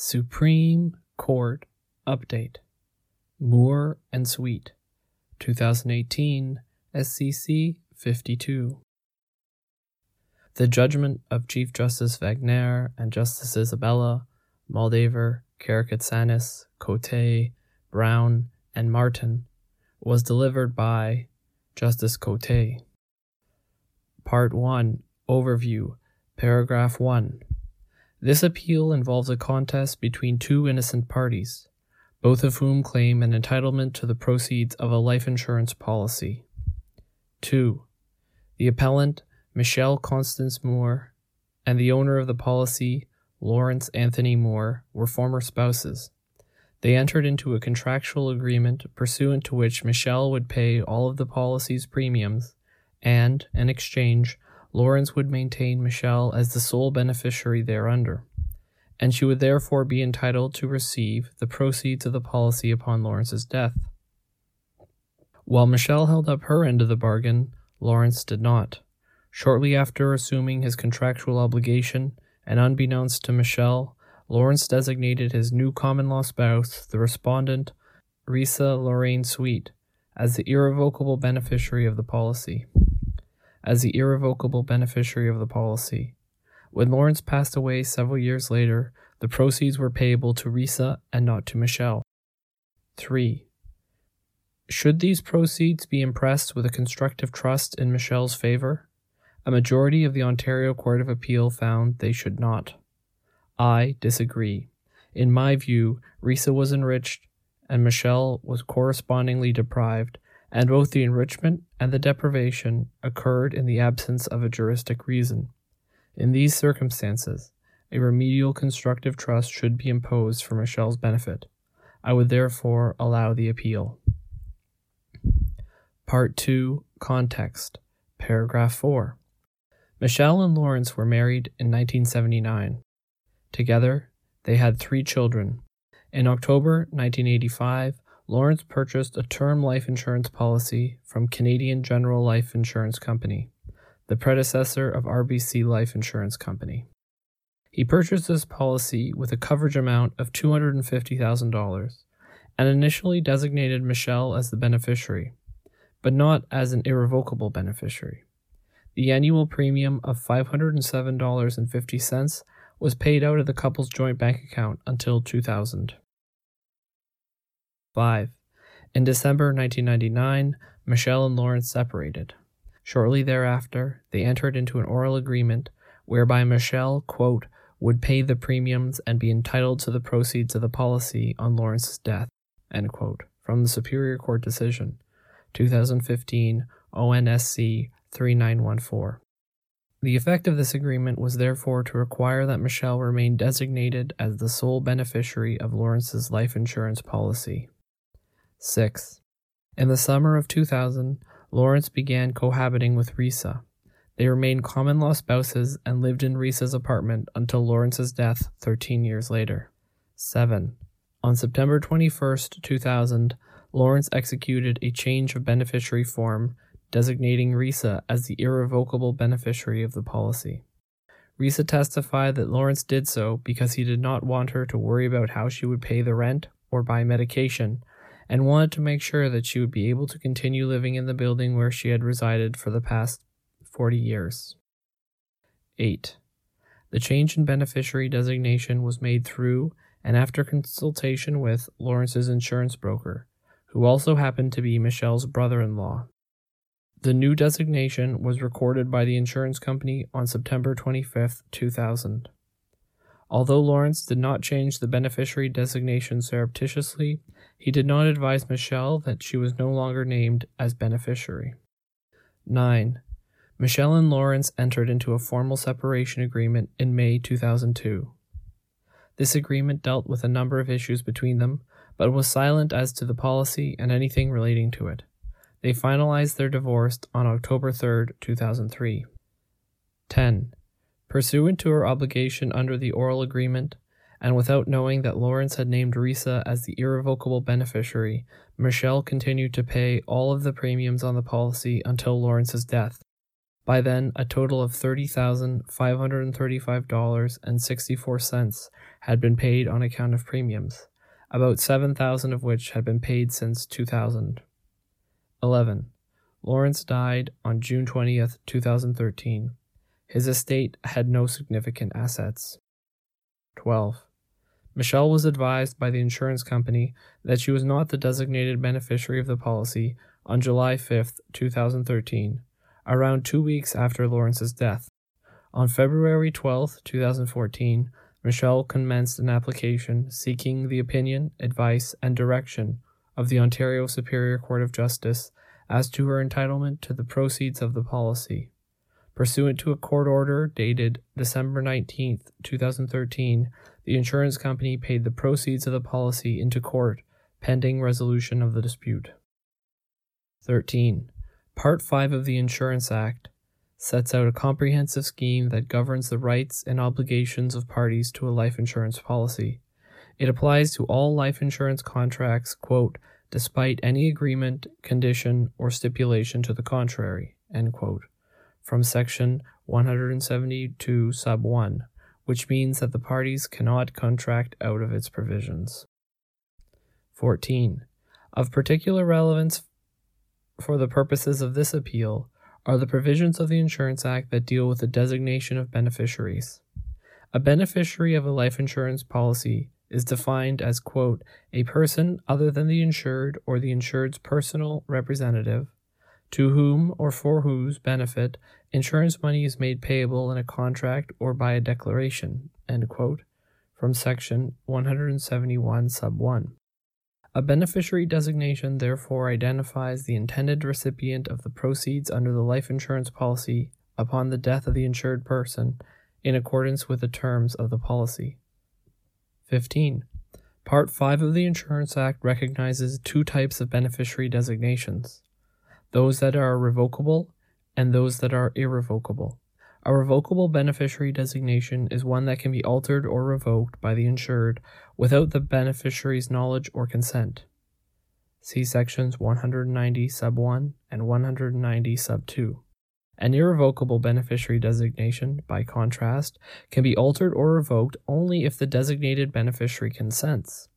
Supreme Court Update. Moore and Sweet 2018 SCC 52 The judgment of Chief Justice Wagner and Justice Isabella, Moldaver, Karakatsanis, Cote, Brown, and Martin was delivered by Justice Cote. Part 1 Overview Paragraph 1 This appeal involves a contest between two innocent parties, both of whom claim an entitlement to the proceeds of a life insurance policy. 2. The appellant, Michelle Constance Moore, and the owner of the policy, Lawrence Anthony Moore, were former spouses. They entered into a contractual agreement pursuant to which Michelle would pay all of the policy's premiums, and, in exchange, Lawrence would maintain Michelle as the sole beneficiary thereunder, and she would therefore be entitled to receive the proceeds of the policy upon Lawrence's death. While Michelle held up her end of the bargain, Lawrence did not. Shortly after assuming his contractual obligation, and unbeknownst to Michelle, Lawrence designated his new common law spouse, the respondent, Risa Lorraine Sweet, as the irrevocable beneficiary of the policy as the irrevocable beneficiary of the policy. When Lawrence passed away several years later, the proceeds were payable to Risa and not to Michelle. 3. Should these proceeds be impressed with a constructive trust in Michelle's favor? A majority of the Ontario Court of Appeal found they should not. I disagree. In my view, Risa was enriched and Michelle was correspondingly deprived and both the enrichment and the deprivation occurred in the absence of a juristic reason. In these circumstances, a remedial constructive trust should be imposed for Michelle's benefit. I would therefore allow the appeal. Part 2 Context Paragraph 4 Michelle and Lawrence were married in 1979. Together, they had three children. In October 1985, Lawrence purchased a term life insurance policy from Canadian General Life Insurance Company, the predecessor of RBC Life Insurance Company. He purchased this policy with a coverage amount of $250,000 and initially designated Michelle as the beneficiary, but not as an irrevocable beneficiary. The annual premium of $507.50 was paid out of the couple's joint bank account until 2000. 5. In December 1999, Michelle and Lawrence separated. Shortly thereafter, they entered into an oral agreement whereby Michelle, quote, would pay the premiums and be entitled to the proceeds of the policy on Lawrence's death, end quote, from the Superior Court decision, 2015 ONSC 3914. The effect of this agreement was therefore to require that Michelle remain designated as the sole beneficiary of Lawrence's life insurance policy. 6. In the summer of 2000, Lawrence began cohabiting with Risa. They remained common law spouses and lived in Risa's apartment until Lawrence's death 13 years later. 7. On September 21, 2000, Lawrence executed a change of beneficiary form designating Risa as the irrevocable beneficiary of the policy. Risa testified that Lawrence did so because he did not want her to worry about how she would pay the rent or buy medication and wanted to make sure that she would be able to continue living in the building where she had resided for the past 40 years. 8. The change in beneficiary designation was made through and after consultation with Lawrence's insurance broker, who also happened to be Michelle's brother in law. The new designation was recorded by the insurance company on September 25, 2000. Although Lawrence did not change the beneficiary designation surreptitiously, he did not advise Michelle that she was no longer named as beneficiary. 9. Michelle and Lawrence entered into a formal separation agreement in May 2002. This agreement dealt with a number of issues between them, but was silent as to the policy and anything relating to it. They finalized their divorce on October 3, 2003. 10. Pursuant to her obligation under the oral agreement, and without knowing that Lawrence had named Risa as the irrevocable beneficiary, Michelle continued to pay all of the premiums on the policy until Lawrence's death. By then, a total of $30,535.64 had been paid on account of premiums, about 7,000 of which had been paid since 2000. 11. Lawrence died on June 20th, 2013. His estate had no significant assets. 12. Michelle was advised by the insurance company that she was not the designated beneficiary of the policy on July 5, 2013 around two weeks after Lawrence's death. On February 12, 2014, Michelle commenced an application seeking the opinion, advice, and direction of the Ontario Superior Court of Justice as to her entitlement to the proceeds of the policy. Pursuant to a court order dated December 19, 2013, the insurance company paid the proceeds of the policy into court pending resolution of the dispute. 13. Part 5 of the Insurance Act sets out a comprehensive scheme that governs the rights and obligations of parties to a life insurance policy. It applies to all life insurance contracts, quote, despite any agreement, condition, or stipulation to the contrary, end quote, from section 172 sub 1, which means that the parties cannot contract out of its provisions. 14. Of particular relevance for the purposes of this appeal are the provisions of the Insurance Act that deal with the designation of beneficiaries. A beneficiary of a life insurance policy is defined as, quote, a person other than the insured or the insured's personal representative, to whom or for whose benefit insurance money is made payable in a contract or by a declaration, from section 171 sub 1. A beneficiary designation therefore identifies the intended recipient of the proceeds under the life insurance policy upon the death of the insured person in accordance with the terms of the policy. 15. Part 5 of the Insurance Act recognizes two types of beneficiary designations those that are revocable and those that are irrevocable. A revocable beneficiary designation is one that can be altered or revoked by the insured without the beneficiary's knowledge or consent. See sections 190 sub 1 and 190 sub 2. An irrevocable beneficiary designation, by contrast, can be altered or revoked only if the designated beneficiary consents.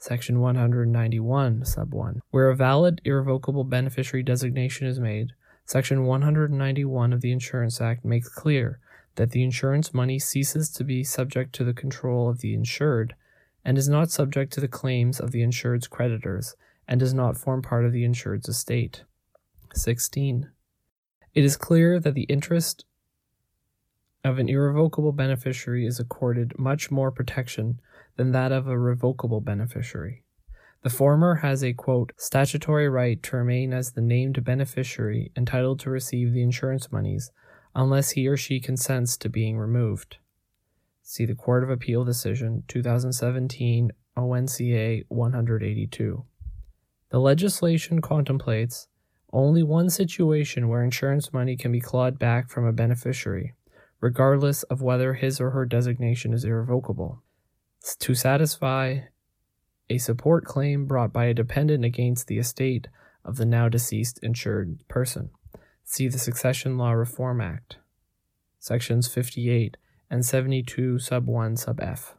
Section 191 sub 1. Where a valid irrevocable beneficiary designation is made, Section 191 of the Insurance Act makes clear that the insurance money ceases to be subject to the control of the insured and is not subject to the claims of the insured's creditors and does not form part of the insured's estate. 16. It is clear that the interest of an irrevocable beneficiary is accorded much more protection than that of a revocable beneficiary. The former has a quote, statutory right to remain as the named beneficiary entitled to receive the insurance monies unless he or she consents to being removed. See the Court of Appeal decision 2017 ONCA 182. The legislation contemplates only one situation where insurance money can be clawed back from a beneficiary, regardless of whether his or her designation is irrevocable. To satisfy a support claim brought by a dependent against the estate of the now deceased insured person. See the Succession Law Reform Act, sections 58 and 72 sub 1 sub f.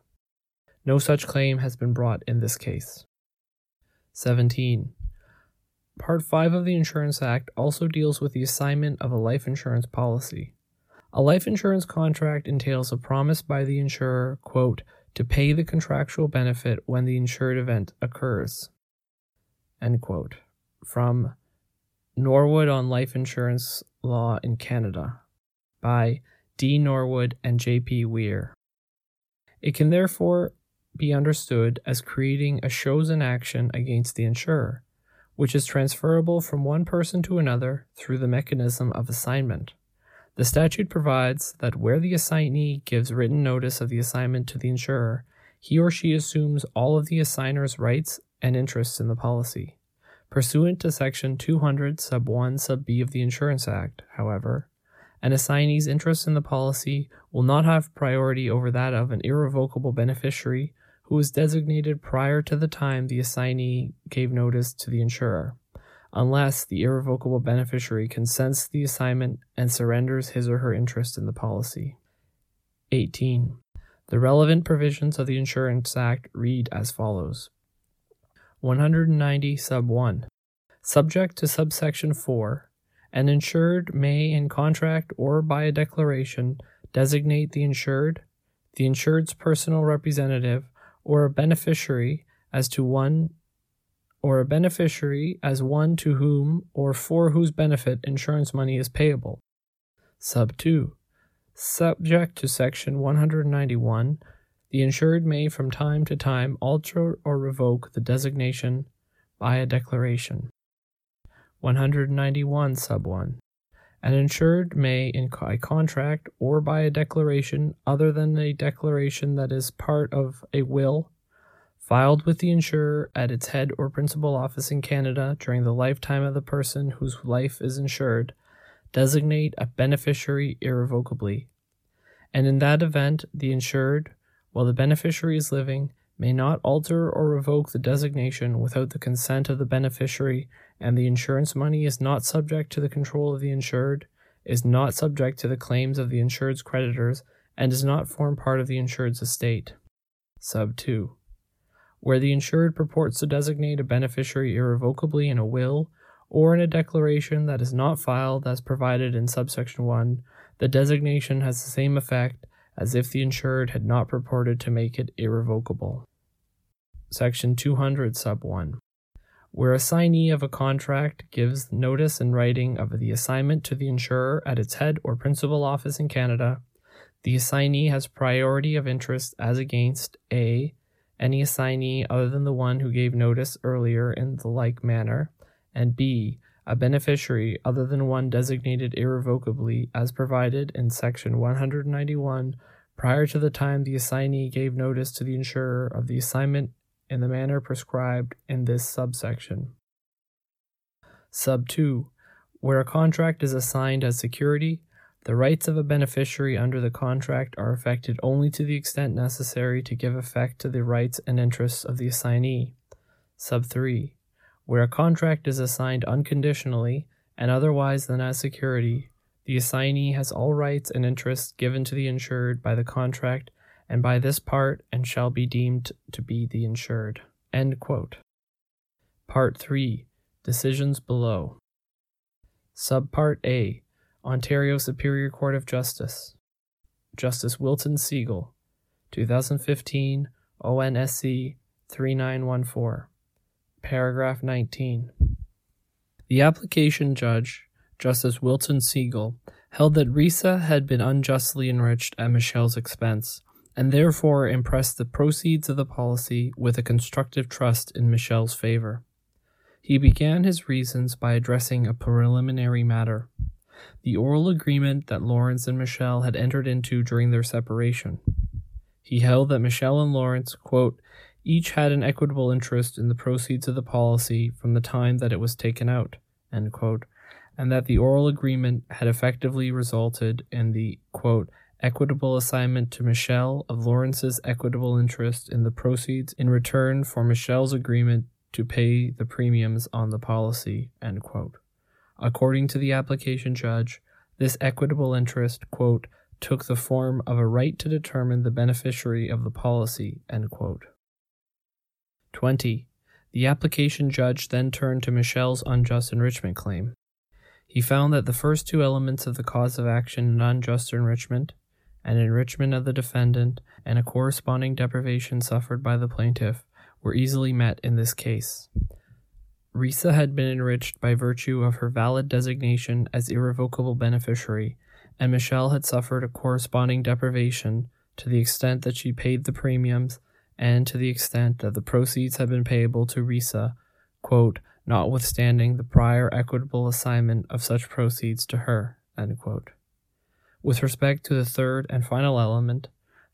No such claim has been brought in this case. 17. Part 5 of the Insurance Act also deals with the assignment of a life insurance policy. A life insurance contract entails a promise by the insurer, quote, to pay the contractual benefit when the insured event occurs. End quote. From Norwood on Life Insurance Law in Canada by D. Norwood and J. P. Weir. It can therefore be understood as creating a chose in action against the insurer, which is transferable from one person to another through the mechanism of assignment. The statute provides that where the assignee gives written notice of the assignment to the insurer, he or she assumes all of the assigner's rights and interests in the policy. Pursuant to Section 200, Sub 1, Sub B of the Insurance Act, however, an assignee's interest in the policy will not have priority over that of an irrevocable beneficiary who was designated prior to the time the assignee gave notice to the insurer. Unless the irrevocable beneficiary consents to the assignment and surrenders his or her interest in the policy. 18. The relevant provisions of the Insurance Act read as follows 190 sub 1. Subject to subsection 4, an insured may, in contract or by a declaration, designate the insured, the insured's personal representative, or a beneficiary as to one or a beneficiary as one to whom or for whose benefit insurance money is payable. Sub 2. Subject to section 191, the insured may from time to time alter or revoke the designation by a declaration. 191 sub 1. An insured may, in a contract or by a declaration other than a declaration that is part of a will, filed with the insurer at its head or principal office in Canada during the lifetime of the person whose life is insured, designate a beneficiary irrevocably. And in that event, the insured, while the beneficiary is living, may not alter or revoke the designation without the consent of the beneficiary, and the insurance money is not subject to the control of the insured, is not subject to the claims of the insured's creditors, and does not form part of the insured's estate. Sub 2 where the insured purports to designate a beneficiary irrevocably in a will or in a declaration that is not filed as provided in subsection 1, the designation has the same effect as if the insured had not purported to make it irrevocable. Section 200, sub 1. Where a signee of a contract gives notice in writing of the assignment to the insurer at its head or principal office in Canada, the assignee has priority of interest as against A any assignee other than the one who gave notice earlier in the like manner, and b. a beneficiary other than one designated irrevocably as provided in section 191 prior to the time the assignee gave notice to the insurer of the assignment in the manner prescribed in this subsection. Sub 2. Where a contract is assigned as security, the rights of a beneficiary under the contract are affected only to the extent necessary to give effect to the rights and interests of the assignee. Sub 3. Where a contract is assigned unconditionally and otherwise than as security, the assignee has all rights and interests given to the insured by the contract and by this part and shall be deemed to be the insured. Part 3. Decisions below. Subpart A Ontario Superior Court of Justice. Justice Wilton Siegel, 2015 ONSC 3914. Paragraph 19. The application judge, Justice Wilton Siegel, held that RISA had been unjustly enriched at Michelle's expense, and therefore impressed the proceeds of the policy with a constructive trust in Michelle's favor. He began his reasons by addressing a preliminary matter the oral agreement that Lawrence and Michelle had entered into during their separation. He held that Michelle and Lawrence, quote, each had an equitable interest in the proceeds of the policy from the time that it was taken out, quote, and that the oral agreement had effectively resulted in the, quote, equitable assignment to Michelle of Lawrence's equitable interest in the proceeds in return for Michelle's agreement to pay the premiums on the policy, end quote. According to the application judge, this equitable interest, quote, took the form of a right to determine the beneficiary of the policy, end quote. 20. The application judge then turned to Michelle's unjust enrichment claim. He found that the first two elements of the cause of action in unjust enrichment, an enrichment of the defendant, and a corresponding deprivation suffered by the plaintiff, were easily met in this case. Risa had been enriched by virtue of her valid designation as irrevocable beneficiary, and Michelle had suffered a corresponding deprivation to the extent that she paid the premiums and to the extent that the proceeds had been payable to Risa, quote, notwithstanding the prior equitable assignment of such proceeds to her. With respect to the third and final element,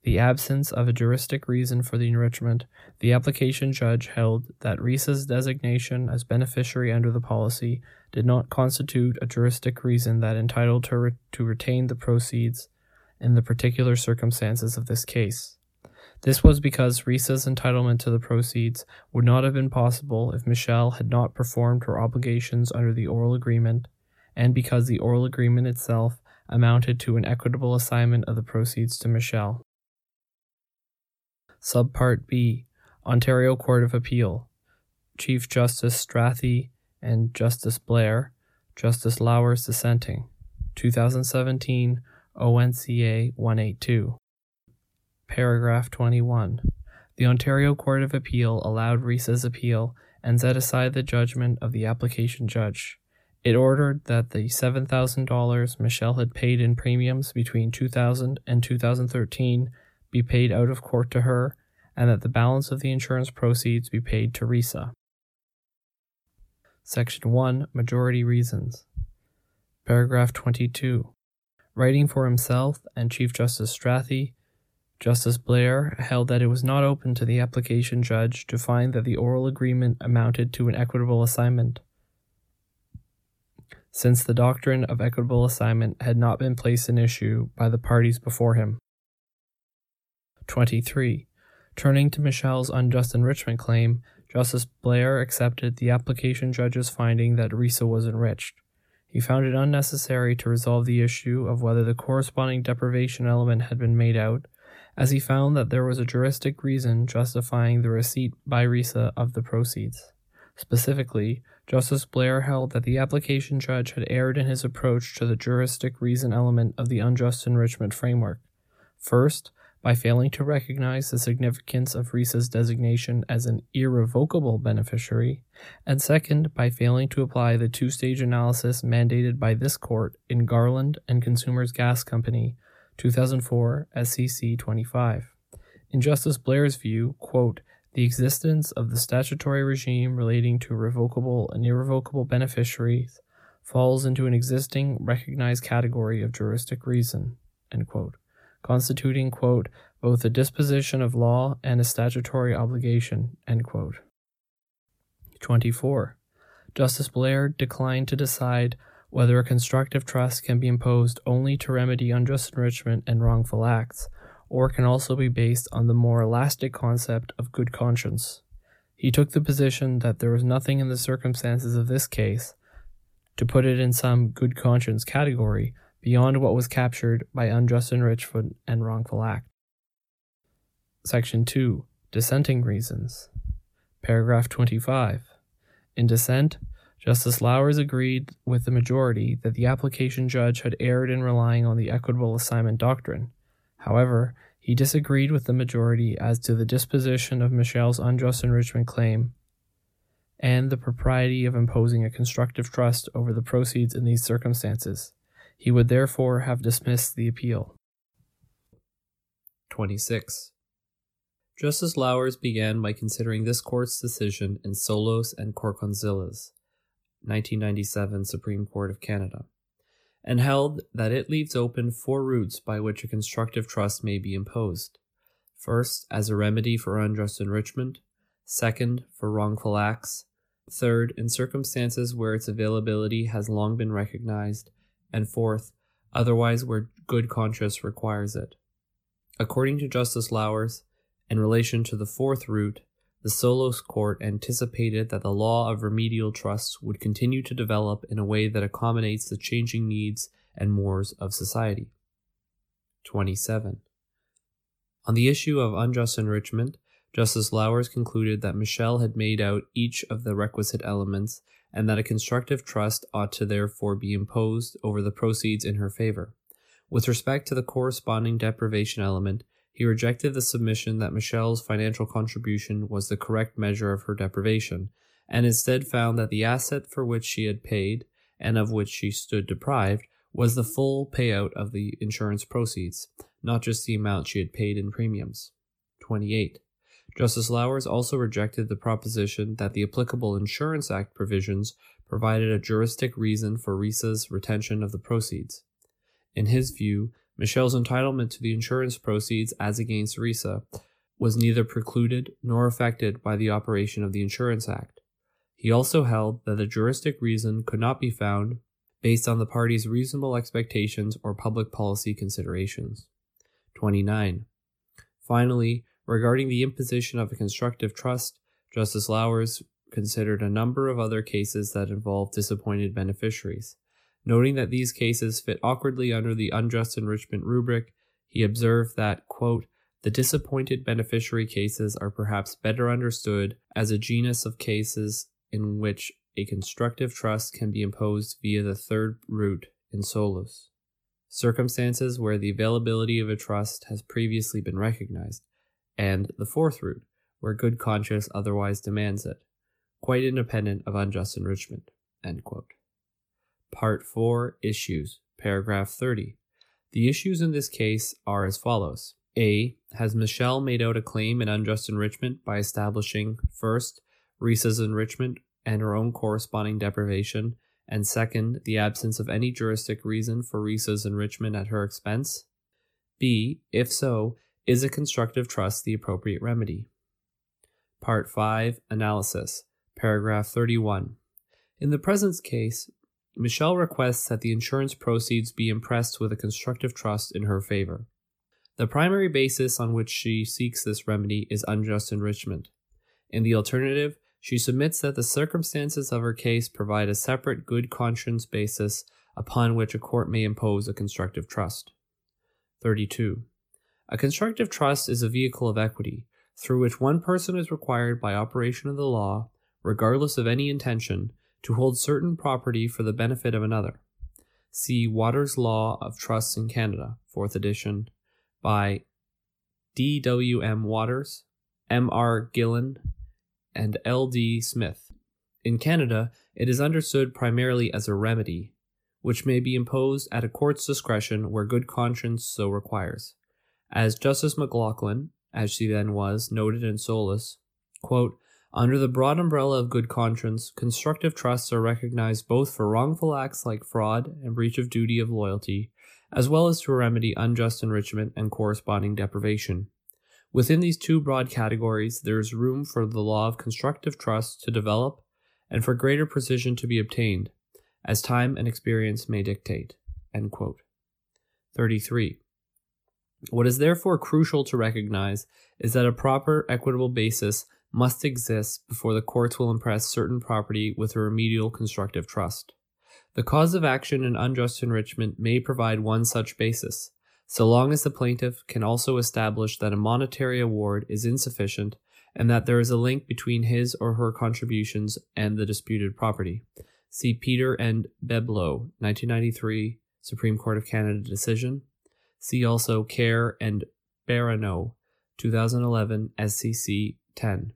the absence of a juristic reason for the enrichment, the application judge held that Risa's designation as beneficiary under the policy did not constitute a juristic reason that entitled her to retain the proceeds in the particular circumstances of this case. This was because RISA's entitlement to the proceeds would not have been possible if Michelle had not performed her obligations under the oral agreement, and because the oral agreement itself amounted to an equitable assignment of the proceeds to Michelle. Subpart B Ontario Court of Appeal Chief Justice Strathy and Justice Blair, Justice Lauwers dissenting. 2017 ONCA 182. Paragraph 21. The Ontario Court of Appeal allowed Risa's appeal and set aside the judgment of the application judge. It ordered that the $7,000 Michelle had paid in premiums between 2000 and 2013 be paid out of court to her and that the balance of the insurance proceeds be paid to RISA. Section 1 Majority Reasons. Paragraph 22. Writing for himself and Chief Justice Strathy, Justice Blair held that it was not open to the application judge to find that the oral agreement amounted to an equitable assignment, since the doctrine of equitable assignment had not been placed in issue by the parties before him. 23. Turning to Michelle's unjust enrichment claim, Justice Blair accepted the application judge's finding that Risa was enriched. He found it unnecessary to resolve the issue of whether the corresponding deprivation element had been made out, as he found that there was a juristic reason justifying the receipt by Risa of the proceeds. Specifically, Justice Blair held that the application judge had erred in his approach to the juristic reason element of the unjust enrichment framework. First, by failing to recognize the significance of RISA's designation as an irrevocable beneficiary, and second, by failing to apply the two stage analysis mandated by this court in Garland and Consumers Gas Company, 2004 SCC 25. In Justice Blair's view, quote, the existence of the statutory regime relating to revocable and irrevocable beneficiaries falls into an existing recognized category of juristic reason, end quote constituting, quote, both a disposition of law and a statutory obligation, end quote. 24. Justice Blair declined to decide whether a constructive trust can be imposed only to remedy unjust enrichment and wrongful acts, or can also be based on the more elastic concept of good conscience. He took the position that there was nothing in the circumstances of this case to put it in some good conscience category beyond what was captured by unjust enrichment and wrongful act. Section 2 Dissenting Reasons. Paragraph 25. In dissent, Justice Lauwers agreed with the majority that the application judge had erred in relying on the equitable assignment doctrine. However, he disagreed with the majority as to the disposition of Michelle's unjust enrichment claim and the propriety of imposing a constructive trust over the proceeds in these circumstances. He would therefore have dismissed the appeal. 26. Justice Lauwers began by considering this court's decision in Soulos and Korkontzilas, 1997 Supreme Court of Canada, and held that it leaves open four routes by which a constructive trust may be imposed. First, as a remedy for unjust enrichment, second, for wrongful acts, third, in circumstances where its availability has long been recognized, and fourth, otherwise where good conscience requires it. According to Justice Lauwers, in relation to the fourth route, the Soulos Court anticipated that the law of remedial trusts would continue to develop in a way that accommodates the changing needs and mores of society. 27. On the issue of unjust enrichment, Justice Lauwers concluded that Michelle had made out each of the requisite elements and that a constructive trust ought to therefore be imposed over the proceeds in her favor. With respect to the corresponding deprivation element, he rejected the submission that Michelle's financial contribution was the correct measure of her deprivation, and instead found that the asset for which she had paid, and of which she stood deprived, was the full payout of the insurance proceeds, not just the amount she had paid in premiums. 28. Justice Lauwers also rejected the proposition that the applicable Insurance Act provisions provided a juristic reason for RISA's retention of the proceeds. In his view, Michelle's entitlement to the insurance proceeds as against RISA was neither precluded nor affected by the operation of the Insurance Act. He also held that a juristic reason could not be found based on the parties' reasonable expectations or public policy considerations. 29. Finally, regarding the imposition of a constructive trust, Justice Lauwers considered a number of other cases that involved disappointed beneficiaries. Noting that these cases fit awkwardly under the unjust enrichment rubric, he observed that, quote, the disappointed beneficiary cases are perhaps better understood as a genus of cases in which a constructive trust can be imposed via the third route in Soulos, circumstances where the availability of a trust has previously been recognized, and the fourth route, where good conscience otherwise demands it, quite independent of unjust enrichment. Part 4 Issues, paragraph 30. The issues in this case are as follows. A. Has Michelle made out a claim in unjust enrichment by establishing, first, Risa's enrichment and her own corresponding deprivation, and second, the absence of any juristic reason for Risa's enrichment at her expense? B. If so, is a constructive trust the appropriate remedy? Part 5 Analysis, paragraph 31. In the present case, Michelle requests that the insurance proceeds be impressed with a constructive trust in her favor. The primary basis on which she seeks this remedy is unjust enrichment. In the alternative, she submits that the circumstances of her case provide a separate good conscience basis upon which a court may impose a constructive trust. 32. A constructive trust is a vehicle of equity, through which one person is required by operation of the law, regardless of any intention, to hold certain property for the benefit of another. See Waters' Law of Trusts in Canada, 4th edition, by D. W. M. Waters, M. R. Gillen, and L. D. Smith. In Canada, it is understood primarily as a remedy, which may be imposed at a court's discretion where good conscience so requires. As Justice McLachlin, as she then was, noted in Soulos, quote, under the broad umbrella of good conscience, constructive trusts are recognized both for wrongful acts like fraud and breach of duty of loyalty, as well as to remedy unjust enrichment and corresponding deprivation. Within these two broad categories, there is room for the law of constructive trust to develop and for greater precision to be obtained, as time and experience may dictate. 33. What is therefore crucial to recognize is that a proper equitable basis must exist before the courts will impress certain property with a remedial constructive trust. The cause of action in unjust enrichment may provide one such basis, so long as the plaintiff can also establish that a monetary award is insufficient and that there is a link between his or her contributions and the disputed property. See Peter and Beblo, 1993 Supreme Court of Canada decision. See also Kerr and Baranow, 2011 SCC 10.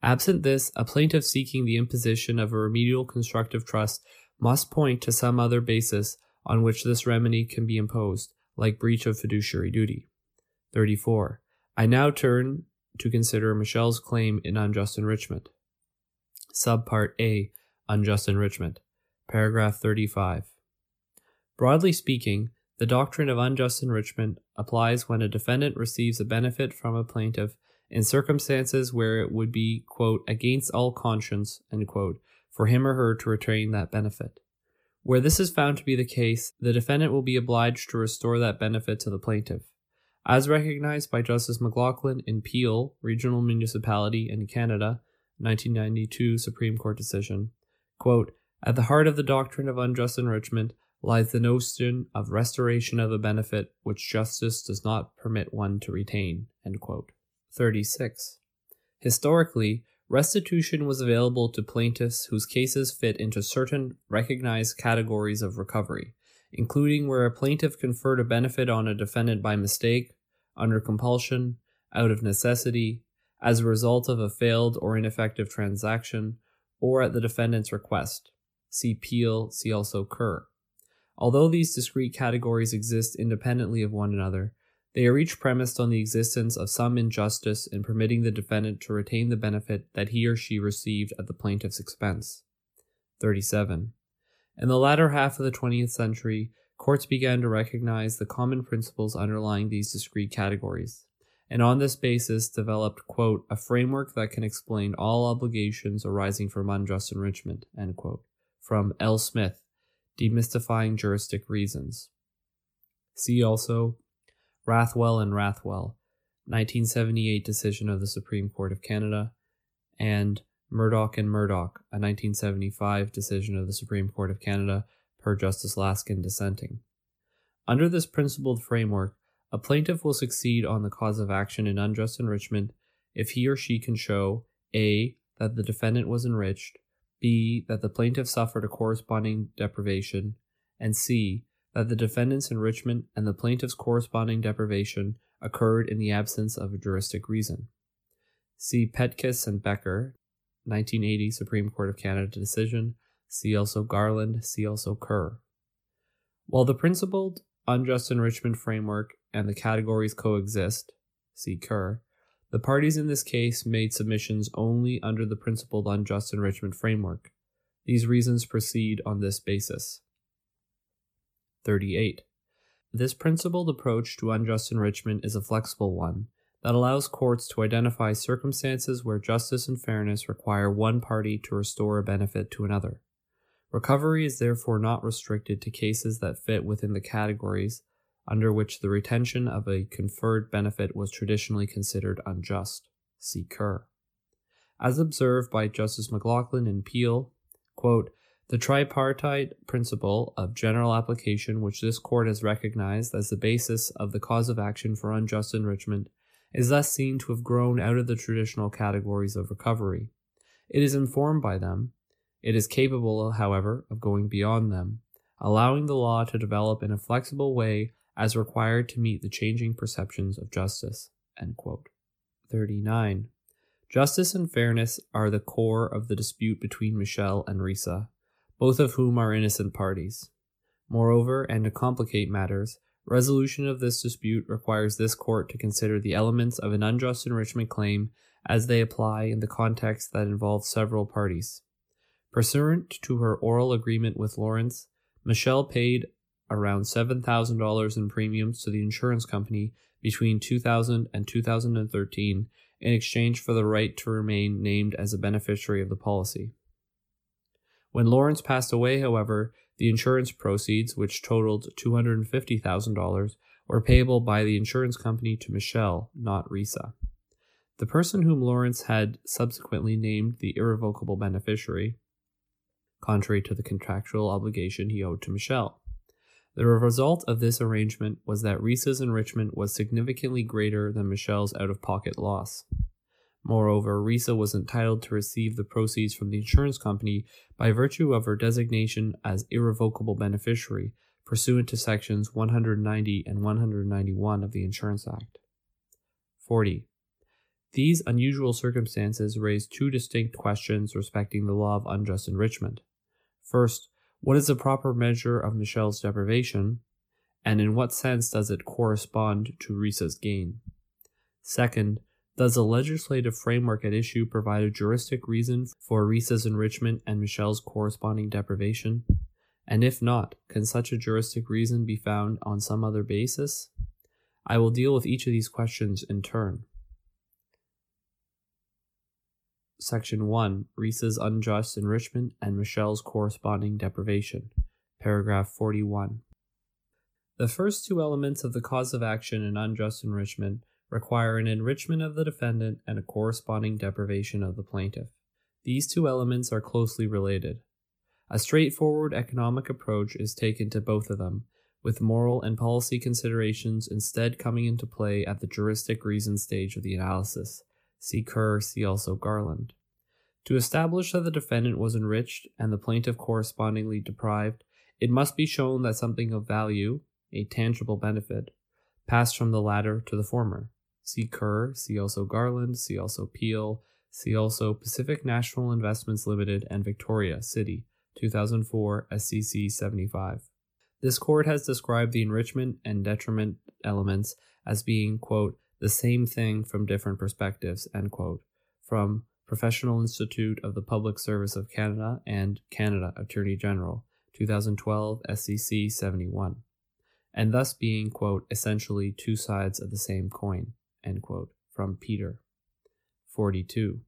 Absent this, a plaintiff seeking the imposition of a remedial constructive trust must point to some other basis on which this remedy can be imposed, like breach of fiduciary duty. 34. I now turn to consider Michelle's claim in unjust enrichment. Subpart A Unjust enrichment. Paragraph 35. Broadly speaking, the doctrine of unjust enrichment applies when a defendant receives a benefit from a plaintiff in circumstances where it would be, quote, against all conscience, quote, for him or her to retain that benefit. Where this is found to be the case, the defendant will be obliged to restore that benefit to the plaintiff. As recognized by Justice McLachlin in Peel, Regional Municipality in Canada, 1992 Supreme Court decision, quote, at the heart of the doctrine of unjust enrichment lies the notion of restoration of a benefit which justice does not permit one to retain. 36. Historically, restitution was available to plaintiffs whose cases fit into certain recognized categories of recovery, including where a plaintiff conferred a benefit on a defendant by mistake, under compulsion, out of necessity, as a result of a failed or ineffective transaction, or at the defendant's request. See Peel, see also Kerr. Although these discrete categories exist independently of one another, they are each premised on the existence of some injustice in permitting the defendant to retain the benefit that he or she received at the plaintiff's expense. 37. In the latter half of the 20th century, courts began to recognize the common principles underlying these discrete categories, and on this basis developed, quote, a framework that can explain all obligations arising from unjust enrichment, quote, from L. Smith, Demystifying Juristic Reasons. See also Rathwell and Rathwell, 1978 decision of the Supreme Court of Canada, and Murdoch and Murdoch, a 1975 decision of the Supreme Court of Canada, per Justice Laskin dissenting. Under this principled framework, a plaintiff will succeed on the cause of action in unjust enrichment if he or she can show a. that the defendant was enriched, b. that the plaintiff suffered a corresponding deprivation, and c. that the defendant's enrichment and the plaintiff's corresponding deprivation occurred in the absence of a juristic reason. See Pettkus and Becker, 1980 Supreme Court of Canada decision. See also Garland. See also Kerr. While the principled unjust enrichment framework and the categories coexist, see Kerr, the parties in this case made submissions only under the principled unjust enrichment framework. These reasons proceed on this basis. 38. This principled approach to unjust enrichment is a flexible one that allows courts to identify circumstances where justice and fairness require one party to restore a benefit to another. Recovery is therefore not restricted to cases that fit within the categories under which the retention of a conferred benefit was traditionally considered unjust. See Kerr. As observed by Justice McLachlin and Peel, quote, the tripartite principle of general application, which this court has recognized as the basis of the cause of action for unjust enrichment, is thus seen to have grown out of the traditional categories of recovery. It is informed by them. It is capable, however, of going beyond them, allowing the law to develop in a flexible way as required to meet the changing perceptions of justice. 39. Justice and fairness are the core of the dispute between Michelle and Risa both of whom are innocent parties. Moreover, and to complicate matters, resolution of this dispute requires this court to consider the elements of an unjust enrichment claim as they apply in the context that involves several parties. Pursuant to her oral agreement with Lawrence, Michelle paid around $7,000 in premiums to the insurance company between 2000 and 2013 in exchange for the right to remain named as a beneficiary of the policy. When Lawrence passed away, however, the insurance proceeds, which totaled $250,000, were payable by the insurance company to Michelle, not Risa. The person whom Lawrence had subsequently named the irrevocable beneficiary, contrary to the contractual obligation he owed to Michelle. The result of this arrangement was that Risa's enrichment was significantly greater than Michelle's out of pocket loss. Moreover, Risa was entitled to receive the proceeds from the insurance company by virtue of her designation as irrevocable beneficiary pursuant to sections 190 and 191 of the Insurance Act. 40. These unusual circumstances raise two distinct questions respecting the law of unjust enrichment. First, what is the proper measure of Michelle's deprivation, and in what sense does it correspond to Risa's gain? Second, does the legislative framework at issue provide a juristic reason for Risa's enrichment and Michelle's corresponding deprivation? And if not, can such a juristic reason be found on some other basis? I will deal with each of these questions in turn. Section 1 Risa's unjust enrichment and Michelle's corresponding deprivation. Paragraph 41. The first two elements of the cause of action in unjust enrichment require an enrichment of the defendant and a corresponding deprivation of the plaintiff. These two elements are closely related. A straightforward economic approach is taken to both of them, with moral and policy considerations instead coming into play at the juristic reason stage of the analysis. See Kerr, see also Garland. To establish that the defendant was enriched and the plaintiff correspondingly deprived, it must be shown that something of value, a tangible benefit, passed from the latter to the former. See Kerr, see also Garland, see also Peel, see also Pacific National Investments Limited and Victoria City, 2004 SCC 75. This court has described the enrichment and detriment elements as being, quote, the same thing from different perspectives, end quote, from Professional Institute of the Public Service of Canada and Canada Attorney General, 2012 SCC 71, and thus being, quote, essentially two sides of the same coin, quote, from Peter. 42.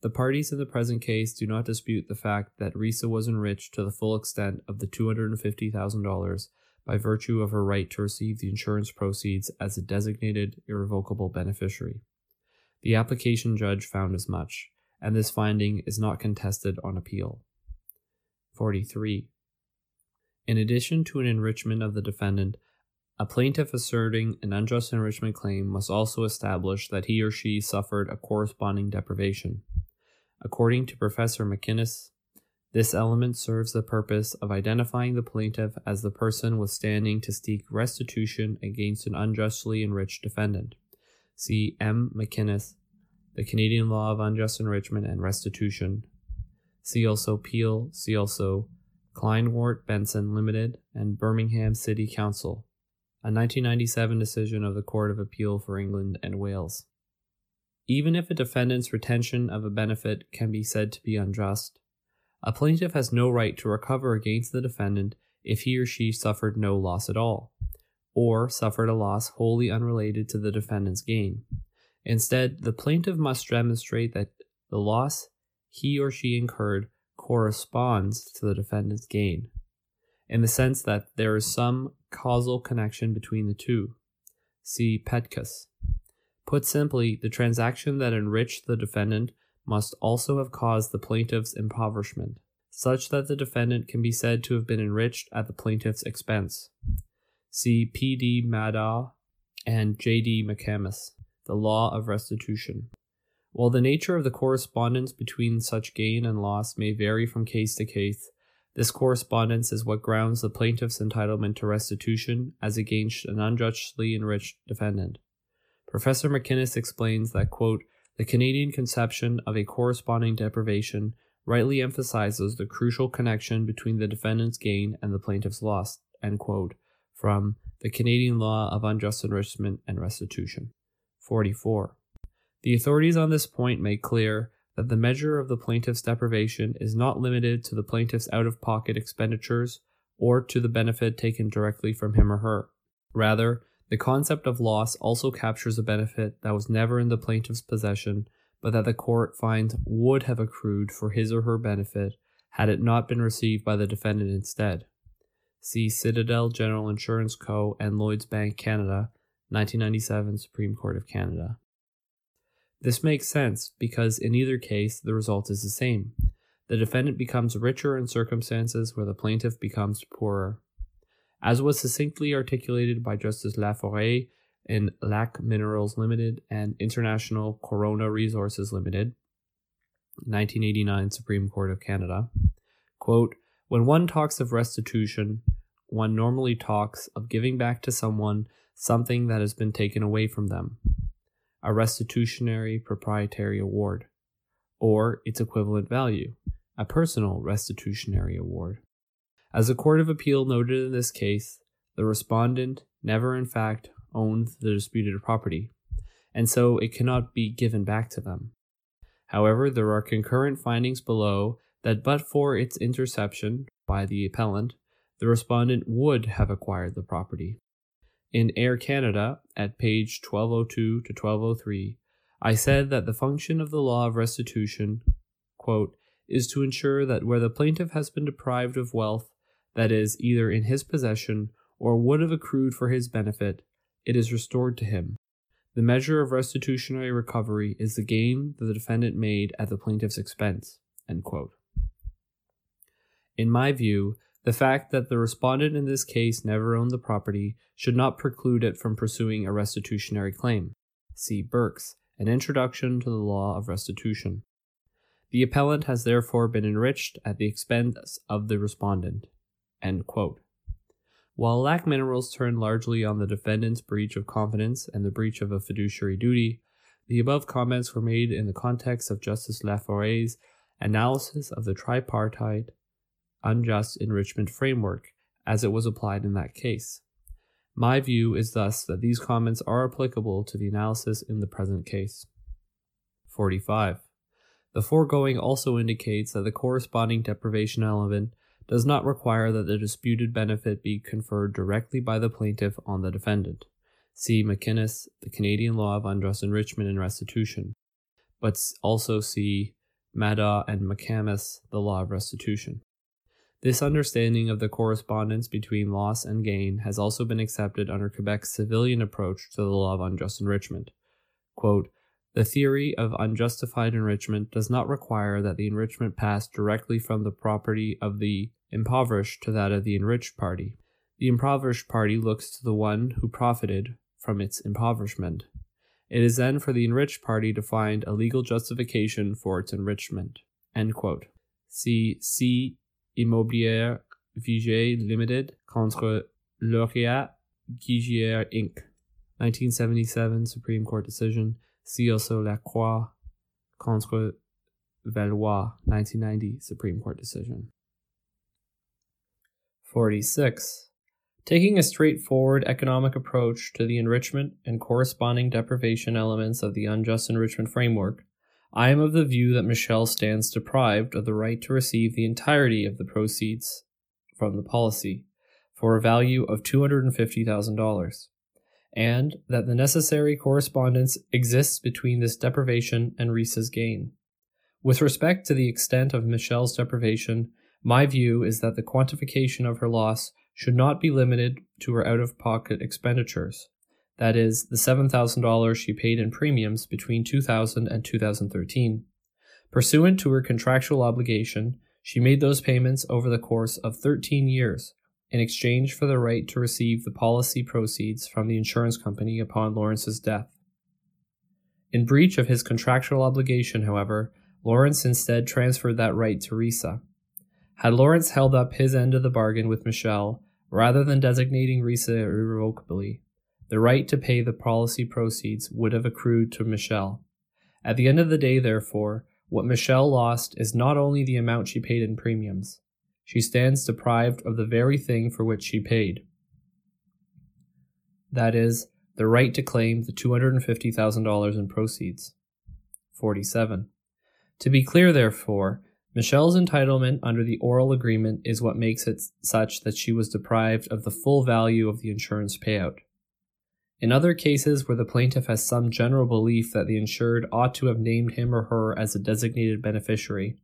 The parties in the present case do not dispute the fact that Risa was enriched to the full extent of the $250,000 by virtue of her right to receive the insurance proceeds as a designated irrevocable beneficiary. The application judge found as much, and this finding is not contested on appeal. 43. In addition to an enrichment of the defendant, a plaintiff asserting an unjust enrichment claim must also establish that he or she suffered a corresponding deprivation. According to Professor McInnes, this element serves the purpose of identifying the plaintiff as the person withstanding to seek restitution against an unjustly enriched defendant. See M. McInnes, The Canadian Law of Unjust Enrichment and Restitution. See also Peel, see also Kleinwort Benson Limited, and Birmingham City Council, a 1997 decision of the Court of Appeal for England and Wales. Even if a defendant's retention of a benefit can be said to be unjust, a plaintiff has no right to recover against the defendant if he or she suffered no loss at all, or suffered a loss wholly unrelated to the defendant's gain. Instead, the plaintiff must demonstrate that the loss he or she incurred corresponds to the defendant's gain, in the sense that there is some causal connection between the two. See Pettkus. Put simply, the transaction that enriched the defendant must also have caused the plaintiff's impoverishment, such that the defendant can be said to have been enriched at the plaintiff's expense. See P. D. Maddaugh and J. D. McCamus, The Law of Restitution. While the nature of the correspondence between such gain and loss may vary from case to case, this correspondence is what grounds the plaintiff's entitlement to restitution as against an unjustly enriched defendant. Professor McInnes explains that, quote, the Canadian conception of a corresponding deprivation rightly emphasizes the crucial connection between the defendant's gain and the plaintiff's loss. Quote, from the Canadian Law of Unjust Enrichment and Restitution. 44. The authorities on this point make clear that the measure of the plaintiff's deprivation is not limited to the plaintiff's out of pocket expenditures or to the benefit taken directly from him or her. Rather, the concept of loss also captures a benefit that was never in the plaintiff's possession, but that the court finds would have accrued for his or her benefit had it not been received by the defendant instead. See Citadel General Insurance Co. and Lloyds Bank Canada, 1997 Supreme Court of Canada. This makes sense because in either case the result is the same. The defendant becomes richer in circumstances where the plaintiff becomes poorer as was succinctly articulated by Justice La Forest in Lac Minerals Limited and International Corona Resources Limited, 1989 Supreme Court of Canada. Quote, when one talks of restitution, one normally talks of giving back to someone something that has been taken away from them, a restitutionary proprietary award, or its equivalent value, a personal restitutionary award. As the Court of Appeal noted in this case, the respondent never in fact owned the disputed property, and so it cannot be given back to them. However, there are concurrent findings below that but for its interception by the appellant, the respondent would have acquired the property. In Air Canada, at page 1202 to 1203, I said that the function of the law of restitution, quote, is to ensure that where the plaintiff has been deprived of wealth that is, either in his possession or would have accrued for his benefit, it is restored to him. The measure of restitutionary recovery is the gain that the defendant made at the plaintiff's expense. In my view, the fact that the respondent in this case never owned the property should not preclude it from pursuing a restitutionary claim. See Birks, An Introduction to the Law of Restitution. The appellant has therefore been enriched at the expense of the respondent. End quote. While Lac Minerals turned largely on the defendant's breach of confidence and the breach of a fiduciary duty, the above comments were made in the context of Justice La Forest's analysis of the tripartite unjust enrichment framework as it was applied in that case. My view is thus that these comments are applicable to the analysis in the present case. 45. The foregoing also indicates that the corresponding deprivation element does not require that the disputed benefit be conferred directly by the plaintiff on the defendant. See McInnes, The Canadian Law of Unjust Enrichment and Restitution, but also see Maddaugh and McCamus, The Law of Restitution. This understanding of the correspondence between loss and gain has also been accepted under Quebec's civilian approach to the law of unjust enrichment. Quote, the theory of unjustified enrichment does not require that the enrichment pass directly from the property of the impoverished to that of the enriched party. The impoverished party looks to the one who profited from its impoverishment. It is then for the enriched party to find a legal justification for its enrichment. See C. Immobilier Viger Limited contre Laureat Giguère Inc. 1977 Supreme Court decision. See also Lacroix contre Valois 1990 Supreme Court decision. 46. Taking a straightforward economic approach to the enrichment and corresponding deprivation elements of the unjust enrichment framework, I am of the view that Michelle stands deprived of the right to receive the entirety of the proceeds from the policy for a value of $250,000, and that the necessary correspondence exists between this deprivation and Risa's gain. With respect to the extent of Michelle's deprivation, my view is that the quantification of her loss should not be limited to her out of pocket expenditures, that is, the $7,000 she paid in premiums between 2000 and 2013. Pursuant to her contractual obligation, she made those payments over the course of 13 years in exchange for the right to receive the policy proceeds from the insurance company upon Lawrence's death. In breach of his contractual obligation, however, Lawrence instead transferred that right to Risa. Had Lawrence held up his end of the bargain with Michelle, rather than designating Risa irrevocably, the right to pay the policy proceeds would have accrued to Michelle. At the end of the day, therefore, what Michelle lost is not only the amount she paid in premiums, she stands deprived of the very thing for which she paid. That is, the right to claim the $250,000 in proceeds. 47. To be clear, therefore, Michelle's entitlement under the oral agreement is what makes it such that she was deprived of the full value of the insurance payout. In other cases where the plaintiff has some general belief that the insured ought to have named him or her as a designated beneficiary,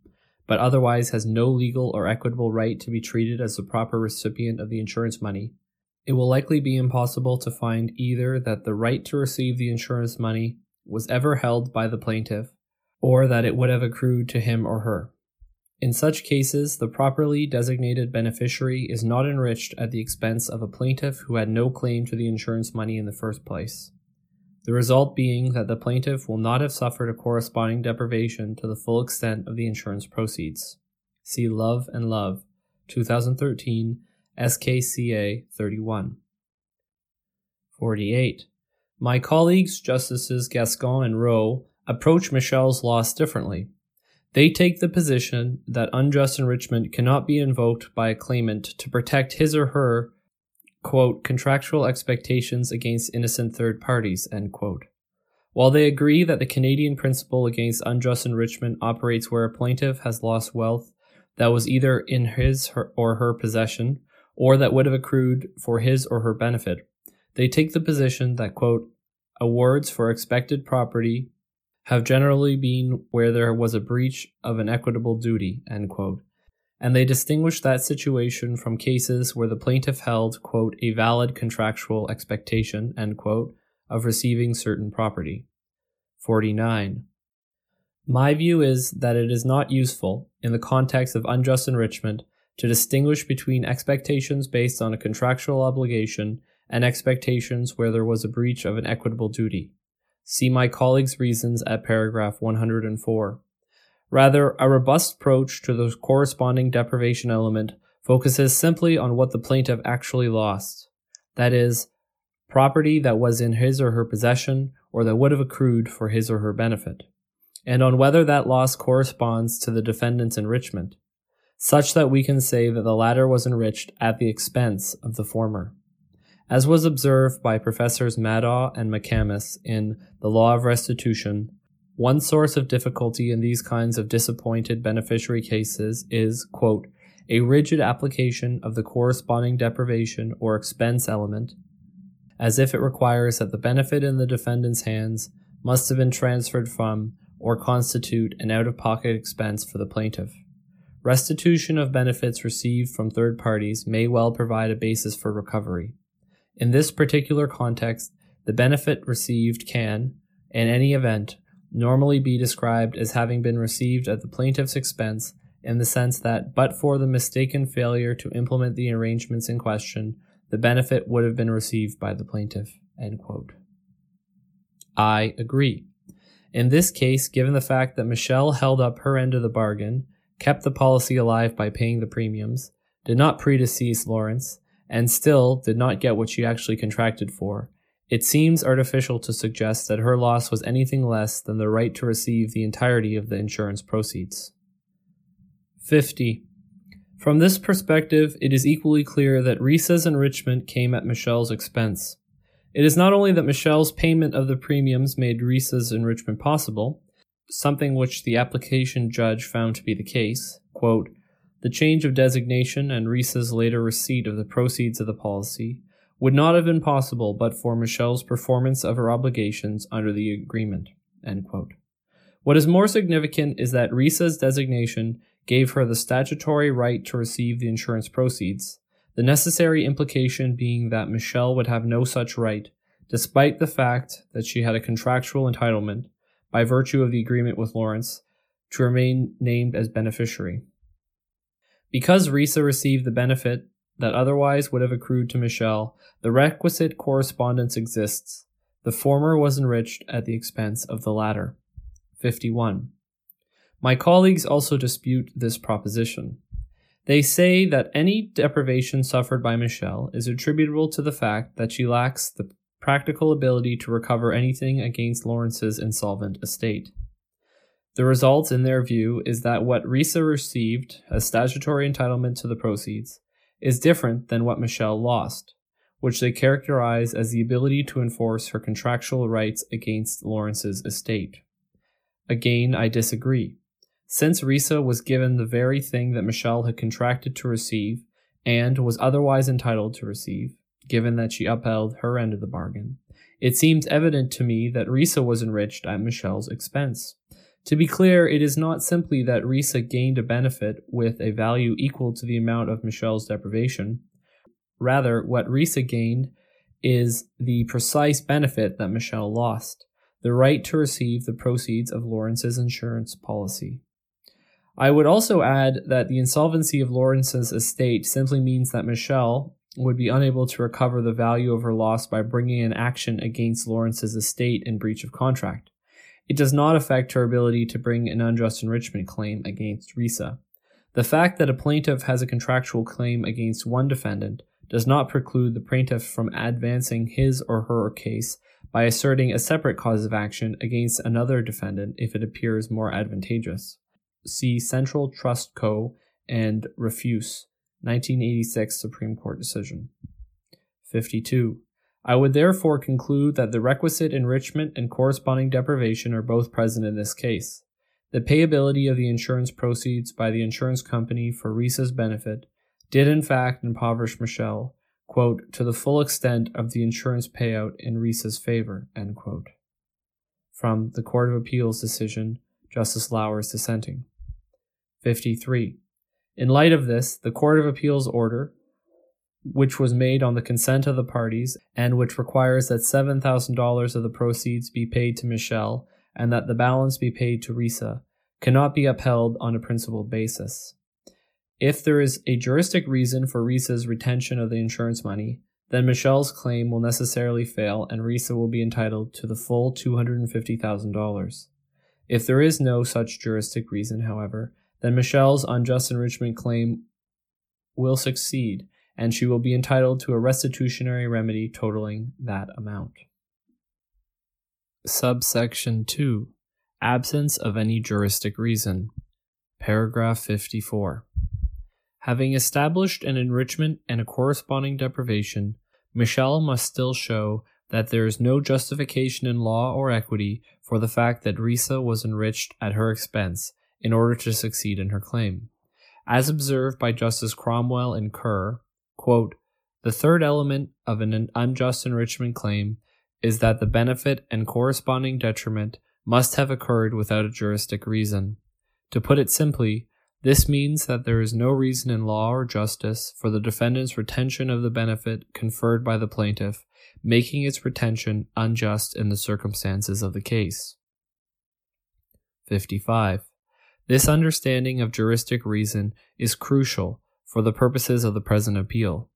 but otherwise has no legal or equitable right to be treated as the proper recipient of the insurance money, it will likely be impossible to find either that the right to receive the insurance money was ever held by the plaintiff, or that it would have accrued to him or her. In such cases, the properly designated beneficiary is not enriched at the expense of a plaintiff who had no claim to the insurance money in the first place. The result being that the plaintiff will not have suffered a corresponding deprivation to the full extent of the insurance proceeds. See Love and Love, 2013, SKCA 31. 48. My colleagues, Justices Gascon and Rowe, approach Michelle's loss differently. They take the position that unjust enrichment cannot be invoked by a claimant to protect his or her quote, contractual expectations against innocent third parties, end quote. While they agree that the Canadian principle against unjust enrichment operates where a plaintiff has lost wealth that was either in his or her possession or that would have accrued for his or her benefit, they take the position that, quote, awards for expected property have generally been where there was a breach of an equitable duty, and they distinguish that situation from cases where the plaintiff held, quote, a valid contractual expectation, quote, of receiving certain property. 49. My view is that it is not useful, in the context of unjust enrichment, to distinguish between expectations based on a contractual obligation and expectations where there was a breach of an equitable duty. See my colleague's reasons at paragraph 104. Rather, a robust approach to the corresponding deprivation element focuses simply on what the plaintiff actually lost. That is, property that was in his or her possession or that would have accrued for his or her benefit, and on whether that loss corresponds to the defendant's enrichment, such that we can say that the latter was enriched at the expense of the former. As was observed by Professors Maddaugh and McCamus in The Law of Restitution, one source of difficulty in these kinds of disappointed beneficiary cases is, quote, a rigid application of the corresponding deprivation or expense element, as if it requires that the benefit in the defendant's hands must have been transferred from or constitute an out of pocket expense for the plaintiff. restitution of benefits received from third parties may well provide a basis for recovery. In this particular context, the benefit received can, in any event, normally be described as having been received at the plaintiff's expense in the sense that, but for the mistaken failure to implement the arrangements in question, the benefit would have been received by the plaintiff. I agree. In this case, given the fact that Michelle held up her end of the bargain, kept the policy alive by paying the premiums, did not predecease Lawrence, and still did not get what she actually contracted for, it seems artificial to suggest that her loss was anything less than the right to receive the entirety of the insurance proceeds. 50. From this perspective, it is equally clear that Risa's enrichment came at Michelle's expense. It is not only that Michelle's payment of the premiums made Risa's enrichment possible, something which the application judge found to be the case. Quote, the change of designation and Risa's later receipt of the proceeds of the policy would not have been possible but for Michelle's performance of her obligations under the agreement. What is more significant is that Risa's designation gave her the statutory right to receive the insurance proceeds, the necessary implication being that Michelle would have no such right, despite the fact that she had a contractual entitlement, by virtue of the agreement with Lawrence, to remain named as beneficiary. Because Risa received the benefit that otherwise would have accrued to Michelle, the requisite correspondence exists. The former was enriched at the expense of the latter. 51. My colleagues also dispute this proposition. They say that any deprivation suffered by Michelle is attributable to the fact that she lacks the practical ability to recover anything against Lawrence's insolvent estate. The result, in their view, is that what Risa received as statutory entitlement to the proceeds is different than what Michelle lost, which they characterize as the ability to enforce her contractual rights against Lawrence's estate. Again, I disagree. Since Risa was given the very thing that Michelle had contracted to receive and was otherwise entitled to receive, given that she upheld her end of the bargain, it seems evident to me that Risa was enriched at Michelle's expense. To be clear, it is not simply that Risa gained a benefit with a value equal to the amount of Michelle's deprivation. Rather, what Risa gained is the precise benefit that Michelle lost the right to receive the proceeds of Lawrence's insurance policy. I would also add that the insolvency of Lawrence's estate simply means that Michelle would be unable to recover the value of her loss by bringing an action against Lawrence's estate in breach of contract. It does not affect her ability to bring an unjust enrichment claim against Risa. The fact that a plaintiff has a contractual claim against one defendant does not preclude the plaintiff from advancing his or her case by asserting a separate cause of action against another defendant if it appears more advantageous. See Central Trust Co. and Rafuse, 1986 Supreme Court decision. 52. I would therefore conclude that the requisite enrichment and corresponding deprivation are both present in this case. The payability of the insurance proceeds by the insurance company for Risa's benefit did in fact impoverish Michelle, quote, to the full extent of the insurance payout in Risa's favor, end quote. From the Court of Appeals decision, Justice Lauwers dissenting. 53. In light of this, the Court of Appeals order which was made on the consent of the parties and which requires that $7,000 of the proceeds be paid to Michelle and that the balance be paid to Risa, cannot be upheld on a principled basis. If there is a juristic reason for Risa's retention of the insurance money, then Michelle's claim will necessarily fail and Risa will be entitled to the full $250,000. If there is no such juristic reason, however, then Michelle's unjust enrichment claim will succeed and she will be entitled to a restitutionary remedy totaling that amount. Subsection 2 Absence of any juristic reason. Paragraph 54. Having established an enrichment and a corresponding deprivation, Michelle must still show that there is no justification in law or equity for the fact that Risa was enriched at her expense in order to succeed in her claim. As observed by Justice Cromwell in Kerr, Quote, the third element of an unjust enrichment claim is that the benefit and corresponding detriment must have occurred without a juristic reason. To put it simply, This means that there is no reason in law or justice for the defendant's retention of the benefit conferred by the plaintiff, making its retention unjust in the circumstances of the case. 55. This understanding of juristic reason is crucial for the purposes of the present appeal.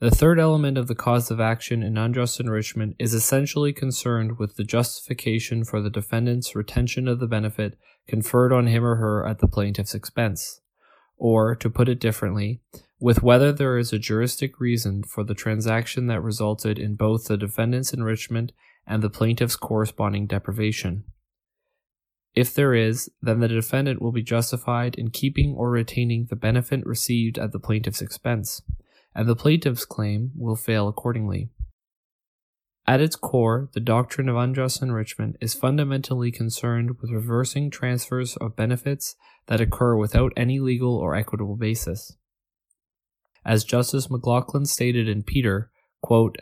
The third element of the cause of action in unjust enrichment is essentially concerned with the justification for the defendant's retention of the benefit conferred on him or her at the plaintiff's expense. Or, to put it differently, with whether there is a juristic reason for the transaction that resulted in both the defendant's enrichment and the plaintiff's corresponding deprivation. If there is, then the defendant will be justified in keeping or retaining the benefit received at the plaintiff's expense and the plaintiff's claim will fail accordingly. At its core, the doctrine of unjust enrichment is fundamentally concerned with reversing transfers of benefits that occur without any legal or equitable basis. As Justice McLachlin stated in Peter, quote,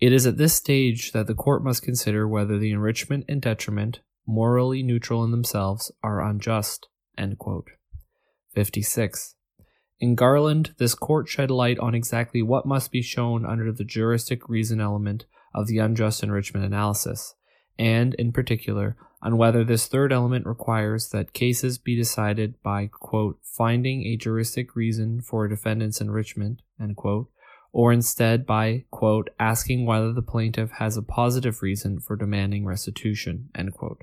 it is at this stage that the court must consider whether the enrichment and detriment, morally neutral in themselves, are unjust. 56. In Garland, this court shed light on exactly what must be shown under the juristic reason element of the unjust enrichment analysis, and, in particular, on whether this third element requires that cases be decided by, quote, finding a juristic reason for a defendant's enrichment, quote, or instead by, quote, asking whether the plaintiff has a positive reason for demanding restitution, quote.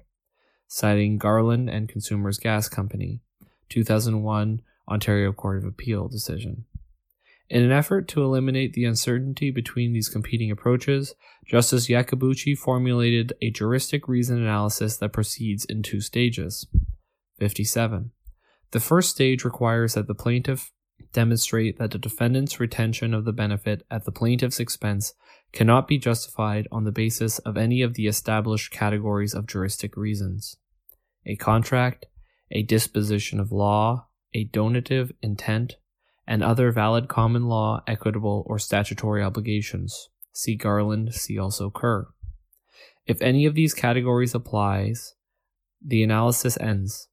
Citing Garland and Consumers Gas Company, 2001 Ontario Court of Appeal decision. In an effort to eliminate the uncertainty between these competing approaches, Justice Iacobucci formulated a juristic reason analysis that proceeds in two stages. 57. The first stage requires that the plaintiff demonstrate that the defendant's retention of the benefit at the plaintiff's expense cannot be justified on the basis of any of the established categories of juristic reasons a contract, a disposition of law, a donative intent, and other valid common law, equitable, or statutory obligations. See Garland, see also Kerr. If any of these categories applies, the analysis ends.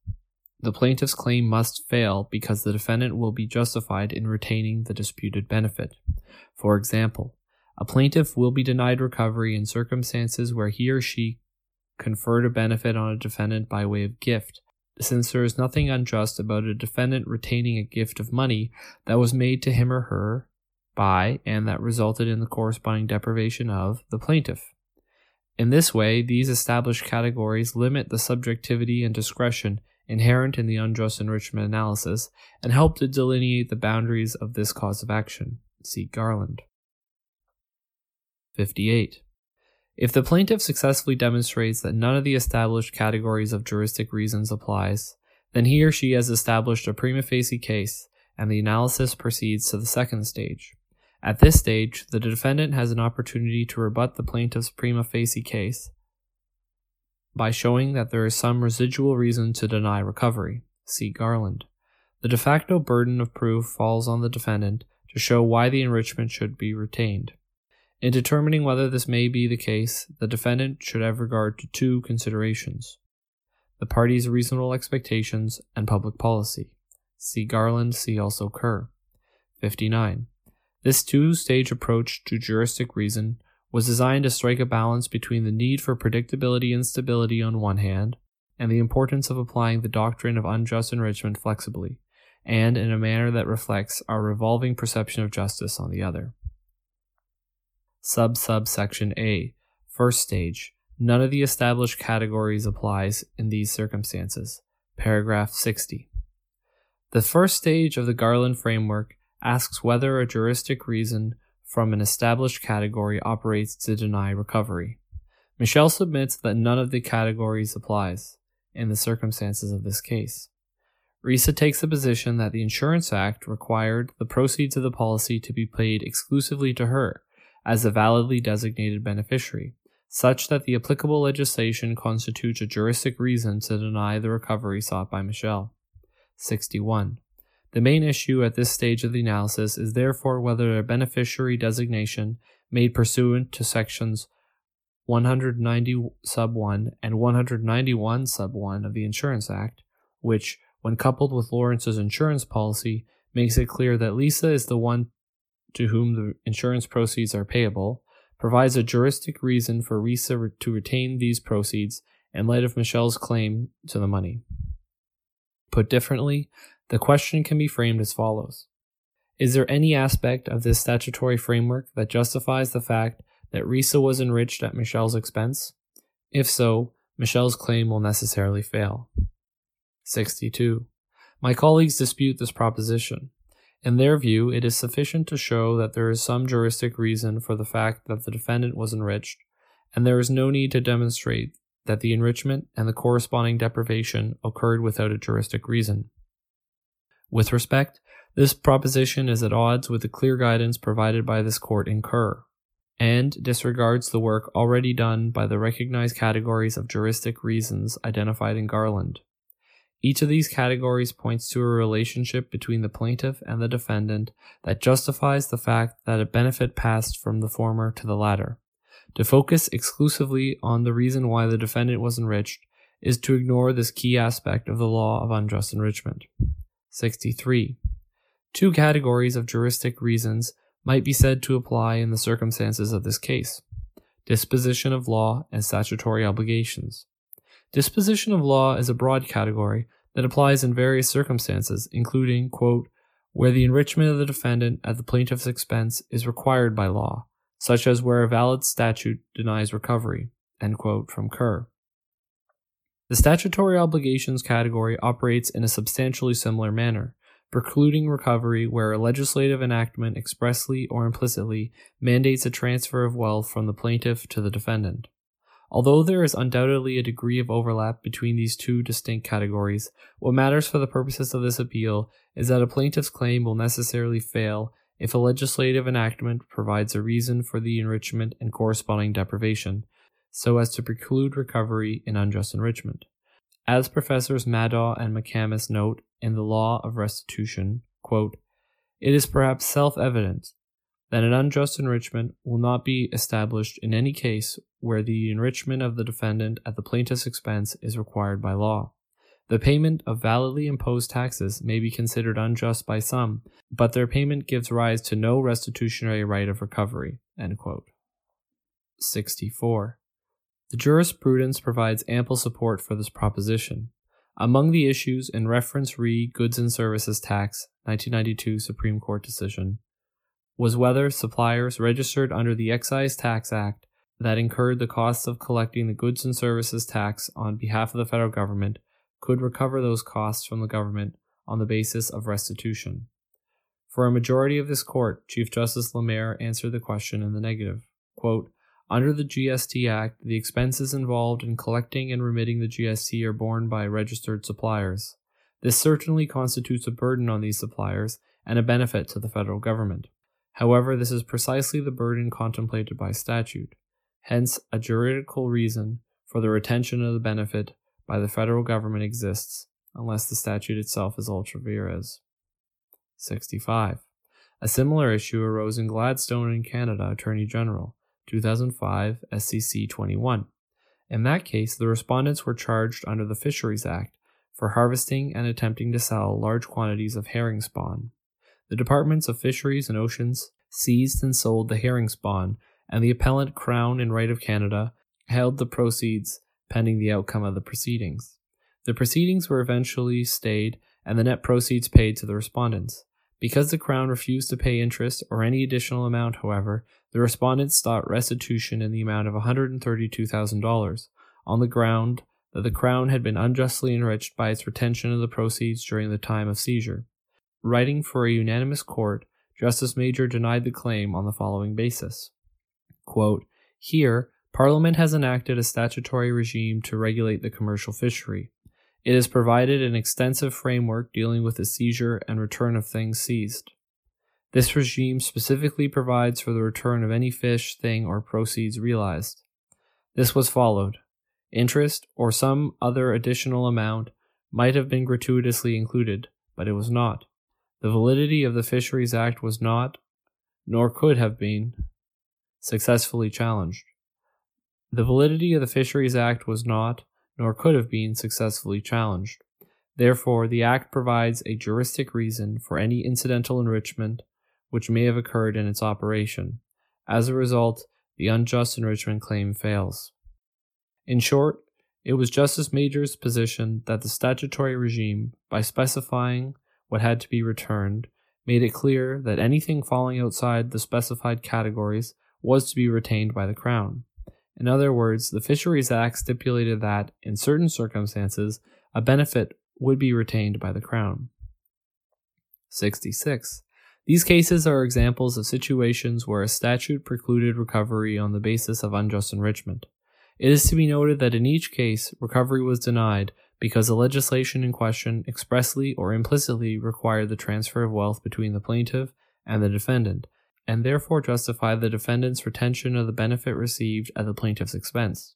The plaintiff's claim must fail because the defendant will be justified in retaining the disputed benefit. For example, a plaintiff will be denied recovery in circumstances where he or she conferred a benefit on a defendant by way of gift, since there is nothing unjust about a defendant retaining a gift of money that was made to him or her by and that resulted in the corresponding deprivation of the plaintiff. In this way, these established categories limit the subjectivity and discretion inherent in the unjust enrichment analysis and help to delineate the boundaries of this cause of action. See Garland. 58. If the plaintiff successfully demonstrates that none of the established categories of juristic reasons applies, then he or she has established a prima facie case, and the analysis proceeds to the second stage. At this stage, the defendant has an opportunity to rebut the plaintiff's prima facie case by showing that there is some residual reason to deny recovery. See Garland. The de facto burden of proof falls on the defendant to show why the enrichment should be retained. In determining whether this may be the case, the defendant should have regard to two considerations the party's reasonable expectations and public policy. See Garland, see also Kerr. 59. This two stage approach to juristic reason was designed to strike a balance between the need for predictability and stability on one hand, and the importance of applying the doctrine of unjust enrichment flexibly, and in a manner that reflects our revolving perception of justice on the other. Sub subsection A. First stage. None of the established categories applies in these circumstances. Paragraph 60. The first stage of the Garland framework asks whether a juristic reason from an established category operates to deny recovery. Michelle submits that none of the categories applies in the circumstances of this case. RISA takes the position that the Insurance Act required the proceeds of the policy to be paid exclusively to her, as a validly designated beneficiary, such that the applicable legislation constitutes a juristic reason to deny the recovery sought by Michelle. 61. The main issue at this stage of the analysis is therefore whether a beneficiary designation made pursuant to sections 190 sub 1 and 191 sub 1 of the Insurance Act, which when coupled with Lawrence's insurance policy, makes it clear that Lisa is the one to whom the insurance proceeds are payable, provides a juristic reason for Risa to retain these proceeds in light of Michelle's claim to the money. Put differently, the question can be framed as follows Is there any aspect of this statutory framework that justifies the fact that Risa was enriched at Michelle's expense? If so, Michelle's claim will necessarily fail. 62. My colleagues dispute this proposition. In their view, it is sufficient to show that there is some juristic reason for the fact that the defendant was enriched, and there is no need to demonstrate that the enrichment and the corresponding deprivation occurred without a juristic reason. With respect, this proposition is at odds with the clear guidance provided by this court in Kerr, and disregards the work already done by the recognized categories of juristic reasons identified in Garland. Each of these categories points to a relationship between the plaintiff and the defendant that justifies the fact that a benefit passed from the former to the latter. To focus exclusively on the reason why the defendant was enriched is to ignore this key aspect of the law of unjust enrichment. 63. Two categories of juristic reasons might be said to apply in the circumstances of this case disposition of law and statutory obligations. Disposition of law is a broad category that applies in various circumstances, including, quote, where the enrichment of the defendant at the plaintiff's expense is required by law, such as where a valid statute denies recovery, end quote, from Kerr. The statutory obligations category operates in a substantially similar manner, precluding recovery where a legislative enactment expressly or implicitly mandates a transfer of wealth from the plaintiff to the defendant. Although there is undoubtedly a degree of overlap between these two distinct categories, what matters for the purposes of this appeal is that a plaintiff's claim will necessarily fail if a legislative enactment provides a reason for the enrichment and corresponding deprivation, so as to preclude recovery in unjust enrichment. As Professors Maddaugh and McCamus note in The Law of Restitution, quote, it is perhaps self evident that an unjust enrichment will not be established in any case where the enrichment of the defendant at the plaintiff's expense is required by law. The payment of validly imposed taxes may be considered unjust by some, but their payment gives rise to no restitutionary right of recovery. 64. The jurisprudence provides ample support for this proposition. Among the issues in reference re Goods and Services Tax, 1992 Supreme Court decision, was whether suppliers registered under the Excise Tax Act that incurred the costs of collecting the goods and services tax on behalf of the federal government could recover those costs from the government on the basis of restitution. For a majority of this court, Chief Justice Lamer answered the question in the negative. Quote, under the GST Act, the expenses involved in collecting and remitting the GST are borne by registered suppliers. This certainly constitutes a burden on these suppliers and a benefit to the federal government. However, this is precisely the burden contemplated by statute. Hence, a juridical reason for the retention of the benefit by the federal government exists, unless the statute itself is ultra vires. 65. A similar issue arose in Gladstone and Canada Attorney General, 2005 SCC 21. In that case, the respondents were charged under the Fisheries Act for harvesting and attempting to sell large quantities of herring spawn. The Departments of Fisheries and Oceans seized and sold the herring spawn, and the appellant Crown and Right of Canada held the proceeds pending the outcome of the proceedings. The proceedings were eventually stayed and the net proceeds paid to the respondents. Because the Crown refused to pay interest or any additional amount, however, the respondents sought restitution in the amount of $132,000 on the ground that the Crown had been unjustly enriched by its retention of the proceeds during the time of seizure. Writing for a unanimous court, Justice Major denied the claim on the following basis. Quote, Here, Parliament has enacted a statutory regime to regulate the commercial fishery. It has provided an extensive framework dealing with the seizure and return of things seized. This regime specifically provides for the return of any fish, thing, or proceeds realized. This was followed. Interest or some other additional amount might have been gratuitously included, but it was not. The validity of the Fisheries Act was not, nor could have been, successfully challenged. The validity of the Fisheries Act was not, nor could have been, successfully challenged. Therefore, the Act provides a juristic reason for any incidental enrichment which may have occurred in its operation. As a result, the unjust enrichment claim fails. In short, it was Justice Major's position that the statutory regime, by specifying what had to be returned, made it clear that anything falling outside the specified categories was to be retained by the Crown. In other words, the Fisheries Act stipulated that, in certain circumstances, a benefit would be retained by the Crown. 66. These cases are examples of situations where a statute precluded recovery on the basis of unjust enrichment. It is to be noted that in each case, recovery was denied because the legislation in question expressly or implicitly required the transfer of wealth between the plaintiff and the defendant, and therefore justified the defendant's retention of the benefit received at the plaintiff's expense.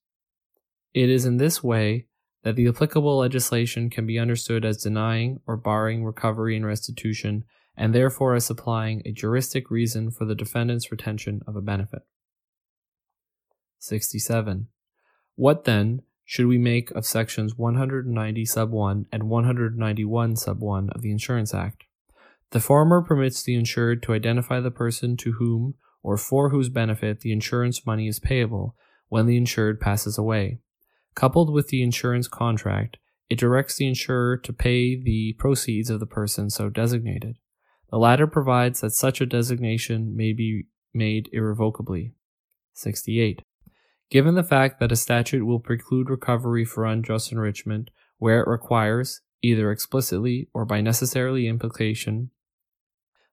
It is in this way that the applicable legislation can be understood as denying or barring recovery and restitution, and therefore as supplying a juristic reason for the defendant's retention of a benefit. 67. What then should we make of sections 190 sub 1 and 191 sub 1 of the Insurance Act? The former permits the insured to identify the person to whom or for whose benefit the insurance money is payable when the insured passes away. Coupled with the insurance contract, it directs the insurer to pay the proceeds of the person so designated. The latter provides that such a designation may be made irrevocably. 68. Given the fact that a statute will preclude recovery for unjust enrichment where it requires, either explicitly or by necessary implication,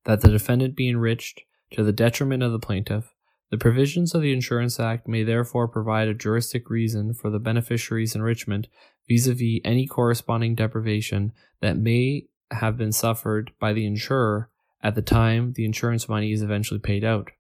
that the defendant be enriched to the detriment of the plaintiff, the provisions of the Insurance Act may therefore provide a juristic reason for the beneficiary's enrichment vis a vis any corresponding deprivation that may have been suffered by the insurer at the time the insurance money is eventually paid out.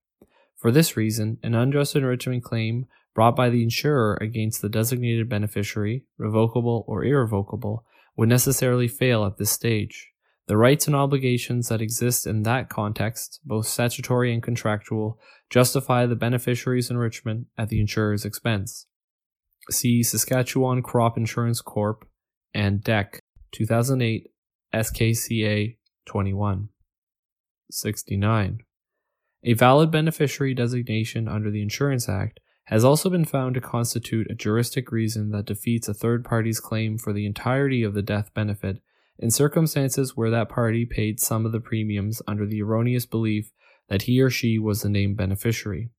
For this reason, an unjust enrichment claim brought by the insurer against the designated beneficiary, revocable or irrevocable, would necessarily fail at this stage. The rights and obligations that exist in that context, both statutory and contractual, justify the beneficiary's enrichment at the insurer's expense. See Saskatchewan Crop Insurance Corp. and DEC 2008 SKCA 21. 69. A valid beneficiary designation under the Insurance Act has also been found to constitute a juristic reason that defeats a third party's claim for the entirety of the death benefit in circumstances where that party paid some of the premiums under the erroneous belief that he or she was the named beneficiary.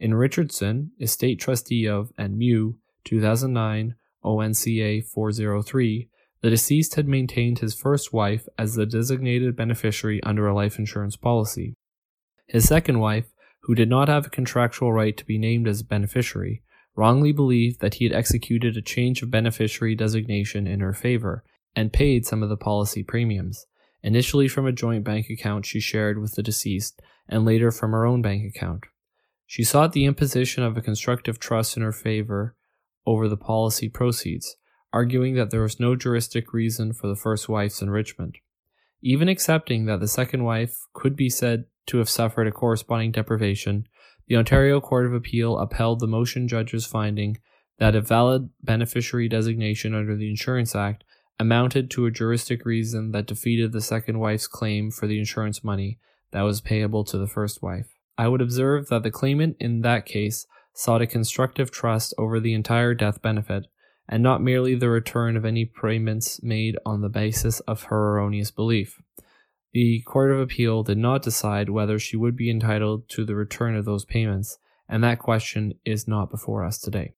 In Richardson, estate trustee of and Mew, 2009, ONCA 403, the deceased had maintained his first wife as the designated beneficiary under a life insurance policy. His second wife, who did not have a contractual right to be named as beneficiary, wrongly believed that he had executed a change of beneficiary designation in her favor and paid some of the policy premiums, initially from a joint bank account she shared with the deceased and later from her own bank account. She sought the imposition of a constructive trust in her favor over the policy proceeds, arguing that there was no juristic reason for the first wife's enrichment. Even accepting that the second wife could be said to have suffered a corresponding deprivation, the Ontario Court of Appeal upheld the motion judge's finding that a valid beneficiary designation under the Insurance Act amounted to a juristic reason that defeated the second wife's claim for the insurance money that was payable to the first wife. I would observe that the claimant in that case sought a constructive trust over the entire death benefit, and not merely the return of any payments made on the basis of her erroneous belief. The Court of Appeal did not decide whether she would be entitled to the return of those payments, and that question is not before us today.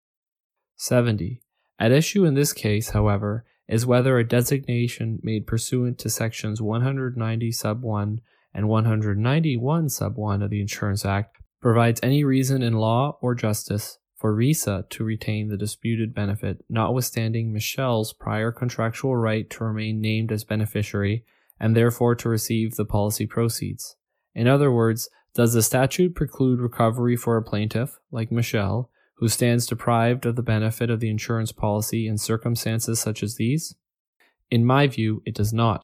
70. At issue in this case, however, is whether a designation made pursuant to sections 190 sub 1 and 191 sub 1 of the Insurance Act provides any reason in law or justice for RISA to retain the disputed benefit, notwithstanding Michelle's prior contractual right to remain named as beneficiary and therefore to receive the policy proceeds. In other words, does the statute preclude recovery for a plaintiff, like Michelle, who stands deprived of the benefit of the insurance policy in circumstances such as these? In my view, it does not.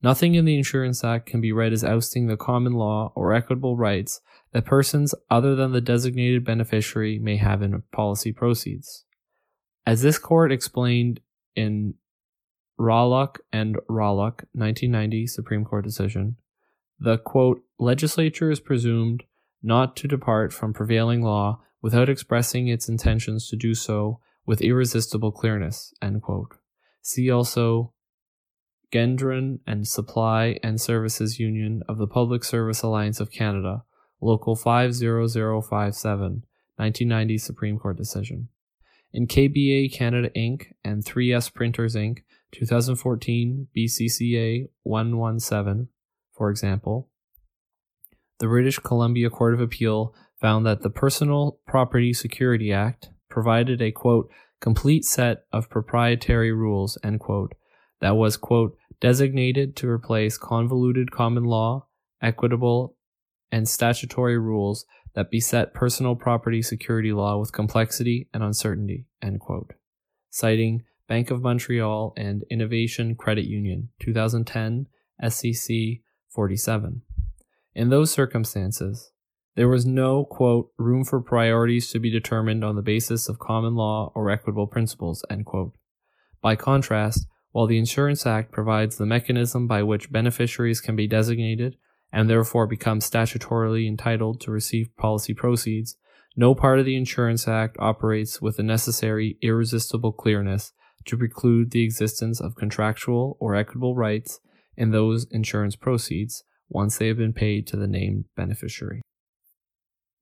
Nothing in the Insurance Act can be read as ousting the common law or equitable rights that persons other than the designated beneficiary may have in policy proceeds. As this court explained in Rawluk and Rawluk, 1990 Supreme Court decision, the quote, legislature is presumed not to depart from prevailing law without expressing its intentions to do so with irresistible clearness, end quote. See also Gendron and Supply and Services Union of the Public Service Alliance of Canada, Local 50057, 1990 Supreme Court decision. In KBA Canada Inc. and 3S Printers Inc., 2014 BCCA 117, for example, the British Columbia Court of Appeal found that the Personal Property Security Act provided a quote complete set of proprietary rules end quote that was quote designated to replace convoluted common law, equitable, and statutory rules that beset personal property security law with complexity and uncertainty end quote citing Bank of Montreal and Innovation Credit Union 2010 SCC 47 in those circumstances, there was no, quote, room for priorities to be determined on the basis of common law or equitable principles, end quote. By contrast, while the Insurance Act provides the mechanism by which beneficiaries can be designated and therefore become statutorily entitled to receive policy proceeds, no part of the Insurance Act operates with the necessary irresistible clearness to preclude the existence of contractual or equitable rights in those insurance proceeds, once they have been paid to the named beneficiary.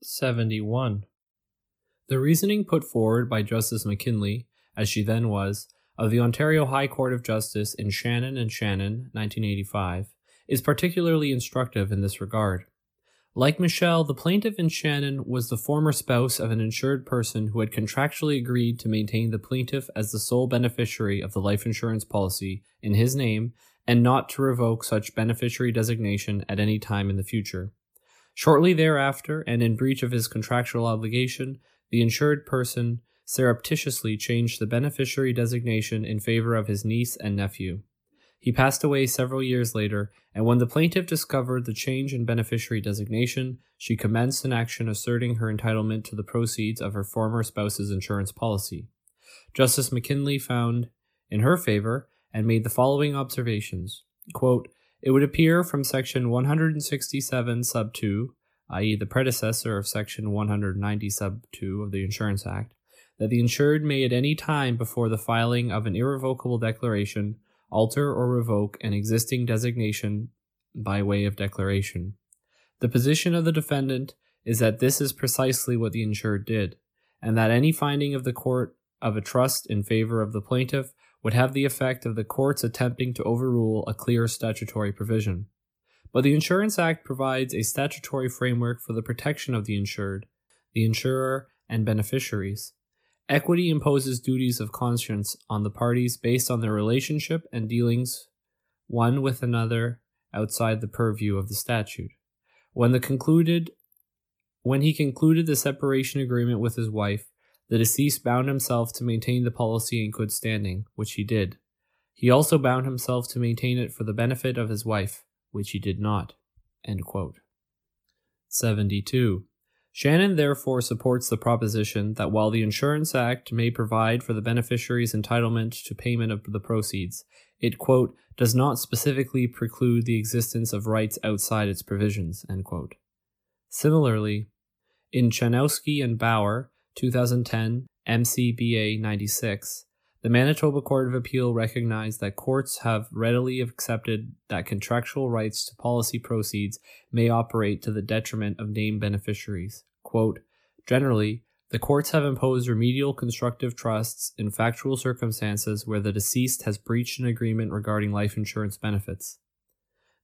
71. The reasoning put forward by Justice McKinlay, as she then was, of the Ontario High Court of Justice in Shannon and Shannon, 1985, is particularly instructive in this regard. Like Michelle, the plaintiff in Shannon was the former spouse of an insured person who had contractually agreed to maintain the plaintiff as the sole beneficiary of the life insurance policy in his name and not to revoke such beneficiary designation at any time in the future. Shortly thereafter, and in breach of his contractual obligation, the insured person surreptitiously changed the beneficiary designation in favor of his niece and nephew. He passed away several years later, and when the plaintiff discovered the change in beneficiary designation, she commenced an action asserting her entitlement to the proceeds of her former spouse's insurance policy. Justice McKinlay found, in her favor, and made the following observations. Quote, it would appear from section 167 sub 2, i.e., the predecessor of section 190 sub 2 of the Insurance Act, that the insured may at any time before the filing of an irrevocable declaration alter or revoke an existing designation by way of declaration. The position of the defendant is that this is precisely what the insured did, and that any finding of the court of a trust in favor of the plaintiff would have the effect of the courts attempting to overrule a clear statutory provision. But the Insurance Act provides a statutory framework for the protection of the insured, the insurer, and beneficiaries. Equity imposes duties of conscience on the parties based on their relationship and dealings one with another outside the purview of the statute. When the concluded when he concluded the separation agreement with his wife, the deceased bound himself to maintain the policy in good standing, which he did. He also bound himself to maintain it for the benefit of his wife, which he did not. 72. Shannon therefore supports the proposition that while the Insurance Act may provide for the beneficiary's entitlement to payment of the proceeds, it, quote, does not specifically preclude the existence of rights outside its provisions, Similarly, in Chanowski and Bauer, 2010 MCBA 96, the Manitoba Court of Appeal recognized that courts have readily accepted that contractual rights to policy proceeds may operate to the detriment of named beneficiaries. Quote, Generally, the courts have imposed remedial constructive trusts in factual circumstances where the deceased has breached an agreement regarding life insurance benefits.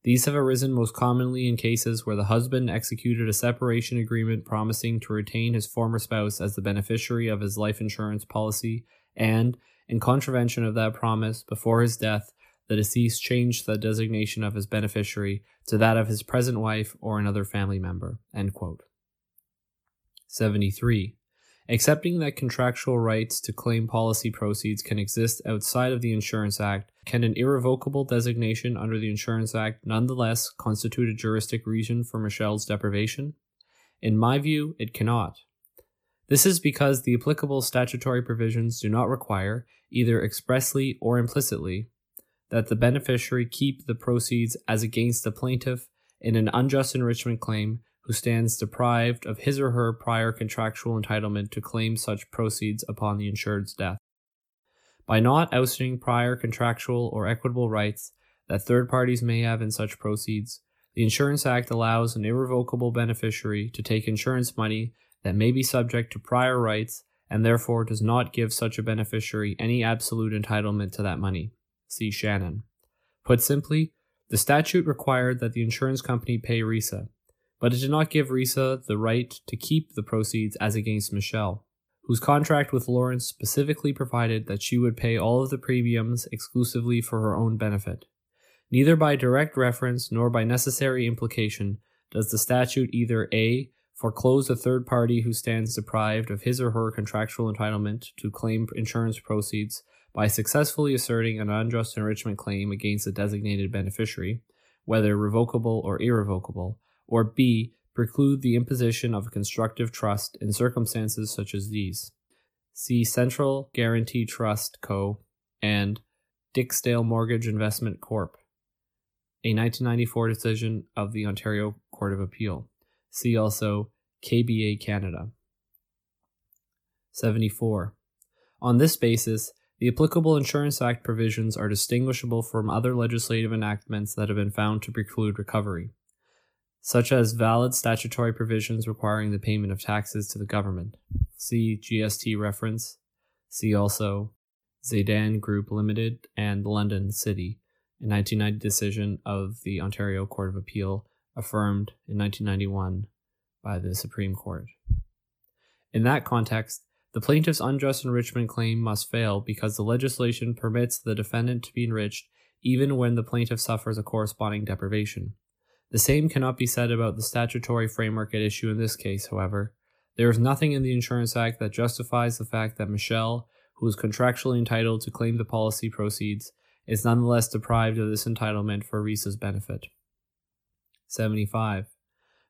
These have arisen most commonly in cases where the husband executed a separation agreement promising to retain his former spouse as the beneficiary of his life insurance policy, and, in contravention of that promise, before his death, the deceased changed the designation of his beneficiary to that of his present wife or another family member. 73. Accepting that contractual rights to claim policy proceeds can exist outside of the Insurance Act, can an irrevocable designation under the Insurance Act nonetheless constitute a juristic reason for Michelle's deprivation? In my view, it cannot. This is because the applicable statutory provisions do not require, either expressly or implicitly, that the beneficiary keep the proceeds as against the plaintiff in an unjust enrichment claim who stands deprived of his or her prior contractual entitlement to claim such proceeds upon the insured's death. By not ousting prior contractual or equitable rights that third parties may have in such proceeds, the Insurance Act allows an irrevocable beneficiary to take insurance money that may be subject to prior rights and therefore does not give such a beneficiary any absolute entitlement to that money. See Shannon. Put simply, the statute required that the insurance company pay Risa, but it did not give Risa the right to keep the proceeds as against Michelle, whose contract with Lawrence specifically provided that she would pay all of the premiums exclusively for her own benefit. Neither by direct reference nor by necessary implication does the statute either A. foreclose a third party who stands deprived of his or her contractual entitlement to claim insurance proceeds by successfully asserting an unjust enrichment claim against a designated beneficiary, whether revocable or irrevocable, or B. preclude the imposition of a constructive trust in circumstances such as these. See Central Guaranty Trust Co. and Dixdale Mortgage Investment Corp a 1994 decision of the Ontario Court of Appeal. See also KBA Canada. 74. On this basis, the applicable Insurance Act provisions are distinguishable from other legislative enactments that have been found to preclude recovery, such as valid statutory provisions requiring the payment of taxes to the government. See GST reference. See also Zaidan Group Limited and London City a 1990 decision of the Ontario Court of Appeal, affirmed in 1991 by the Supreme Court. In that context, the plaintiff's unjust enrichment claim must fail because the legislation permits the defendant to be enriched even when the plaintiff suffers a corresponding deprivation. The same cannot be said about the statutory framework at issue in this case, however. There is nothing in the Insurance Act that justifies the fact that Michelle, who is contractually entitled to claim the policy proceeds, is nonetheless deprived of this entitlement for Risa's benefit. 75.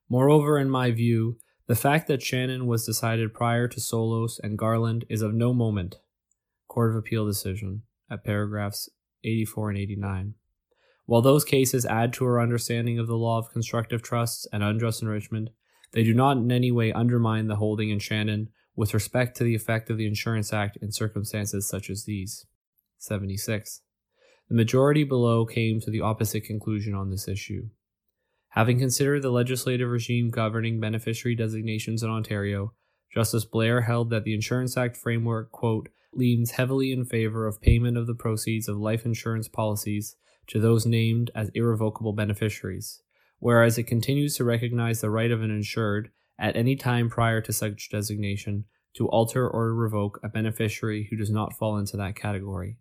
Moreover, in my view, the fact that Shannon was decided prior to Soulos and Garland is of no moment. Court of Appeal decision at paragraphs 84 and 89. While those cases add to our understanding of the law of constructive trusts and unjust enrichment, they do not in any way undermine the holding in Shannon with respect to the effect of the Insurance Act in circumstances such as these. 76. The majority below came to the opposite conclusion on this issue. Having considered the legislative regime governing beneficiary designations in Ontario, Justice Blair held that the Insurance Act framework, quote, leans heavily in favor of payment of the proceeds of life insurance policies to those named as irrevocable beneficiaries, whereas it continues to recognize the right of an insured at any time prior to such designation to alter or revoke a beneficiary who does not fall into that category.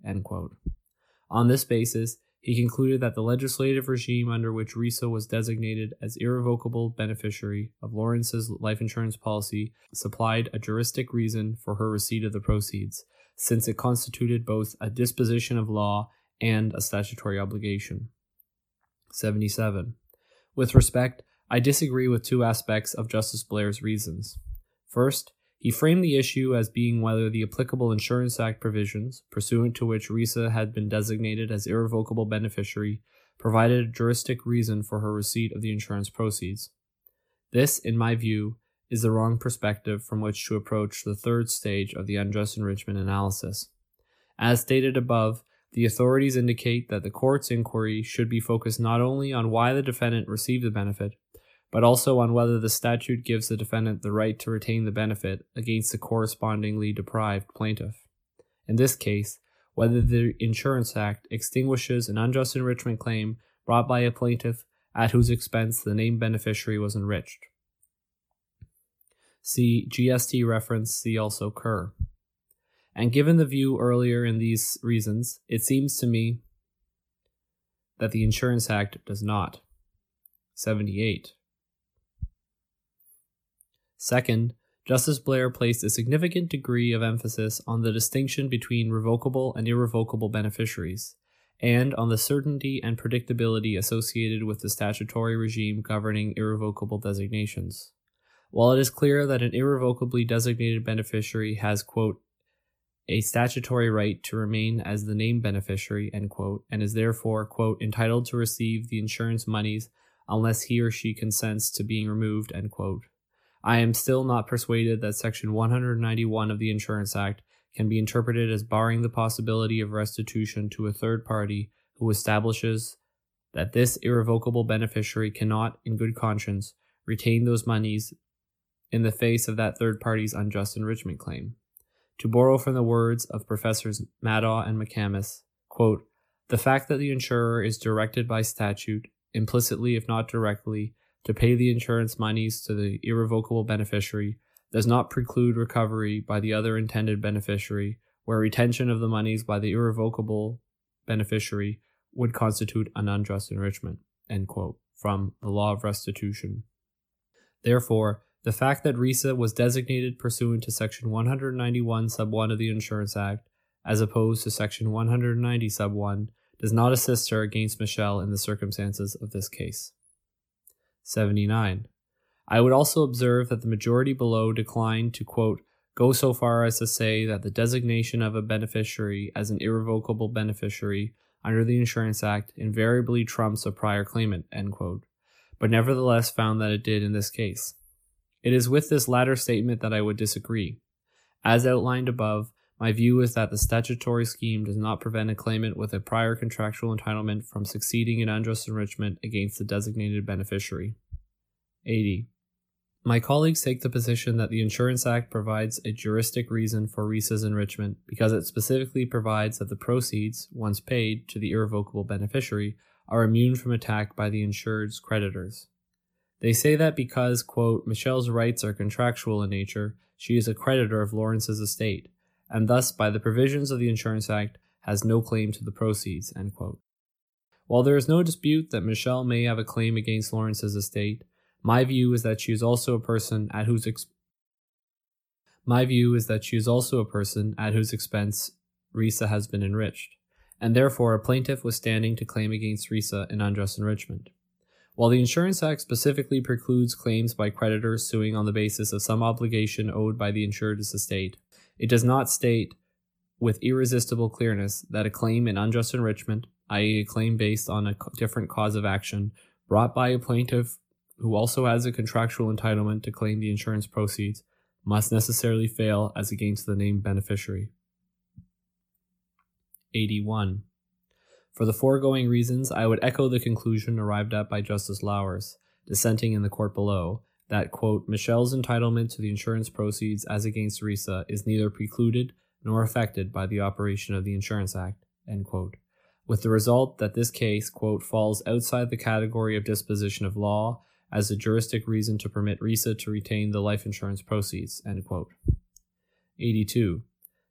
On this basis, he concluded that the legislative regime under which Risa was designated as irrevocable beneficiary of Lawrence's life insurance policy supplied a juristic reason for her receipt of the proceeds, since it constituted both a disposition of law and a statutory obligation. 77. With respect, I disagree with two aspects of Justice Blair's reasons. First, he framed the issue as being whether the applicable Insurance Act provisions, pursuant to which Risa had been designated as irrevocable beneficiary, provided a juristic reason for her receipt of the insurance proceeds. This, in my view, is the wrong perspective from which to approach the third stage of the unjust enrichment analysis. As stated above, the authorities indicate that the court's inquiry should be focused not only on why the defendant received the benefit, but also on whether the statute gives the defendant the right to retain the benefit against the correspondingly deprived plaintiff. In this case, whether the Insurance Act extinguishes an unjust enrichment claim brought by a plaintiff at whose expense the named beneficiary was enriched. See GST reference, see also Kerr. And given the view earlier in these reasons, it seems to me that the Insurance Act does not. 78. Second, Justice Blair placed a significant degree of emphasis on the distinction between revocable and irrevocable beneficiaries, and on the certainty and predictability associated with the statutory regime governing irrevocable designations. While it is clear that an irrevocably designated beneficiary has, quote, a statutory right to remain as the named beneficiary, end quote, and is therefore, quote, entitled to receive the insurance monies unless he or she consents to being removed, end quote. I am still not persuaded that Section 191 of the Insurance Act can be interpreted as barring the possibility of restitution to a third party who establishes that this irrevocable beneficiary cannot, in good conscience, retain those monies in the face of that third party's unjust enrichment claim. To borrow from the words of Professors Maddaugh and McCamus, quote, the fact that the insurer is directed by statute, implicitly if not directly, to pay the insurance monies to the irrevocable beneficiary does not preclude recovery by the other intended beneficiary, where retention of the monies by the irrevocable beneficiary would constitute an unjust enrichment. Quote. From the Law of Restitution. Therefore, the fact that Risa was designated pursuant to Section 191 Sub 1 of the Insurance Act, as opposed to Section 190 Sub 1, does not assist her against Michelle in the circumstances of this case. 79. I would also observe that the majority below declined to, quote, go so far as to say that the designation of a beneficiary as an irrevocable beneficiary under the Insurance Act invariably trumps a prior claimant, end quote, but nevertheless found that it did in this case. It is with this latter statement that I would disagree. As outlined above, my view is that the statutory scheme does not prevent a claimant with a prior contractual entitlement from succeeding in unjust enrichment against the designated beneficiary. 80. My colleagues take the position that the Insurance Act provides a juristic reason for Risa's enrichment because it specifically provides that the proceeds, once paid to the irrevocable beneficiary, are immune from attack by the insured's creditors. They say that because, quote, Michelle's rights are contractual in nature, she is a creditor of Lawrence's estate, and thus, by the provisions of the Insurance Act, has no claim to the proceeds, end quote. While there is no dispute that Michelle may have a claim against Lawrence's estate, my view is that she is also a person at whose ex- my view is that she is also a person at whose expense Risa has been enriched, and therefore a plaintiff was standing to claim against Risa in unjust enrichment. While the Insurance Act specifically precludes claims by creditors suing on the basis of some obligation owed by the insured's estate, it does not state with irresistible clearness that a claim in unjust enrichment, i.e., a claim based on a different cause of action, brought by a plaintiff who also has a contractual entitlement to claim the insurance proceeds, must necessarily fail as against the named beneficiary. 81. For the foregoing reasons, I would echo the conclusion arrived at by Justice Lauwers, dissenting in the court below, that, quote, Michelle's entitlement to the insurance proceeds as against Risa is neither precluded nor affected by the operation of the Insurance Act, end quote, with the result that this case, quote, falls outside the category of disposition of law as a juristic reason to permit Risa to retain the life insurance proceeds, end quote. 82.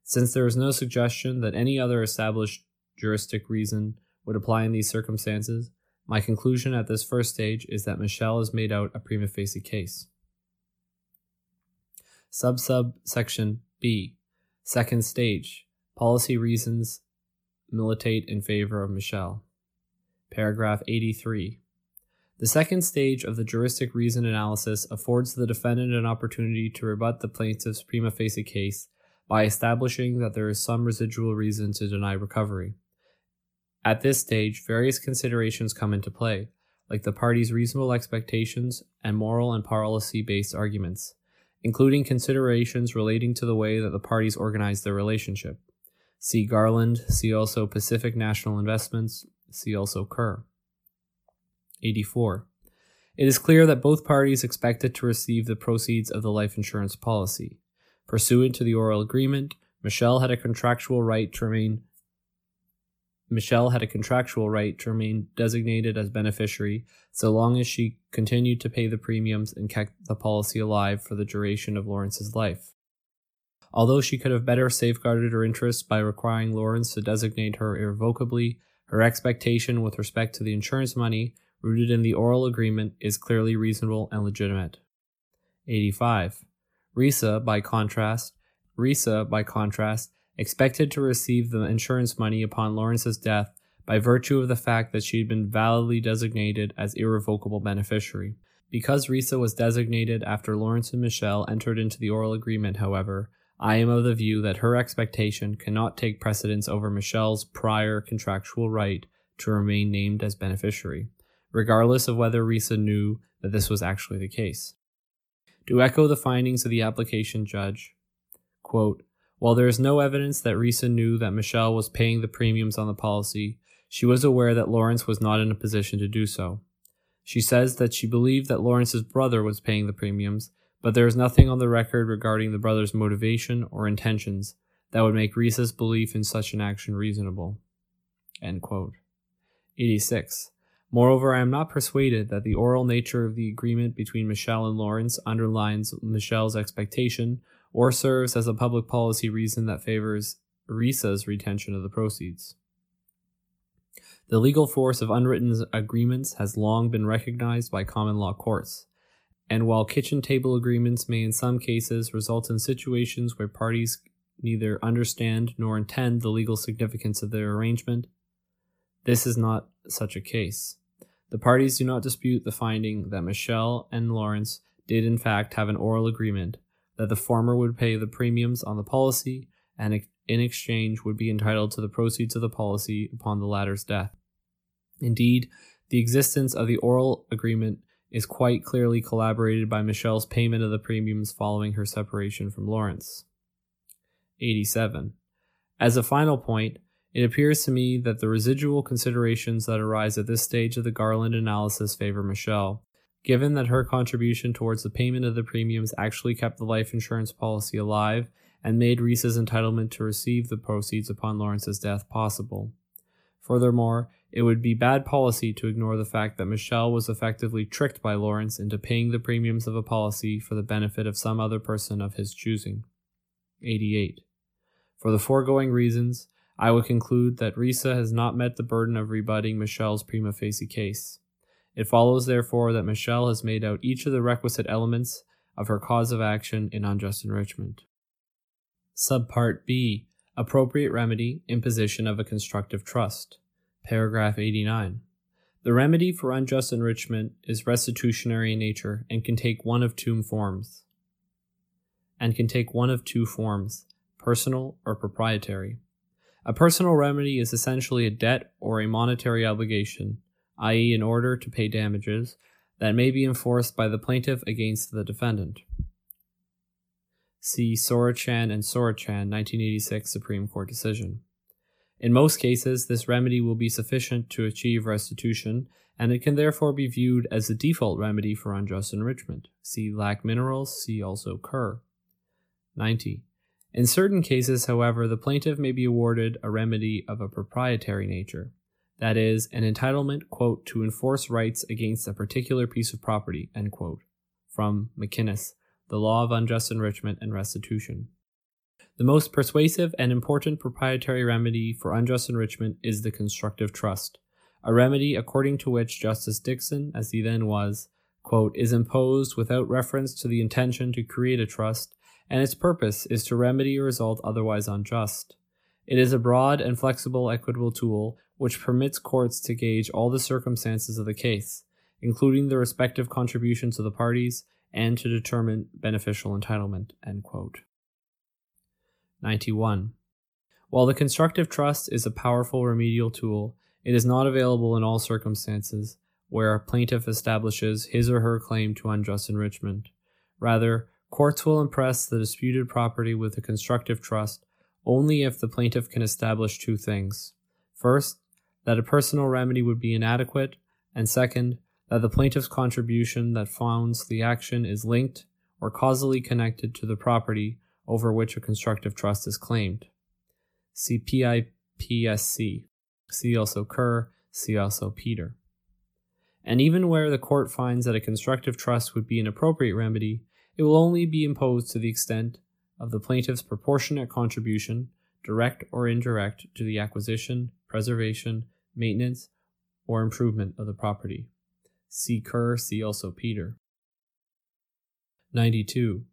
Since there is no suggestion that any other established juristic reason would apply in these circumstances, my conclusion at this first stage is that Michelle has made out a prima facie case. Sub sub section B. Second stage. Policy reasons militate in favor of Michelle. Paragraph 83. The second stage of the juristic reason analysis affords the defendant an opportunity to rebut the plaintiff's prima facie case by establishing that there is some residual reason to deny recovery. At this stage, various considerations come into play, like the parties' reasonable expectations and moral and policy based arguments, including considerations relating to the way that the parties organize their relationship. See Garland, see also Pacific National Investments, see also Kerr. 84. It is clear that both parties expected to receive the proceeds of the life insurance policy. Pursuant to the oral agreement, Michelle had a contractual right to remain Michelle had a contractual right to remain designated as beneficiary so long as she continued to pay the premiums and kept the policy alive for the duration of Lawrence's life. Although she could have better safeguarded her interests by requiring Lawrence to designate her irrevocably, her expectation with respect to the insurance money, rooted in the oral agreement, is clearly reasonable and legitimate. 85. Risa, by contrast, Risa, by contrast, expected to receive the insurance money upon Lawrence's death by virtue of the fact that she had been validly designated as irrevocable beneficiary. Because Risa was designated after Lawrence and Michelle entered into the oral agreement, however, I am of the view that her expectation cannot take precedence over Michelle's prior contractual right to remain named as beneficiary, regardless of whether Risa knew that this was actually the case. To echo the findings of the application judge, quote, while there is no evidence that Risa knew that Michelle was paying the premiums on the policy, she was aware that Lawrence was not in a position to do so. She says that she believed that Lawrence's brother was paying the premiums, but there is nothing on the record regarding the brother's motivation or intentions that would make Risa's belief in such an action reasonable. 86. Moreover, I am not persuaded that the oral nature of the agreement between Michelle and Lawrence underlines Michelle's expectation or serves as a public policy reason that favors Risa's retention of the proceeds. The legal force of unwritten agreements has long been recognized by common law courts, and while kitchen table agreements may in some cases result in situations where parties neither understand nor intend the legal significance of their arrangement, this is not such a case. The parties do not dispute the finding that Michelle and Lawrence did in fact have an oral agreement that the former would pay the premiums on the policy and in exchange would be entitled to the proceeds of the policy upon the latter's death. Indeed, the existence of the oral agreement is quite clearly collaborated by Michelle's payment of the premiums following her separation from Lawrence. 87. As a final point, it appears to me that the residual considerations that arise at this stage of the Garland analysis favor Michelle, given that her contribution towards the payment of the premiums actually kept the life insurance policy alive and made Risa's entitlement to receive the proceeds upon Lawrence's death possible. Furthermore, it would be bad policy to ignore the fact that Michelle was effectively tricked by Lawrence into paying the premiums of a policy for the benefit of some other person of his choosing. 88. For the foregoing reasons, I would conclude that Risa has not met the burden of rebutting Michelle's prima facie case. It follows, therefore, that Michelle has made out each of the requisite elements of her cause of action in unjust enrichment. Subpart B Appropriate remedy, imposition of a constructive trust. Paragraph 89. The remedy for unjust enrichment is restitutionary in nature and can take one of two forms. And can take one of two forms, personal or proprietary. A personal remedy is essentially a debt or a monetary obligation, i.e., an order to pay damages, that may be enforced by the plaintiff against the defendant. See Sorochan and Sorochan 1986 Supreme Court decision. In most cases, this remedy will be sufficient to achieve restitution, and it can therefore be viewed as the default remedy for unjust enrichment. See Lac Minerals, see also Kerr. 90. In certain cases, however, the plaintiff may be awarded a remedy of a proprietary nature, that is, an entitlement, quote, to enforce rights against a particular piece of property, end quote, from McInnes, The Law of Unjust Enrichment and Restitution. The most persuasive and important proprietary remedy for unjust enrichment is the constructive trust, a remedy according to which Justice Dickson, as he then was, quote, is imposed without reference to the intention to create a trust and its purpose is to remedy a result otherwise unjust. It is a broad and flexible equitable tool which permits courts to gauge all the circumstances of the case, including the respective contributions of the parties, and to determine beneficial entitlement. 91. While the constructive trust is a powerful remedial tool, it is not available in all circumstances where a plaintiff establishes his or her claim to unjust enrichment. Rather, Courts will impress the disputed property with a constructive trust only if the plaintiff can establish two things. First, that a personal remedy would be inadequate, and second, that the plaintiff's contribution that founds the action is linked or causally connected to the property over which a constructive trust is claimed. See PIPSC. See also Kerr. See also Peter. And even where the court finds that a constructive trust would be an appropriate remedy, it will only be imposed to the extent of the plaintiff's proportionate contribution, direct or indirect, to the acquisition, preservation, maintenance, or improvement of the property. See Kerr, see also Peter. 92.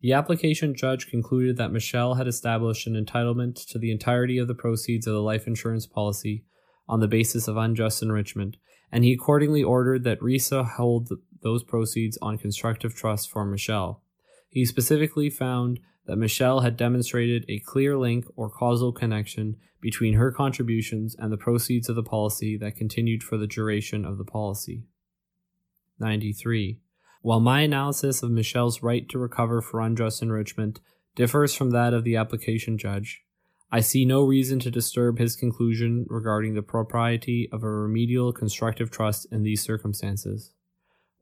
The application judge concluded that Michelle had established an entitlement to the entirety of the proceeds of the life insurance policy on the basis of unjust enrichment, and he accordingly ordered that Risa hold those proceeds on constructive trust for Michelle. He specifically found that Michelle had demonstrated a clear link or causal connection between her contributions and the proceeds of the policy that continued for the duration of the policy. 93. While my analysis of Michelle's right to recover for unjust enrichment differs from that of the application judge, I see no reason to disturb his conclusion regarding the propriety of a remedial constructive trust in these circumstances.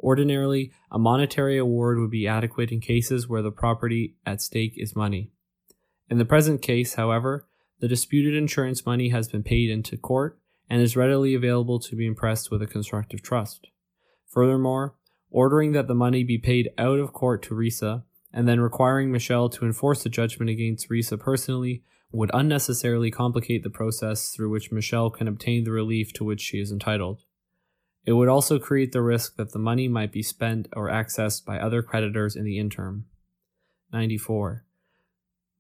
Ordinarily, a monetary award would be adequate in cases where the property at stake is money. In the present case, however, the disputed insurance money has been paid into court and is readily available to be impressed with a constructive trust. Furthermore, ordering that the money be paid out of court to Risa and then requiring Michelle to enforce the judgment against Risa personally would unnecessarily complicate the process through which Michelle can obtain the relief to which she is entitled. It would also create the risk that the money might be spent or accessed by other creditors in the interim. 94.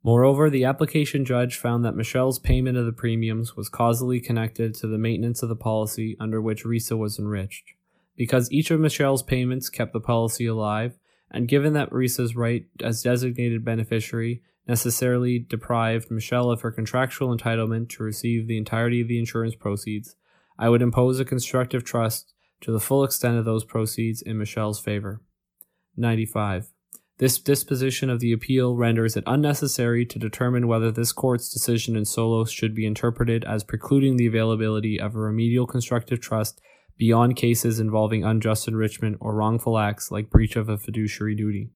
Moreover, the application judge found that Michelle's payment of the premiums was causally connected to the maintenance of the policy under which Risa was enriched. Because each of Michelle's payments kept the policy alive, and given that Risa's right as designated beneficiary necessarily deprived Michelle of her contractual entitlement to receive the entirety of the insurance proceeds, I would impose a constructive trust to the full extent of those proceeds in Michelle's favor. 95. This disposition of the appeal renders it unnecessary to determine whether this court's decision in Soulos should be interpreted as precluding the availability of a remedial constructive trust beyond cases involving unjust enrichment or wrongful acts like breach of a fiduciary duty.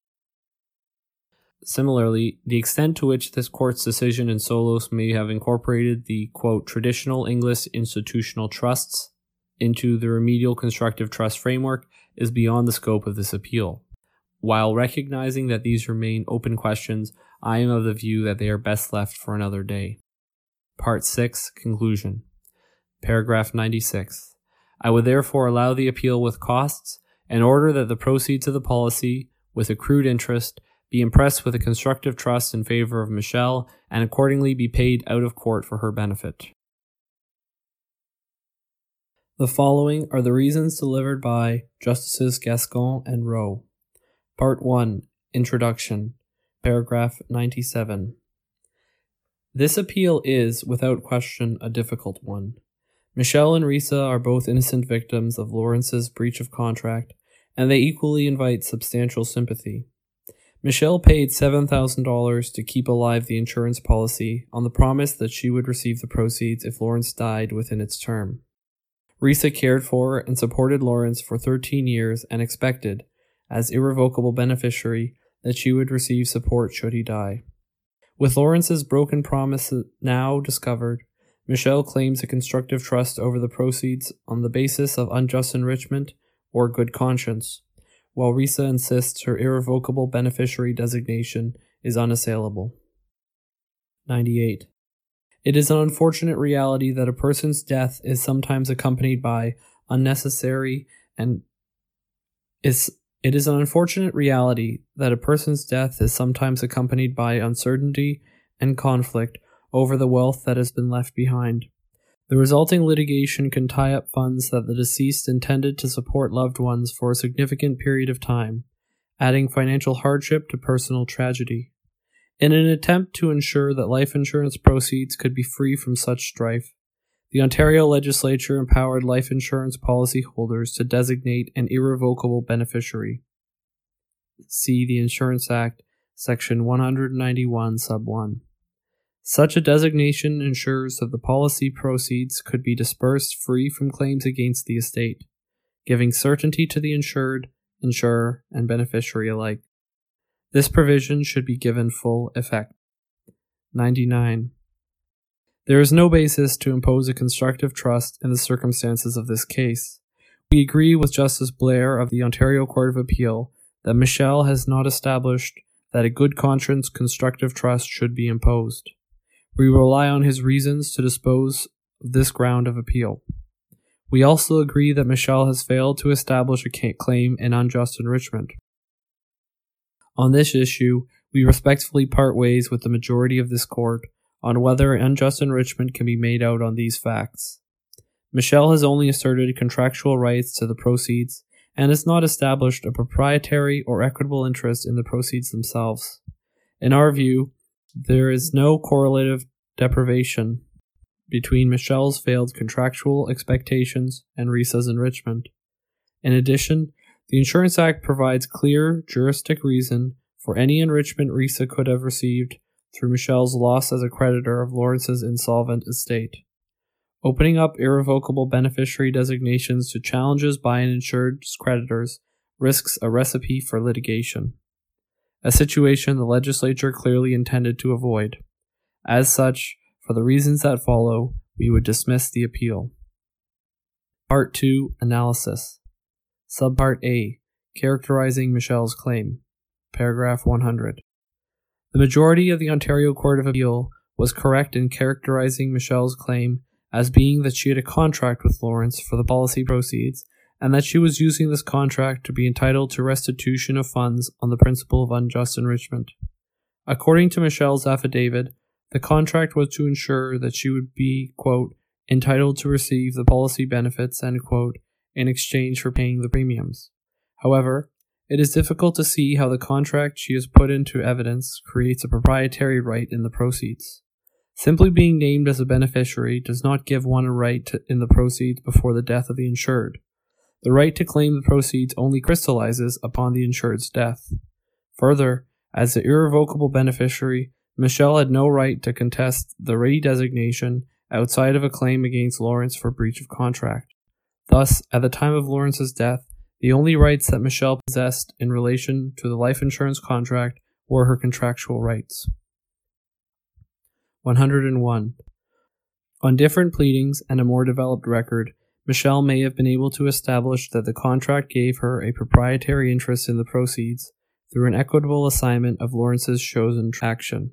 Similarly, the extent to which this court's decision in Soulos may have incorporated the quote, traditional English institutional trusts into the remedial constructive trust framework is beyond the scope of this appeal. While recognizing that these remain open questions, I am of the view that they are best left for another day. Part 6 Conclusion Paragraph 96. I would therefore allow the appeal with costs and order that the proceeds of the policy, with accrued interest, be impressed with a constructive trust in favor of Michelle and accordingly be paid out of court for her benefit. The following are the reasons delivered by Justices Gascon and Rowe. Part 1 Introduction, paragraph 97. This appeal is, without question, a difficult one. Michelle and Risa are both innocent victims of Lawrence's breach of contract, and they equally invite substantial sympathy. Michelle paid $7,000 to keep alive the insurance policy on the promise that she would receive the proceeds if Lawrence died within its term. Risa cared for and supported Lawrence for 13 years and expected, as irrevocable beneficiary, that she would receive support should he die. With Lawrence's broken promise now discovered, Michelle claims a constructive trust over the proceeds on the basis of unjust enrichment or good conscience, while Risa insists her irrevocable beneficiary designation is unassailable. 98. It is an unfortunate reality that a person's death is sometimes accompanied by unnecessary and is it is an unfortunate reality that a person's death is sometimes accompanied by uncertainty and conflict over the wealth that has been left behind. The resulting litigation can tie up funds that the deceased intended to support loved ones for a significant period of time, adding financial hardship to personal tragedy. In an attempt to ensure that life insurance proceeds could be free from such strife, the Ontario legislature empowered life insurance policyholders to designate an irrevocable beneficiary. See the Insurance Act, Section 191, Sub 1. Such a designation ensures that the policy proceeds could be dispersed free from claims against the estate, giving certainty to the insured, insurer, and beneficiary alike. This provision should be given full effect. 99. There is no basis to impose a constructive trust in the circumstances of this case. We agree with Justice Blair of the Ontario Court of Appeal that Michelle has not established that a good conscience constructive trust should be imposed. We rely on his reasons to dispose of this ground of appeal. We also agree that Michelle has failed to establish a claim in unjust enrichment. On this issue, we respectfully part ways with the majority of this court on whether unjust enrichment can be made out on these facts. Michelle has only asserted contractual rights to the proceeds and has not established a proprietary or equitable interest in the proceeds themselves. In our view, there is no correlative deprivation between Michelle's failed contractual expectations and Risa's enrichment. In addition, the Insurance Act provides clear juristic reason for any enrichment Risa could have received through Michelle's loss as a creditor of Lawrence's insolvent estate. Opening up irrevocable beneficiary designations to challenges by an insured's creditors risks a recipe for litigation, a situation the legislature clearly intended to avoid. As such, for the reasons that follow, we would dismiss the appeal. Part 2 Analysis Subpart A Characterizing Michelle's Claim. Paragraph 100. The majority of the Ontario Court of Appeal was correct in characterizing Michelle's claim as being that she had a contract with Lawrence for the policy proceeds and that she was using this contract to be entitled to restitution of funds on the principle of unjust enrichment. According to Michelle's affidavit, the contract was to ensure that she would be, quote, entitled to receive the policy benefits, quote, in exchange for paying the premiums. However, it is difficult to see how the contract she has put into evidence creates a proprietary right in the proceeds. Simply being named as a beneficiary does not give one a right to, in the proceeds before the death of the insured. The right to claim the proceeds only crystallizes upon the insured's death. Further, as the irrevocable beneficiary, Michelle had no right to contest the redesignation outside of a claim against Lawrence for breach of contract. Thus, at the time of Lawrence's death, the only rights that Michelle possessed in relation to the life insurance contract were her contractual rights. 101. On different pleadings and a more developed record, Michelle may have been able to establish that the contract gave her a proprietary interest in the proceeds through an equitable assignment of Lawrence's chose in action.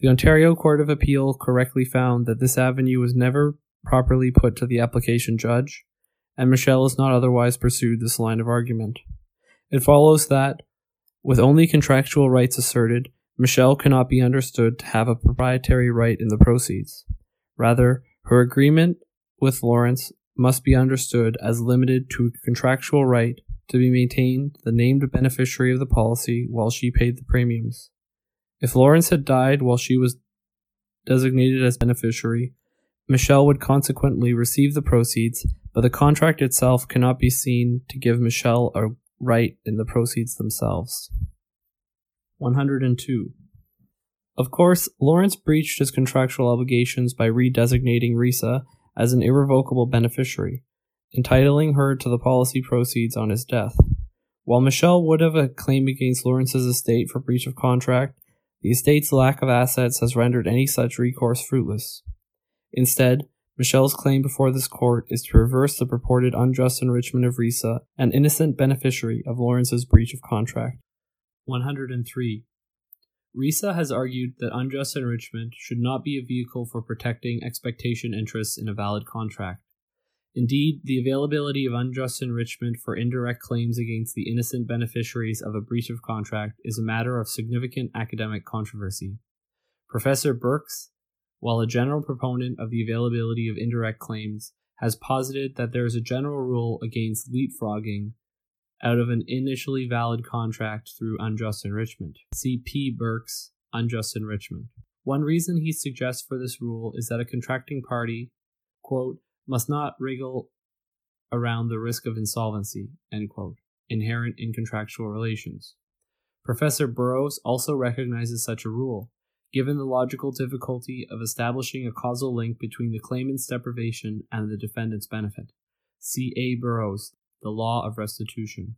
The Ontario Court of Appeal correctly found that this avenue was never properly put to the application judge, and Michelle has not otherwise pursued this line of argument. It follows that, with only contractual rights asserted, Michelle cannot be understood to have a proprietary right in the proceeds. Rather, her agreement with Lawrence must be understood as limited to a contractual right to be maintained the named beneficiary of the policy while she paid the premiums. If Lawrence had died while she was designated as beneficiary, Michelle would consequently receive the proceeds, but the contract itself cannot be seen to give Michelle a right in the proceeds themselves. 102. Of course, Lawrence breached his contractual obligations by redesignating Risa as an irrevocable beneficiary, entitling her to the policy proceeds on his death. While Michelle would have a claim against Lawrence's estate for breach of contract, the estate's lack of assets has rendered any such recourse fruitless. Instead, Michelle's claim before this court is to reverse the purported unjust enrichment of Risa, an innocent beneficiary of Lawrence's breach of contract. 103. Risa has argued that unjust enrichment should not be a vehicle for protecting expectation interests in a valid contract. Indeed, the availability of unjust enrichment for indirect claims against the innocent beneficiaries of a breach of contract is a matter of significant academic controversy. Professor Birks while a general proponent of the availability of indirect claims, has posited that there is a general rule against leapfrogging out of an initially valid contract through unjust enrichment. See P. Birks' Unjust Enrichment. One reason he suggests for this rule is that a contracting party, quote, must not wriggle around the risk of insolvency, quote, inherent in contractual relations. Professor Burrows also recognizes such a rule, given the logical difficulty of establishing a causal link between the claimant's deprivation and the defendant's benefit. See A. Burrows, The Law of Restitution.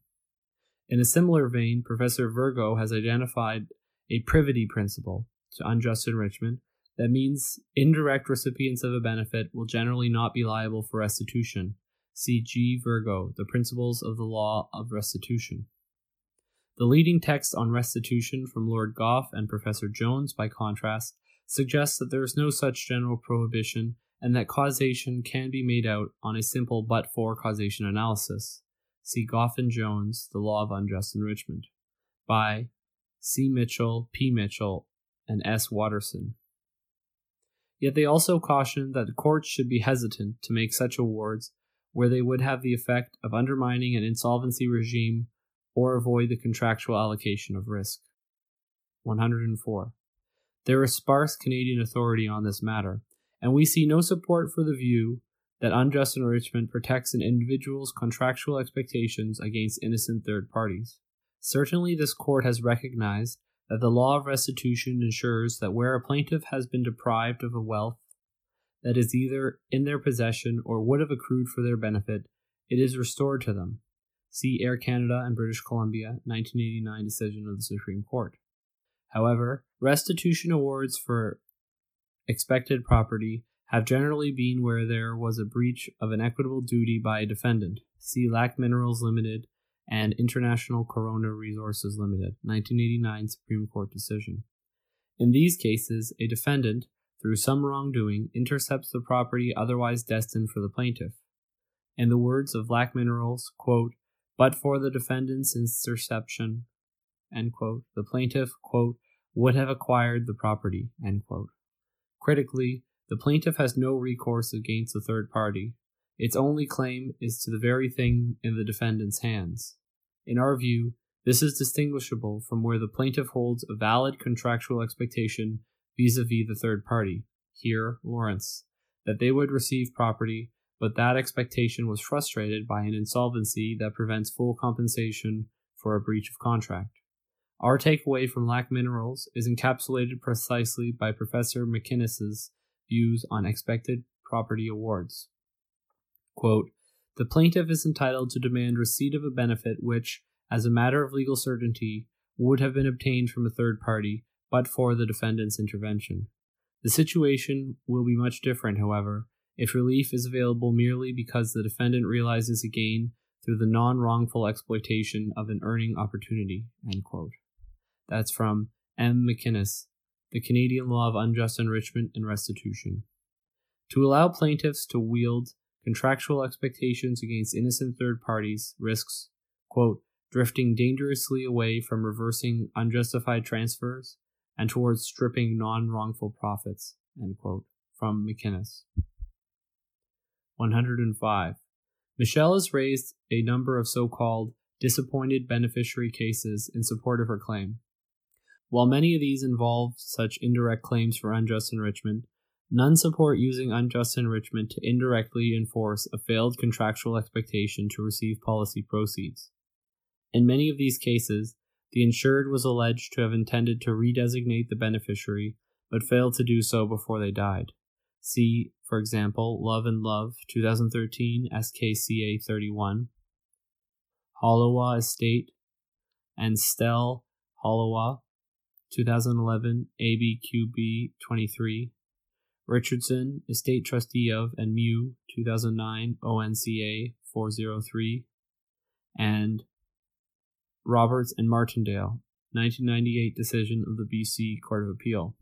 In a similar vein, Professor Virgo has identified a privity principle to unjust enrichment that means indirect recipients of a benefit will generally not be liable for restitution. See G. Virgo, The Principles of the Law of Restitution. The leading text on restitution from Lord Goff and Professor Jones, by contrast, suggests that there is no such general prohibition and that causation can be made out on a simple but for causation analysis. See Goff and Jones, The Law of Unjust Enrichment, by C. Mitchell, P. Mitchell, and S. Watterson. Yet they also caution that the courts should be hesitant to make such awards where they would have the effect of undermining an insolvency regime or avoid the contractual allocation of risk. 104. There is sparse Canadian authority on this matter, and we see no support for the view that unjust enrichment protects an individual's contractual expectations against innocent third parties. Certainly, this court has recognized that the law of restitution ensures that where a plaintiff has been deprived of a wealth that is either in their possession or would have accrued for their benefit, it is restored to them. See Air Canada and British Columbia 1989 decision of the Supreme Court. However, restitution awards for expected property have generally been where there was a breach of an equitable duty by a defendant. See Lac Minerals Limited and International Corona Resources Limited, 1989 Supreme Court decision. In these cases, a defendant, through some wrongdoing, intercepts the property otherwise destined for the plaintiff. In the words of Lac Minerals, quote, but for the defendant's interception, the plaintiff, quote, would have acquired the property. Critically, the plaintiff has no recourse against the third party. Its only claim is to the very thing in the defendant's hands. In our view, this is distinguishable from where the plaintiff holds a valid contractual expectation vis a vis the third party, here Lawrence, that they would receive property, but that expectation was frustrated by an insolvency that prevents full compensation for a breach of contract. Our takeaway from Lac Minerals is encapsulated precisely by Professor McInnes's views on expected property awards. Quote, the plaintiff is entitled to demand receipt of a benefit which, as a matter of legal certainty, would have been obtained from a third party but for the defendant's intervention. The situation will be much different, however, if relief is available merely because the defendant realizes a gain through the non wrongful exploitation of an earning opportunity. That's from M. McInnes, The Canadian Law of Unjust Enrichment and Restitution. To allow plaintiffs to wield contractual expectations against innocent third parties risks, quote, drifting dangerously away from reversing unjustified transfers and towards stripping non wrongful profits, end quote, from McInnes. 105. Michelle has raised a number of so called disappointed beneficiary cases in support of her claim. While many of these involve such indirect claims for unjust enrichment, none support using unjust enrichment to indirectly enforce a failed contractual expectation to receive policy proceeds. In many of these cases, the insured was alleged to have intended to redesignate the beneficiary, but failed to do so before they died. See, for example, Love and Love, 2013, SKCA 31, Hollowa Estate, and Stell Hollowa, 2011, ABQB 23, Richardson, Estate Trustee of, and Mew, 2009, ONCA 403, and Roberts and Martindale, 1998 decision of the BC Court of Appeal.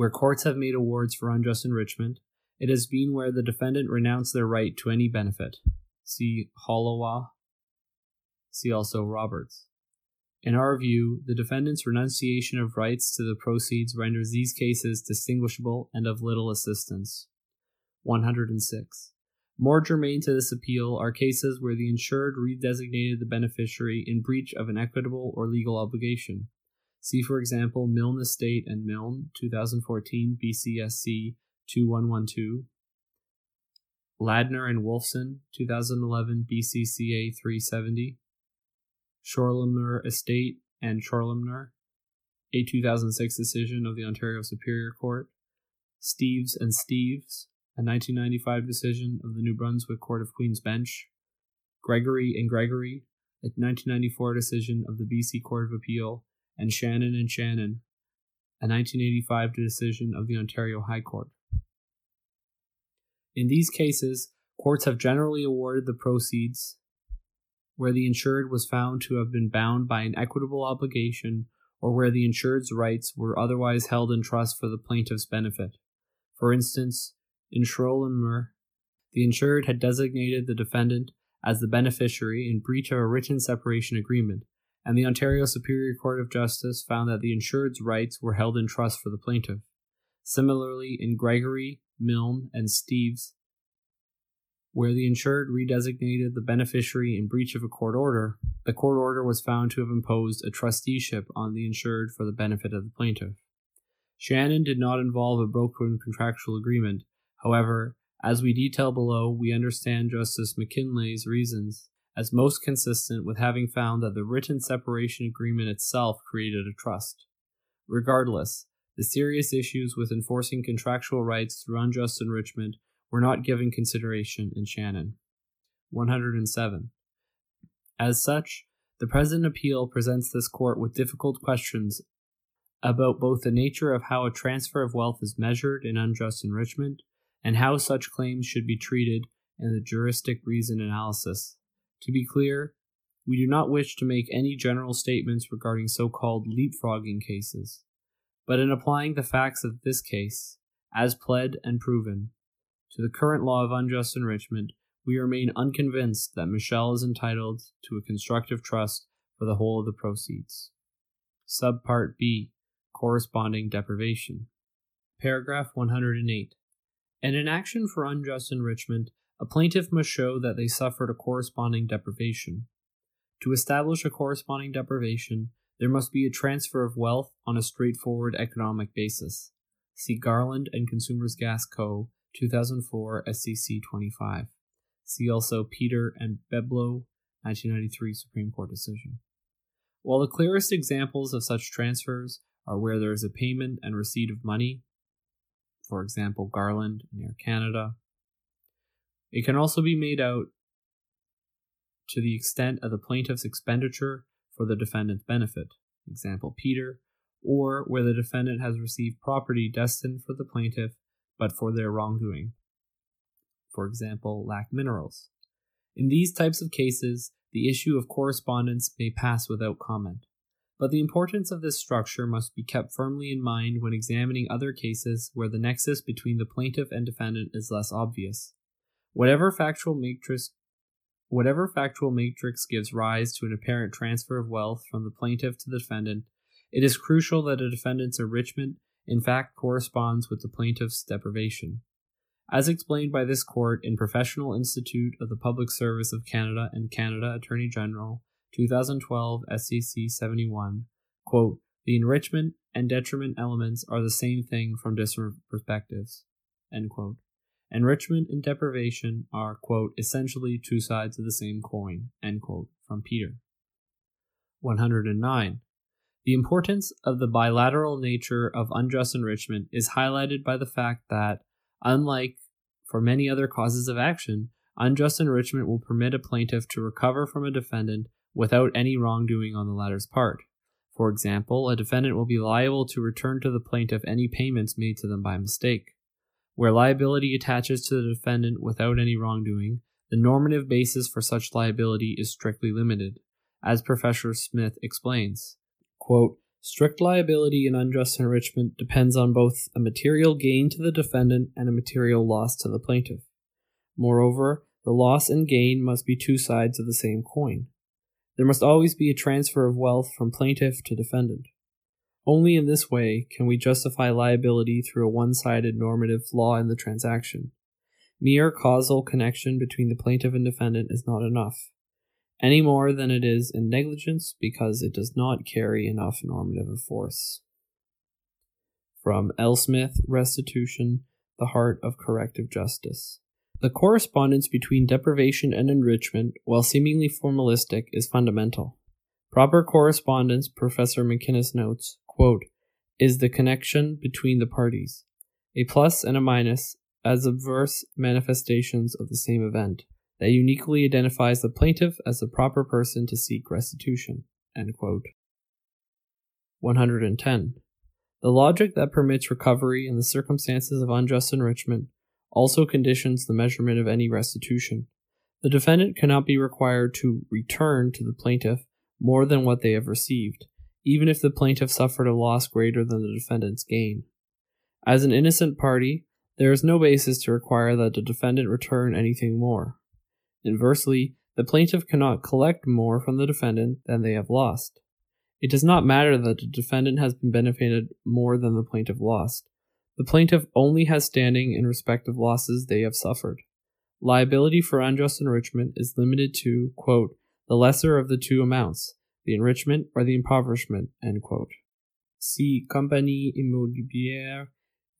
Where courts have made awards for unjust enrichment, it has been where the defendant renounced their right to any benefit. See Hollowa. See also Roberts. In our view, the defendant's renunciation of rights to the proceeds renders these cases distinguishable and of little assistance. 106. More germane to this appeal are cases where the insured redesignated the beneficiary in breach of an equitable or legal obligation. See, for example, Milne Estate and Milne, 2014 BCSC 2112. Ladner and Wolfson, 2011 BCCA 370. Schorlemmer Estate and Schorlemmer, a 2006 decision of the Ontario Superior Court. Steves and Steves, a 1995 decision of the New Brunswick Court of Queen's Bench. Gregory and Gregory, a 1994 decision of the BC Court of Appeal and Shannon and Shannon, a 1985 decision of the Ontario High Court. In these cases, courts have generally awarded the proceeds where the insured was found to have been bound by an equitable obligation or where the insured's rights were otherwise held in trust for the plaintiff's benefit. For instance, in Schorlemmer, the insured had designated the defendant as the beneficiary in breach of a written separation agreement, and the Ontario Superior Court of Justice found that the insured's rights were held in trust for the plaintiff. Similarly, in Gregory, Milne, and Steves, where the insured redesignated the beneficiary in breach of a court order, the court order was found to have imposed a trusteeship on the insured for the benefit of the plaintiff. Shannon did not involve a broken contractual agreement. However, as we detail below, we understand Justice McKinlay's reasons as most consistent with having found that the written separation agreement itself created a trust. Regardless, the serious issues with enforcing contractual rights through unjust enrichment were not given consideration in Shannon. 107. As such, the present appeal presents this court with difficult questions about both the nature of how a transfer of wealth is measured in unjust enrichment and how such claims should be treated in the juristic reason analysis. To be clear, we do not wish to make any general statements regarding so called leapfrogging cases, but in applying the facts of this case, as pled and proven, to the current law of unjust enrichment, we remain unconvinced that Michelle is entitled to a constructive trust for the whole of the proceeds. Subpart B Corresponding deprivation. Paragraph 108. In an action for unjust enrichment, a plaintiff must show that they suffered a corresponding deprivation. To establish a corresponding deprivation, there must be a transfer of wealth on a straightforward economic basis. See Garland and Consumers Gas Co., 2004 SCC 25. See also Peter and Beblow, 1993 Supreme Court decision. While the clearest examples of such transfers are where there is a payment and receipt of money, for example, Garland and Air Canada, it can also be made out to the extent of the plaintiff's expenditure for the defendant's benefit, example Peter, or where the defendant has received property destined for the plaintiff but for their wrongdoing, for example, Lac Minerals. In these types of cases, the issue of correspondence may pass without comment, but the importance of this structure must be kept firmly in mind when examining other cases where the nexus between the plaintiff and defendant is less obvious. Whatever factual matrix whatever factual matrix gives rise to an apparent transfer of wealth from the plaintiff to the defendant, it is crucial that a defendant's enrichment in fact corresponds with the plaintiff's deprivation. As explained by this court in Professional Institute of the Public Service of Canada and Canada Attorney General, 2012 SCC 71, quote, the enrichment and detriment elements are the same thing from different perspectives, end quote. Enrichment and deprivation are, quote, essentially two sides of the same coin, end quote, from Peter. 109. The importance of the bilateral nature of unjust enrichment is highlighted by the fact that, unlike for many other causes of action, unjust enrichment will permit a plaintiff to recover from a defendant without any wrongdoing on the latter's part. For example, a defendant will be liable to return to the plaintiff any payments made to them by mistake. Where liability attaches to the defendant without any wrongdoing, the normative basis for such liability is strictly limited. As Professor Smith explains, quote, Strict liability in unjust enrichment depends on both a material gain to the defendant and a material loss to the plaintiff. Moreover, the loss and gain must be two sides of the same coin. There must always be a transfer of wealth from plaintiff to defendant. Only in this way can we justify liability through a one sided normative flaw in the transaction. Mere causal connection between the plaintiff and defendant is not enough, any more than it is in negligence because it does not carry enough normative force. From L. Smith, Restitution, The Heart of Corrective Justice. The correspondence between deprivation and enrichment, while seemingly formalistic, is fundamental. Proper correspondence, Professor McInnes notes, quote, is the connection between the parties, a plus and a minus as adverse manifestations of the same event, that uniquely identifies the plaintiff as the proper person to seek restitution. 110. The logic that permits recovery in the circumstances of unjust enrichment also conditions the measurement of any restitution. The defendant cannot be required to return to the plaintiff more than what they have received, even if the plaintiff suffered a loss greater than the defendant's gain. As an innocent party, there is no basis to require that the defendant return anything more. Inversely, the plaintiff cannot collect more from the defendant than they have lost. It does not matter that the defendant has been benefited more than the plaintiff lost. The plaintiff only has standing in respect of losses they have suffered. liability for unjust enrichment is limited to, quote, the lesser of the two amounts, the enrichment or the impoverishment, end quote. See Compagnie Immobilière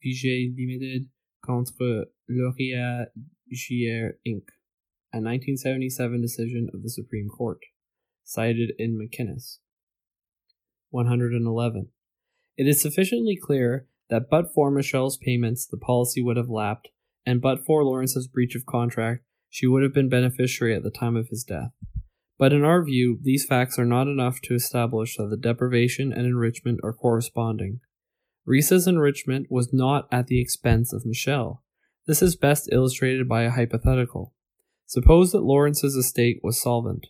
Viger Limited contre Lauréat Giguère Inc., a 1977 decision of the Supreme Court, cited in McInnes. 111. It is sufficiently clear that but for Michelle's payments, the policy would have lapsed, and but for Lawrence's breach of contract, she would have been beneficiary at the time of his death. But in our view, these facts are not enough to establish that the deprivation and enrichment are corresponding. Risa's enrichment was not at the expense of Michelle. This is best illustrated by a hypothetical. Suppose that Lawrence's estate was solvent.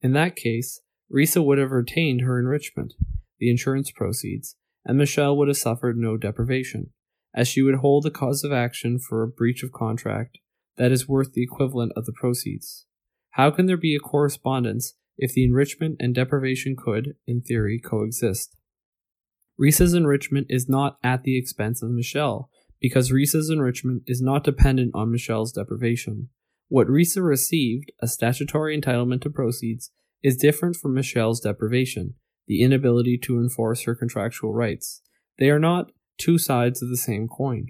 In that case, Risa would have retained her enrichment, the insurance proceeds, and Michelle would have suffered no deprivation, as she would hold a cause of action for a breach of contract that is worth the equivalent of the proceeds. How can there be a correspondence if the enrichment and deprivation could, in theory, coexist? Risa's enrichment is not at the expense of Michelle, because Risa's enrichment is not dependent on Michelle's deprivation. What Risa received, a statutory entitlement to proceeds, is different from Michelle's deprivation, the inability to enforce her contractual rights. They are not two sides of the same coin.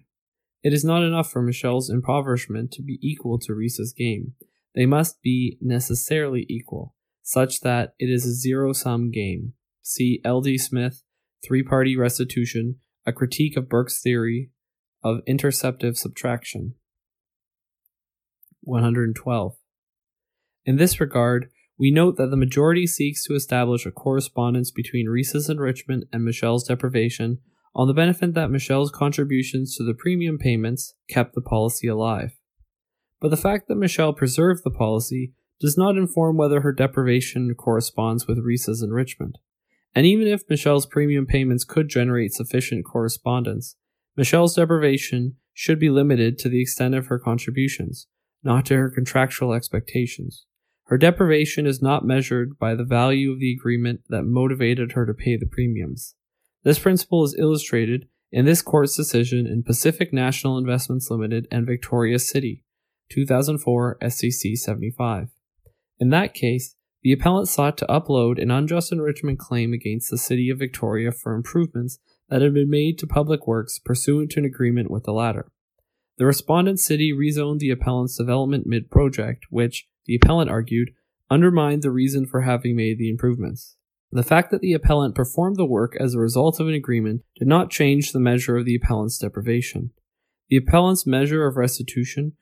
It is not enough for Michelle's impoverishment to be equal to Risa's gain. They must be necessarily equal, such that it is a zero sum game. See L.D. Smith, Three Party Restitution, a critique of Birks's theory of interceptive subtraction. 112. In this regard, we note that the majority seeks to establish a correspondence between Risa's enrichment and Michelle's deprivation on the benefit that Michelle's contributions to the premium payments kept the policy alive. But the fact that Michelle preserved the policy does not inform whether her deprivation corresponds with Risa's enrichment. And even if Michelle's premium payments could generate sufficient correspondence, Michelle's deprivation should be limited to the extent of her contributions, not to her contractual expectations. Her deprivation is not measured by the value of the agreement that motivated her to pay the premiums. This principle is illustrated in this court's decision in Pacific National Investments Limited and Victoria City, 2004 SCC 75. In that case, the appellant sought to upload an unjust enrichment claim against the City of Victoria for improvements that had been made to public works pursuant to an agreement with the latter. The respondent city rezoned the appellant's development mid project, which, the appellant argued, undermined the reason for having made the improvements. The fact that the appellant performed the work as a result of an agreement did not change the measure of the appellant's deprivation. The appellant's measure of restitution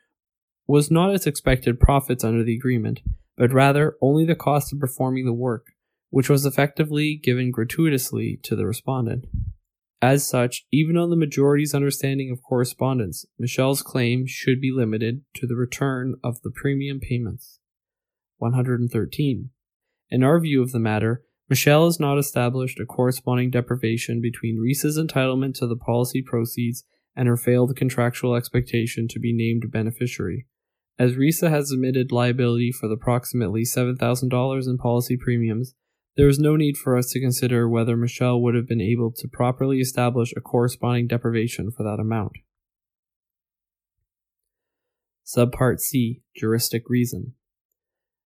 was not its expected profits under the agreement, but rather only the cost of performing the work, which was effectively given gratuitously to the respondent. As such, even on the majority's understanding of correspondence, Michelle's claim should be limited to the return of the premium payments. 113. In our view of the matter, Michelle has not established a corresponding deprivation between Risa's entitlement to the policy proceeds and her failed contractual expectation to be named beneficiary. As Risa has admitted liability for the approximately $7,000 in policy premiums, there is no need for us to consider whether Michelle would have been able to properly establish a corresponding deprivation for that amount. Subpart C Juristic Reason.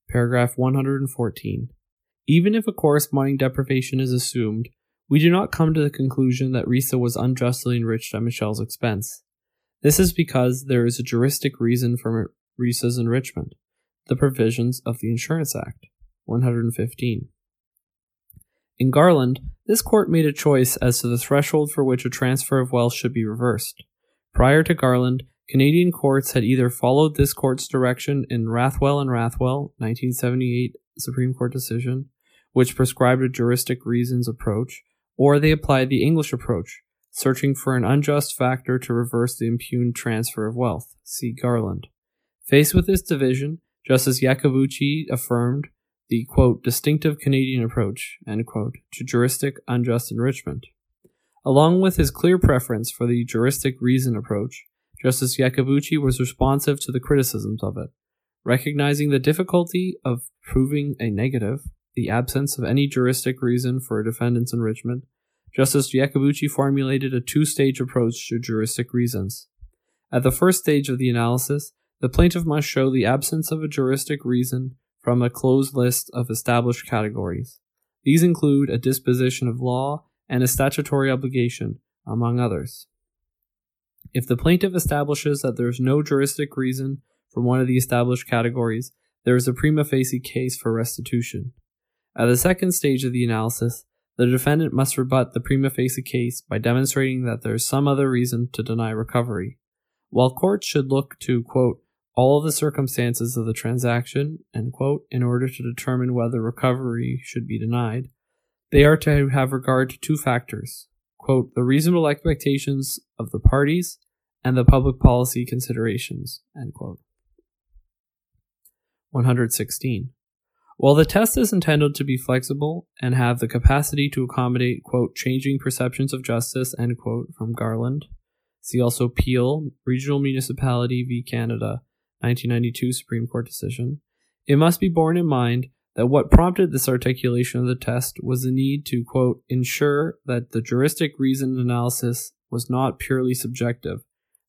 Paragraph 114. Even if a corresponding deprivation is assumed, we do not come to the conclusion that Risa was unjustly enriched at Michelle's expense. This is because there is a juristic reason for Risa's enrichment, the provisions of the Insurance Act, 115. In Garland, this court made a choice as to the threshold for which a transfer of wealth should be reversed. Prior to Garland, Canadian courts had either followed this court's direction in Rathwell and Rathwell, 1978 Supreme Court decision, which prescribed a juristic reasons approach, or they applied the English approach, searching for an unjust factor to reverse the impugned transfer of wealth. See Garland. Faced with this division, Justice Iacobucci affirmed the quote, distinctive Canadian approach quote, to juristic unjust enrichment. Along with his clear preference for the juristic reason approach, Justice Iacobucci was responsive to the criticisms of it, recognizing the difficulty of proving a negative, the absence of any juristic reason for a defendant's enrichment. Justice Iacobucci formulated a two stage approach to juristic reasons. At the first stage of the analysis, the plaintiff must show the absence of a juristic reason from a closed list of established categories. These include a disposition of law and a statutory obligation, among others. If the plaintiff establishes that there is no juristic reason from one of the established categories, there is a prima facie case for restitution. At the second stage of the analysis, the defendant must rebut the prima facie case by demonstrating that there is some other reason to deny recovery. While courts should look to, quote, all of the circumstances of the transaction, quote, in order to determine whether recovery should be denied, they are to have regard to two factors, quote, the reasonable expectations of the parties and the public policy considerations, end quote. 116. While the test is intended to be flexible and have the capacity to accommodate, quote, changing perceptions of justice, end quote, from Garland, see also Peel, Regional Municipality v. Canada, 1992 Supreme Court decision, it must be borne in mind that what prompted this articulation of the test was the need to, quote, ensure that the juristic reason analysis was not purely subjective,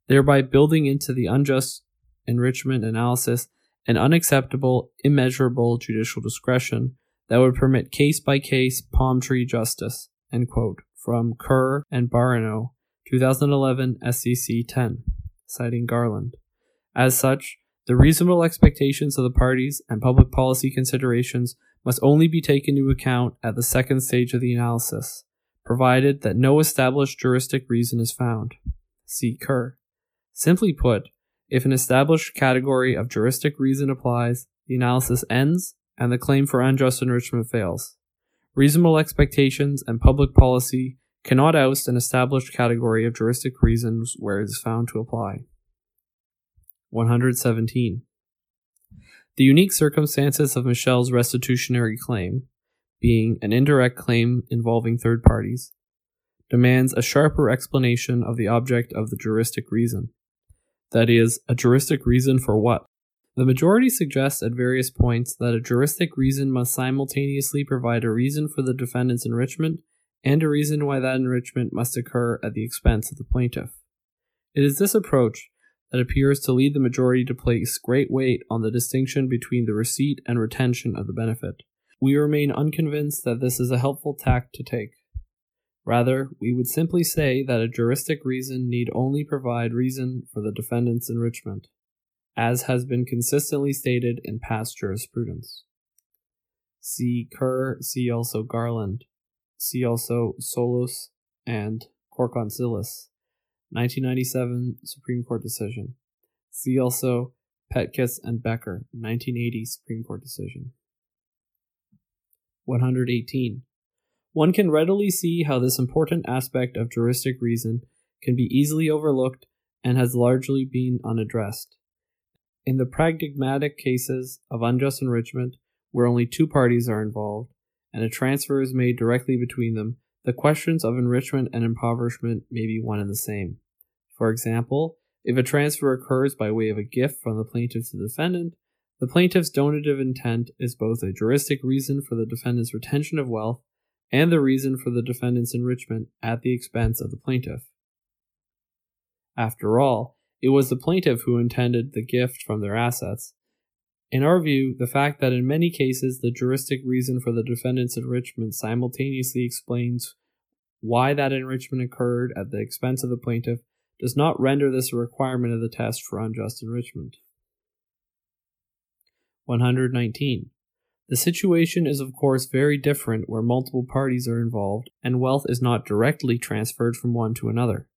thereby building into the unjust enrichment analysis an unacceptable, immeasurable judicial discretion that would permit case by case palm tree justice, end quote, from Kerr and Baranow, 2011 SCC 10, citing Garland. As such, the reasonable expectations of the parties and public policy considerations must only be taken into account at the second stage of the analysis, provided that no established juristic reason is found. See Kerr. Simply put, if an established category of juristic reason applies, the analysis ends and the claim for unjust enrichment fails. Reasonable expectations and public policy cannot oust an established category of juristic reasons where it is found to apply. 117. The unique circumstances of Michelle's restitutionary claim, being an indirect claim involving third parties, demands a sharper explanation of the object of the juristic reason. That is, a juristic reason for what? The majority suggests at various points that a juristic reason must simultaneously provide a reason for the defendant's enrichment and a reason why that enrichment must occur at the expense of the plaintiff. It is this approach that appears to lead the majority to place great weight on the distinction between the receipt and retention of the benefit. We remain unconvinced that this is a helpful tack to take. Rather, we would simply say that a juristic reason need only provide reason for the defendant's enrichment, as has been consistently stated in past jurisprudence. See Kerr, see also Garland, see also Soulos and Korkontzilas. 1997 Supreme Court decision. See also Pettkus and Becker, 1980 Supreme Court decision. 118. One can readily see how this important aspect of juristic reason can be easily overlooked and has largely been unaddressed. In the pragmatic cases of unjust enrichment, where only two parties are involved, and a transfer is made directly between them, the questions of enrichment and impoverishment may be one and the same. For example, if a transfer occurs by way of a gift from the plaintiff to the defendant, the plaintiff's donative intent is both a juristic reason for the defendant's retention of wealth and the reason for the defendant's enrichment at the expense of the plaintiff. After all, it was the plaintiff who intended the gift from their assets. In our view, the fact that in many cases the juristic reason for the defendant's enrichment simultaneously explains why that enrichment occurred at the expense of the plaintiff does not render this a requirement of the test for unjust enrichment. 119. The situation is, of course, very different where multiple parties are involved and wealth is not directly transferred from one to another.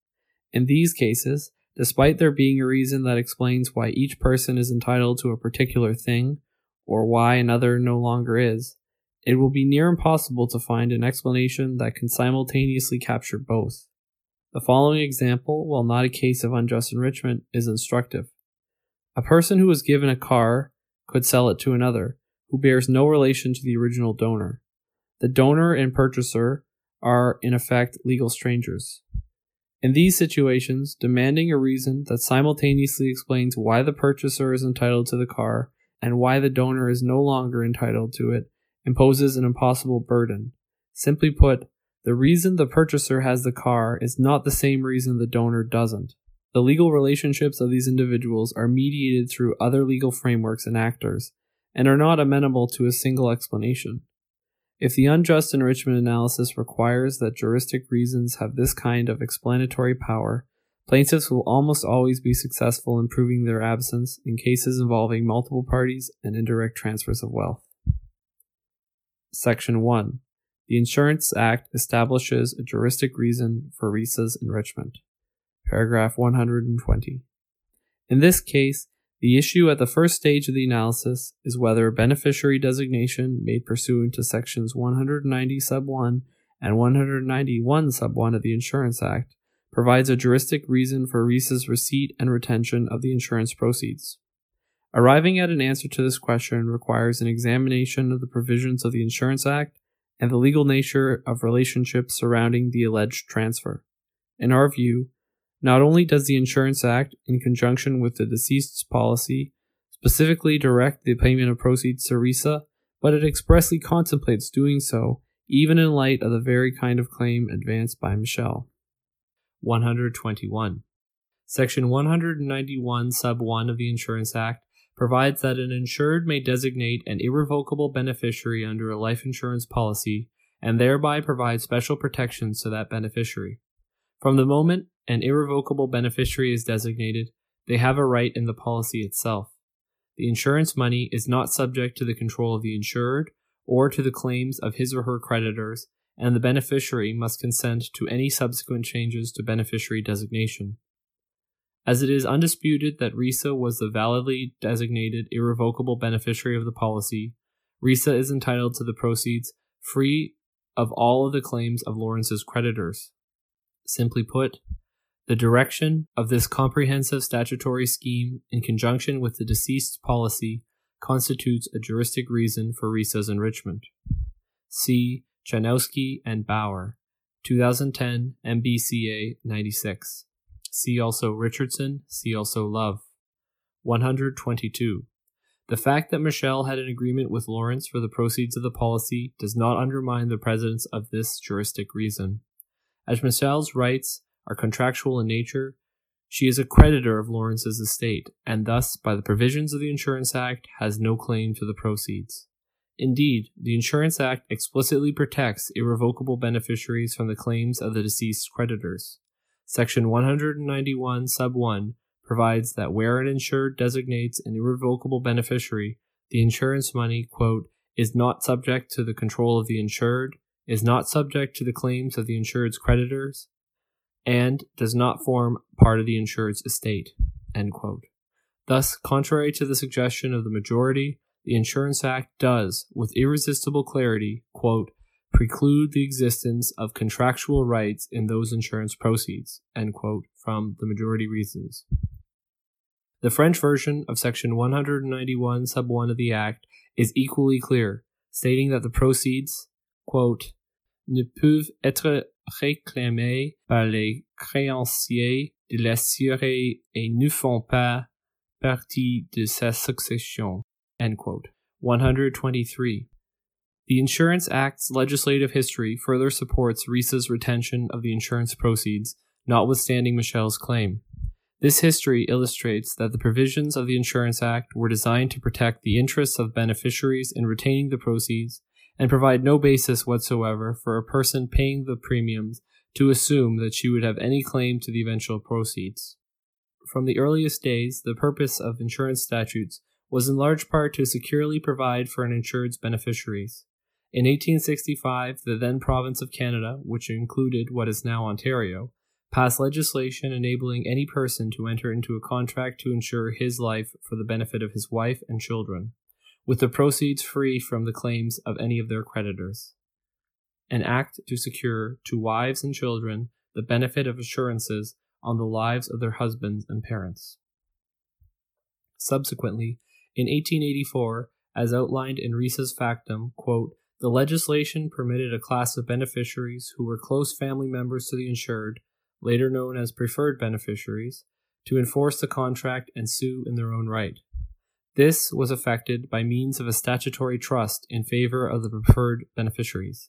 In these cases, despite there being a reason that explains why each person is entitled to a particular thing, or why another no longer is, it will be near impossible to find an explanation that can simultaneously capture both. The following example, while not a case of unjust enrichment, is instructive. A person who was given a car could sell it to another, who bears no relation to the original donor. The donor and purchaser are, in effect, legal strangers. In these situations, demanding a reason that simultaneously explains why the purchaser is entitled to the car and why the donor is no longer entitled to it imposes an impossible burden. Simply put, the reason the purchaser has the car is not the same reason the donor doesn't. The legal relationships of these individuals are mediated through other legal frameworks and actors, and are not amenable to a single explanation. If the unjust enrichment analysis requires that juristic reasons have this kind of explanatory power, plaintiffs will almost always be successful in proving their absence in cases involving multiple parties and indirect transfers of wealth. Section 1. The Insurance Act establishes a juristic reason for RISA's enrichment. Paragraph 120. In this case, the issue at the first stage of the analysis is whether a beneficiary designation made pursuant to sections 190 sub 1 and 191 sub 1 of the Insurance Act provides a juristic reason for RISA's receipt and retention of the insurance proceeds. Arriving at an answer to this question requires an examination of the provisions of the Insurance Act and the legal nature of relationships surrounding the alleged transfer. In our view, not only does the Insurance Act, in conjunction with the deceased's policy, specifically direct the payment of proceeds to RISA, but it expressly contemplates doing so, even in light of the very kind of claim advanced by Michelle. 121. Section 191, sub 1 of the Insurance Act provides that an insured may designate an irrevocable beneficiary under a life insurance policy and thereby provide special protections to that beneficiary. From the moment an irrevocable beneficiary is designated, they have a right in the policy itself. The insurance money is not subject to the control of the insured or to the claims of his or her creditors, and the beneficiary must consent to any subsequent changes to beneficiary designation. As it is undisputed that RISA was the validly designated irrevocable beneficiary of the policy, RISA is entitled to the proceeds free of all of the claims of Lawrence's creditors. Simply put, the direction of this comprehensive statutory scheme in conjunction with the deceased's policy constitutes a juristic reason for RISA's enrichment. See Chanowski and Bauer, 2010 MBCA 96. See also Richardson, see also Love. 122. The fact that Michelle had an agreement with Lawrence for the proceeds of the policy does not undermine the presence of this juristic reason. As Michelle's rights are contractual in nature, she is a creditor of Lawrence's estate, and thus, by the provisions of the Insurance Act, has no claim to the proceeds. Indeed, the Insurance Act explicitly protects irrevocable beneficiaries from the claims of the deceased creditors. Section 191, sub 1, provides that where an insured designates an irrevocable beneficiary, the insurance money, quote, is not subject to the control of the insured, is not subject to the claims of the insured's creditors, and does not form part of the insured's estate. Thus, contrary to the suggestion of the majority, the Insurance Act does, with irresistible clarity, quote, preclude the existence of contractual rights in those insurance proceeds, end quote, from the majority reasons. The French version of Section 191, sub 1 of the Act is equally clear, stating that the proceeds, quote, ne peuvent être réclamés par les créanciers de l'assuré et ne font pas partie de sa succession. 123. The Insurance Act's legislative history further supports RISA's retention of the insurance proceeds, notwithstanding Michelle's claim. This history illustrates that the provisions of the Insurance Act were designed to protect the interests of beneficiaries in retaining the proceeds and provide no basis whatsoever for a person paying the premiums to assume that she would have any claim to the eventual proceeds. From the earliest days, the purpose of insurance statutes was in large part to securely provide for an insured's beneficiaries. In 1865, the then province of Canada, which included what is now Ontario, passed legislation enabling any person to enter into a contract to insure his life for the benefit of his wife and children with the proceeds free from the claims of any of their creditors. An act to secure to wives and children the benefit of assurances on the lives of their husbands and parents. Subsequently, in 1884, as outlined in RISA's factum, quote, the legislation permitted a class of beneficiaries who were close family members to the insured, later known as preferred beneficiaries, to enforce the contract and sue in their own right. This was effected by means of a statutory trust in favor of the preferred beneficiaries.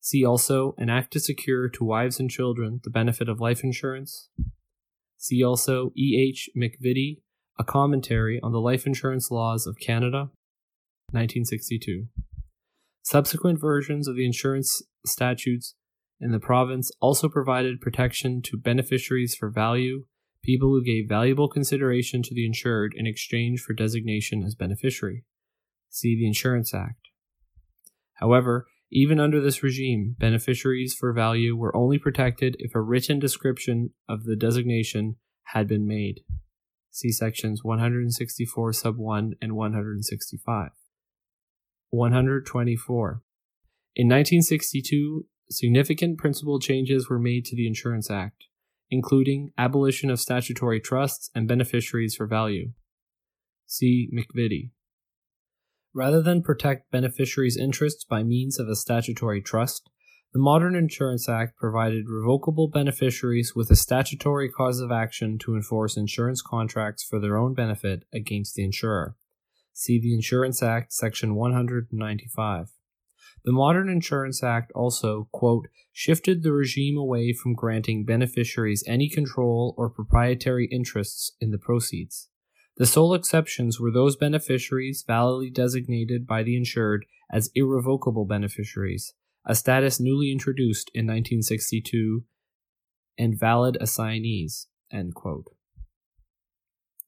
See also an act to secure to wives and children the benefit of life insurance, See also E. H. McVitie, A Commentary on the Life Insurance Laws of Canada, 1962. Subsequent versions of the insurance statutes in the province also provided protection to beneficiaries for value, people who gave valuable consideration to the insured in exchange for designation as beneficiary. See the Insurance Act. However, even under this regime, beneficiaries for value were only protected if a written description of the designation had been made. See sections 164 sub 1 and 165. 124. In 1962, significant principal changes were made to the Insurance Act, including abolition of statutory trusts and beneficiaries for value. See McVitie. Rather than protect beneficiaries' interests by means of a statutory trust, the Modern Insurance Act provided revocable beneficiaries with a statutory cause of action to enforce insurance contracts for their own benefit against the insurer. See the Insurance Act, Section 195. The Modern Insurance Act also, quote, shifted the regime away from granting beneficiaries any control or proprietary interests in the proceeds. The sole exceptions were those beneficiaries validly designated by the insured as irrevocable beneficiaries, a status newly introduced in 1962, and valid assignees. End quote.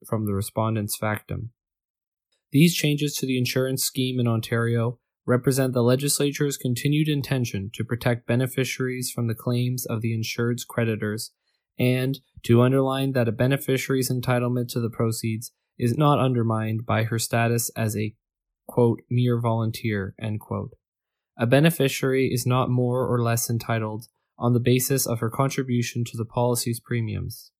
From the Respondent's Factum. These changes to the insurance scheme in Ontario represent the legislature's continued intention to protect beneficiaries from the claims of the insured's creditors and to underline that a beneficiary's entitlement to the proceeds is not undermined by her status as a quote, mere volunteer. A beneficiary is not more or less entitled on the basis of her contribution to the policy's premiums.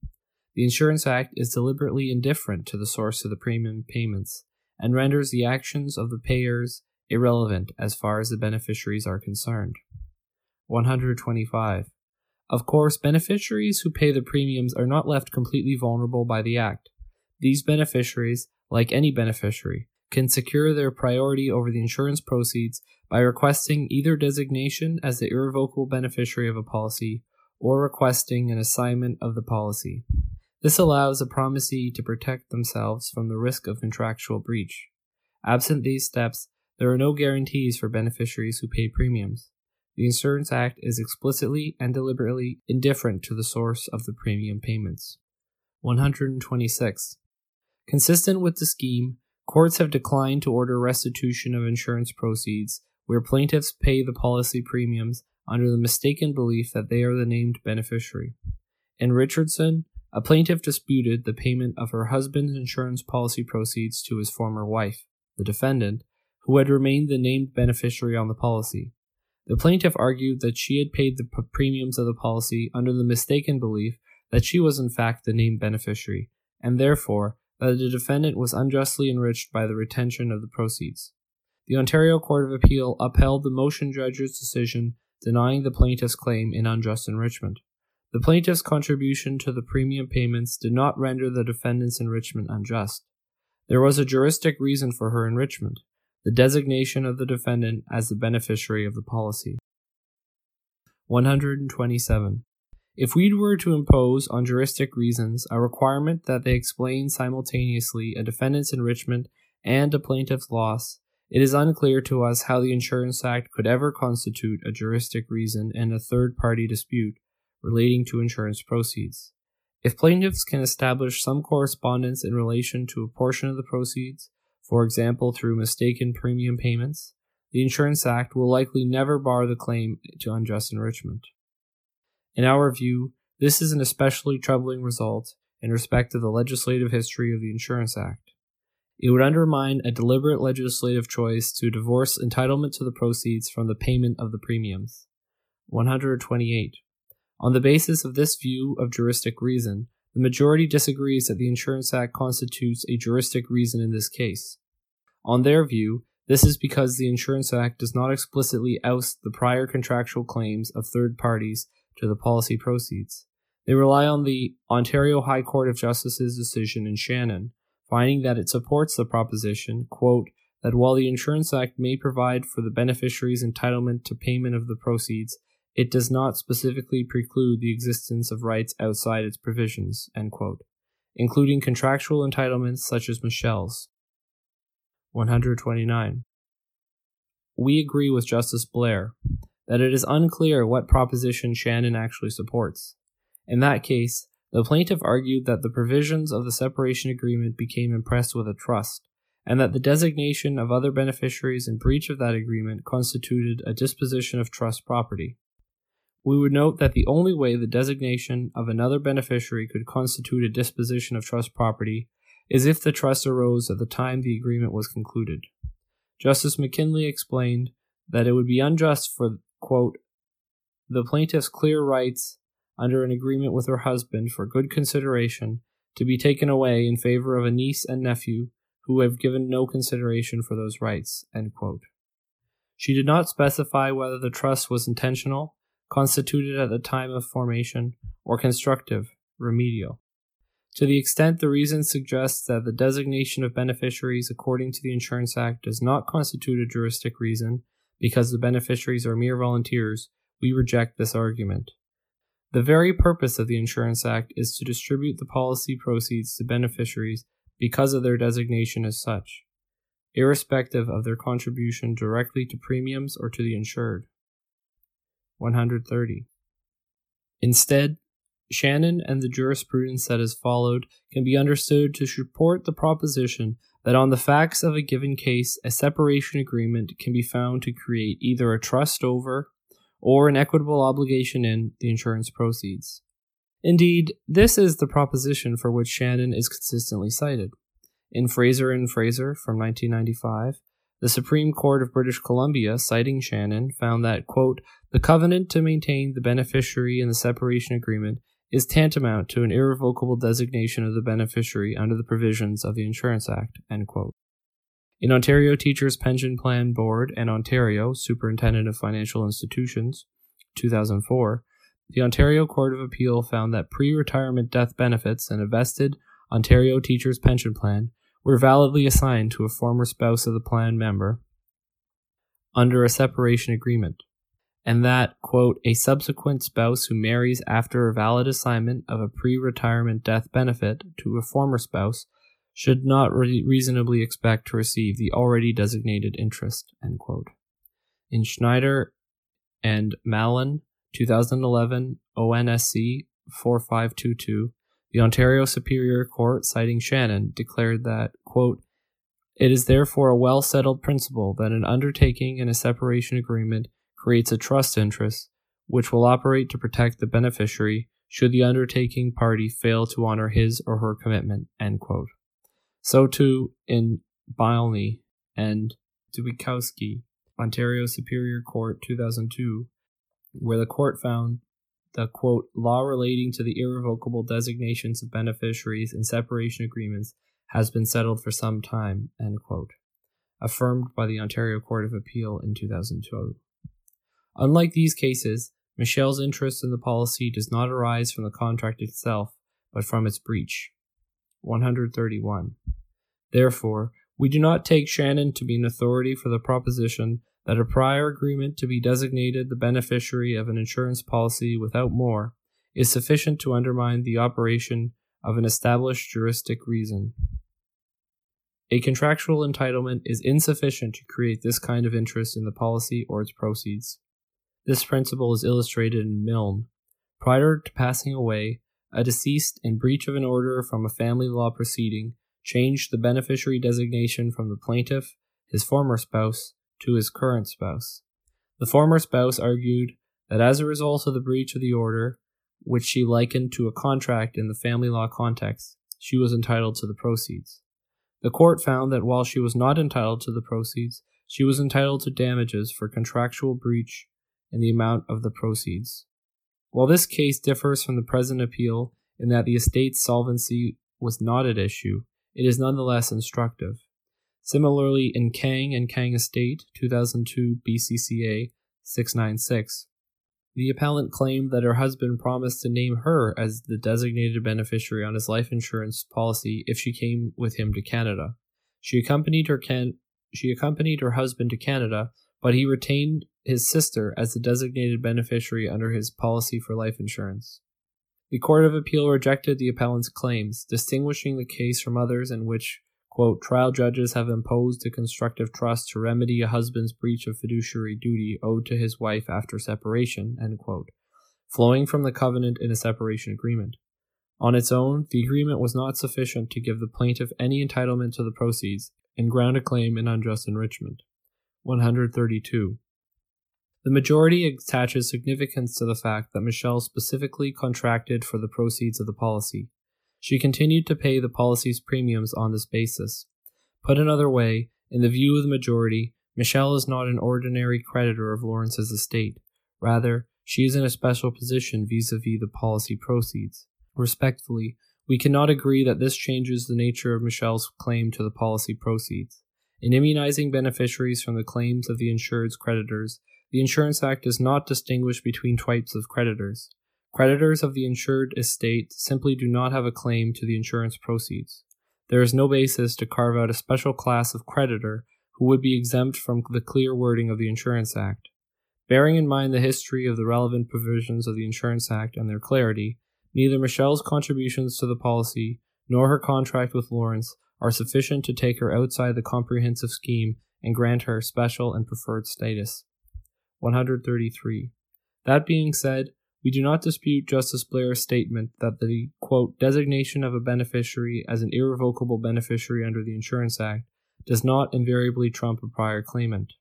The Insurance Act is deliberately indifferent to the source of the premium payments and renders the actions of the payers irrelevant as far as the beneficiaries are concerned. 125. Of course, beneficiaries who pay the premiums are not left completely vulnerable by the Act. These beneficiaries, like any beneficiary, can secure their priority over the insurance proceeds by requesting either designation as the irrevocable beneficiary of a policy or requesting an assignment of the policy. This allows a promisee to protect themselves from the risk of contractual breach. Absent these steps, there are no guarantees for beneficiaries who pay premiums. The Insurance Act is explicitly and deliberately indifferent to the source of the premium payments. 126. Consistent with the scheme, courts have declined to order restitution of insurance proceeds where plaintiffs pay the policy premiums under the mistaken belief that they are the named beneficiary. In Richardson, a plaintiff disputed the payment of her husband's insurance policy proceeds to his former wife, the defendant, who had remained the named beneficiary on the policy. The plaintiff argued that she had paid the premiums of the policy under the mistaken belief that she was in fact the named beneficiary, and therefore that the defendant was unjustly enriched by the retention of the proceeds. The Ontario Court of Appeal upheld the motion judge's decision denying the plaintiff's claim in unjust enrichment. The plaintiff's contribution to the premium payments did not render the defendant's enrichment unjust. There was a juristic reason for her enrichment the designation of the defendant as the beneficiary of the policy. 127. If we were to impose on juristic reasons a requirement that they explain simultaneously a defendant's enrichment and a plaintiff's loss, it is unclear to us how the Insurance Act could ever constitute a juristic reason in a third party dispute relating to insurance proceeds. If plaintiffs can establish some correspondence in relation to a portion of the proceeds, for example through mistaken premium payments, the Insurance Act will likely never bar the claim to unjust enrichment. In our view, this is an especially troubling result in respect to the legislative history of the Insurance Act. It would undermine a deliberate legislative choice to divorce entitlement to the proceeds from the payment of the premiums. 128. On the basis of this view of juristic reason, the majority disagrees that the Insurance Act constitutes a juristic reason in this case. On their view, this is because the Insurance Act does not explicitly oust the prior contractual claims of third parties to the policy proceeds. They rely on the Ontario High Court of Justice's decision in Shannon, finding that it supports the proposition, quote, that while the Insurance Act may provide for the beneficiary's entitlement to payment of the proceeds, it does not specifically preclude the existence of rights outside its provisions, including contractual entitlements such as Michelle's. 129. We agree with Justice Blair that it is unclear what proposition Shannon actually supports. In that case, the plaintiff argued that the provisions of the separation agreement became impressed with a trust, and that the designation of other beneficiaries in breach of that agreement constituted a disposition of trust property. We would note that the only way the designation of another beneficiary could constitute a disposition of trust property is if the trust arose at the time the agreement was concluded. Justice McKinlay explained that it would be unjust for, quote, the plaintiff's clear rights under an agreement with her husband for good consideration to be taken away in favor of a niece and nephew who have given no consideration for those rights. She did not specify whether the trust was intentional, constituted at the time of formation, or constructive, remedial. To the extent the reason suggests that the designation of beneficiaries according to the Insurance Act does not constitute a juristic reason, because the beneficiaries are mere volunteers, we reject this argument. The very purpose of the Insurance Act is to distribute the policy proceeds to beneficiaries because of their designation as such, irrespective of their contribution directly to premiums or to the insured. 130. Instead, Shannon and the jurisprudence that has followed can be understood to support the proposition that on the facts of a given case, a separation agreement can be found to create either a trust over or an equitable obligation in the insurance proceeds. Indeed, this is the proposition for which Shannon is consistently cited. In Fraser and Fraser from 1995, the Supreme Court of British Columbia, citing Shannon, found that, quote, the covenant to maintain the beneficiary in the separation agreement is tantamount to an irrevocable designation of the beneficiary under the provisions of the Insurance Act. In Ontario Teachers Pension Plan Board and Ontario Superintendent of Financial Institutions, 2004, the Ontario Court of Appeal found that pre retirement death benefits in a vested Ontario Teachers Pension Plan were validly assigned to a former spouse of the plan member under a separation agreement and that, quote, a subsequent spouse who marries after a valid assignment of a pre retirement death benefit to a former spouse should not re- reasonably expect to receive the already designated interest, end quote. In Schneider and Malin, 2011 ONSC 4522, the Ontario Superior Court, citing Shannon, declared that, quote, it is therefore a well settled principle that an undertaking in a separation agreement creates a trust interest which will operate to protect the beneficiary should the undertaking party fail to honor his or her commitment. So too in Bilney and Dubikowski, Ontario Superior Court 2002, where the court found the quote law relating to the irrevocable designations of beneficiaries in separation agreements has been settled for some time, end quote, affirmed by the Ontario Court of Appeal in 2002. Unlike these cases, Michelle's interest in the policy does not arise from the contract itself, but from its breach. 131. Therefore, we do not take Shannon to be an authority for the proposition that a prior agreement to be designated the beneficiary of an insurance policy without more is sufficient to undermine the operation of an established juristic reason. A contractual entitlement is insufficient to create this kind of interest in the policy or its proceeds. This principle is illustrated in Milne. Prior to passing away, a deceased in breach of an order from a family law proceeding changed the beneficiary designation from the plaintiff, his former spouse, to his current spouse. The former spouse argued that as a result of the breach of the order, which she likened to a contract in the family law context, she was entitled to the proceeds. The court found that while she was not entitled to the proceeds, she was entitled to damages for contractual breach in the amount of the proceeds. While this case differs from the present appeal in that the estate's solvency was not at issue, it is nonetheless instructive. Similarly, in Kang and Kang Estate, 2002 BCCA 696, the appellant claimed that her husband promised to name her as the designated beneficiary on his life insurance policy if she came with him to Canada. She accompanied her can- she accompanied her husband to Canada but he retained his sister as the designated beneficiary under his policy for life insurance. The Court of Appeal rejected the appellant's claims, distinguishing the case from others in which, quote, trial judges have imposed a constructive trust to remedy a husband's breach of fiduciary duty owed to his wife after separation, end quote, flowing from the covenant in a separation agreement. On its own, the agreement was not sufficient to give the plaintiff any entitlement to the proceeds and ground a claim in unjust enrichment. 132. The majority attaches significance to the fact that Michelle specifically contracted for the proceeds of the policy. She continued to pay the policy's premiums on this basis. Put another way, in the view of the majority, Michelle is not an ordinary creditor of Lawrence's estate. Rather, she is in a special position vis a vis the policy proceeds. Respectfully, we cannot agree that this changes the nature of Michelle's claim to the policy proceeds. In immunizing beneficiaries from the claims of the insured's creditors, the Insurance Act does not distinguish between types of creditors. Creditors of the insured estate simply do not have a claim to the insurance proceeds. There is no basis to carve out a special class of creditor who would be exempt from the clear wording of the Insurance Act. Bearing in mind the history of the relevant provisions of the Insurance Act and their clarity, neither Michelle's contributions to the policy nor her contract with Lawrence are sufficient to take her outside the comprehensive scheme and grant her special and preferred status. 133. That being said, we do not dispute Justice Blair's statement that the quote, designation of a beneficiary as an irrevocable beneficiary under the Insurance Act does not invariably trump a prior claimant.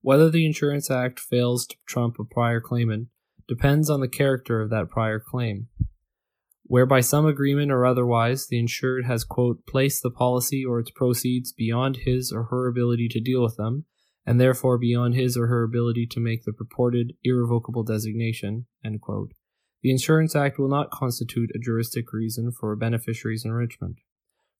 Whether the Insurance Act fails to trump a prior claimant depends on the character of that prior claim. Where by some agreement or otherwise the insured has, quote, placed the policy or its proceeds beyond his or her ability to deal with them, and therefore beyond his or her ability to make the purported irrevocable designation, the Insurance Act will not constitute a juristic reason for a beneficiary's enrichment.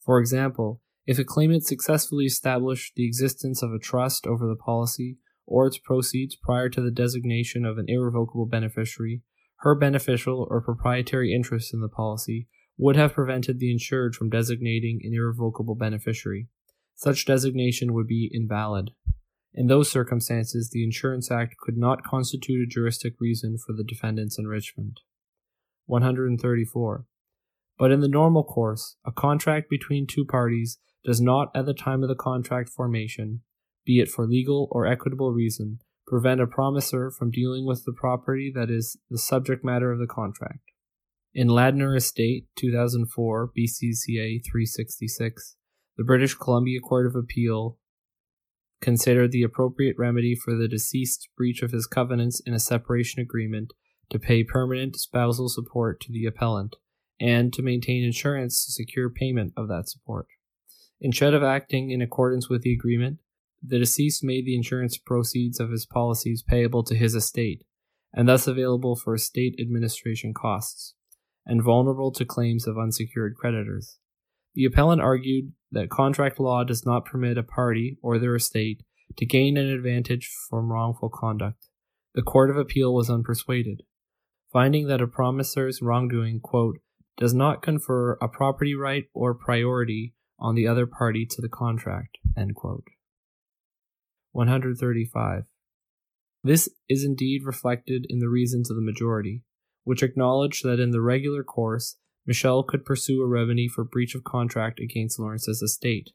For example, if a claimant successfully established the existence of a trust over the policy or its proceeds prior to the designation of an irrevocable beneficiary, her beneficial or proprietary interest in the policy would have prevented the insured from designating an irrevocable beneficiary. Such designation would be invalid. In those circumstances, the Insurance Act could not constitute a juristic reason for the defendant's enrichment. 134. But in the normal course, a contract between two parties does not, at the time of the contract formation, be it for legal or equitable reason, prevent a promisor from dealing with the property that is the subject matter of the contract. In Ladner Estate, 2004, BCCA 366, the British Columbia Court of Appeal considered the appropriate remedy for the deceased's breach of his covenants in a separation agreement to pay permanent spousal support to the appellant and to maintain insurance to secure payment of that support. Instead of acting in accordance with the agreement, the deceased made the insurance proceeds of his policies payable to his estate, and thus available for estate administration costs, and vulnerable to claims of unsecured creditors. The appellant argued that contract law does not permit a party or their estate to gain an advantage from wrongful conduct. The Court of Appeal was unpersuaded, finding that a promisor's wrongdoing, quote, does not confer a property right or priority on the other party to the contract, end quote. 135. This is indeed reflected in the reasons of the majority, which acknowledge that in the regular course Michelle could pursue a remedy for breach of contract against Lawrence's estate.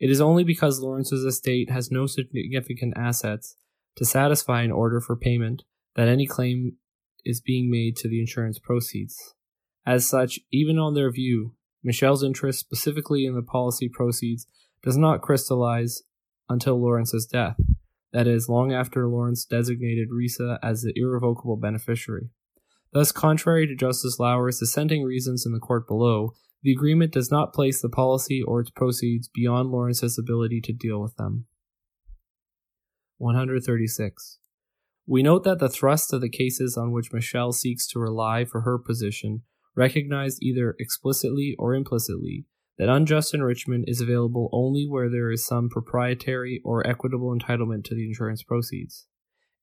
It is only because Lawrence's estate has no significant assets to satisfy an order for payment that any claim is being made to the insurance proceeds. As such, even on their view, Michelle's interest specifically in the policy proceeds does not crystallize until Lawrence's death, that is, long after Lawrence designated Risa as the irrevocable beneficiary. Thus, contrary to Justice Lauwers' dissenting reasons in the court below, the agreement does not place the policy or its proceeds beyond Lawrence's ability to deal with them. 136. We note that the thrust of the cases on which Michelle seeks to rely for her position recognize either explicitly or implicitly that unjust enrichment is available only where there is some proprietary or equitable entitlement to the insurance proceeds.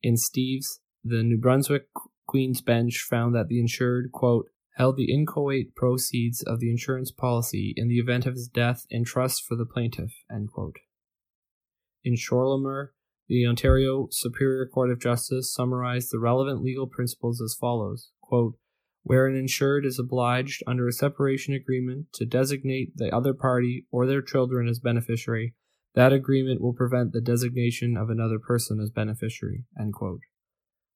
In Steve's, the New Brunswick Queen's Bench found that the insured, quote, held the inchoate proceeds of the insurance policy in the event of his death in trust for the plaintiff, in Schorlemmer, the Ontario Superior Court of Justice summarized the relevant legal principles as follows quote, Where an insured is obliged under a separation agreement to designate the other party or their children as beneficiary, that agreement will prevent the designation of another person as beneficiary.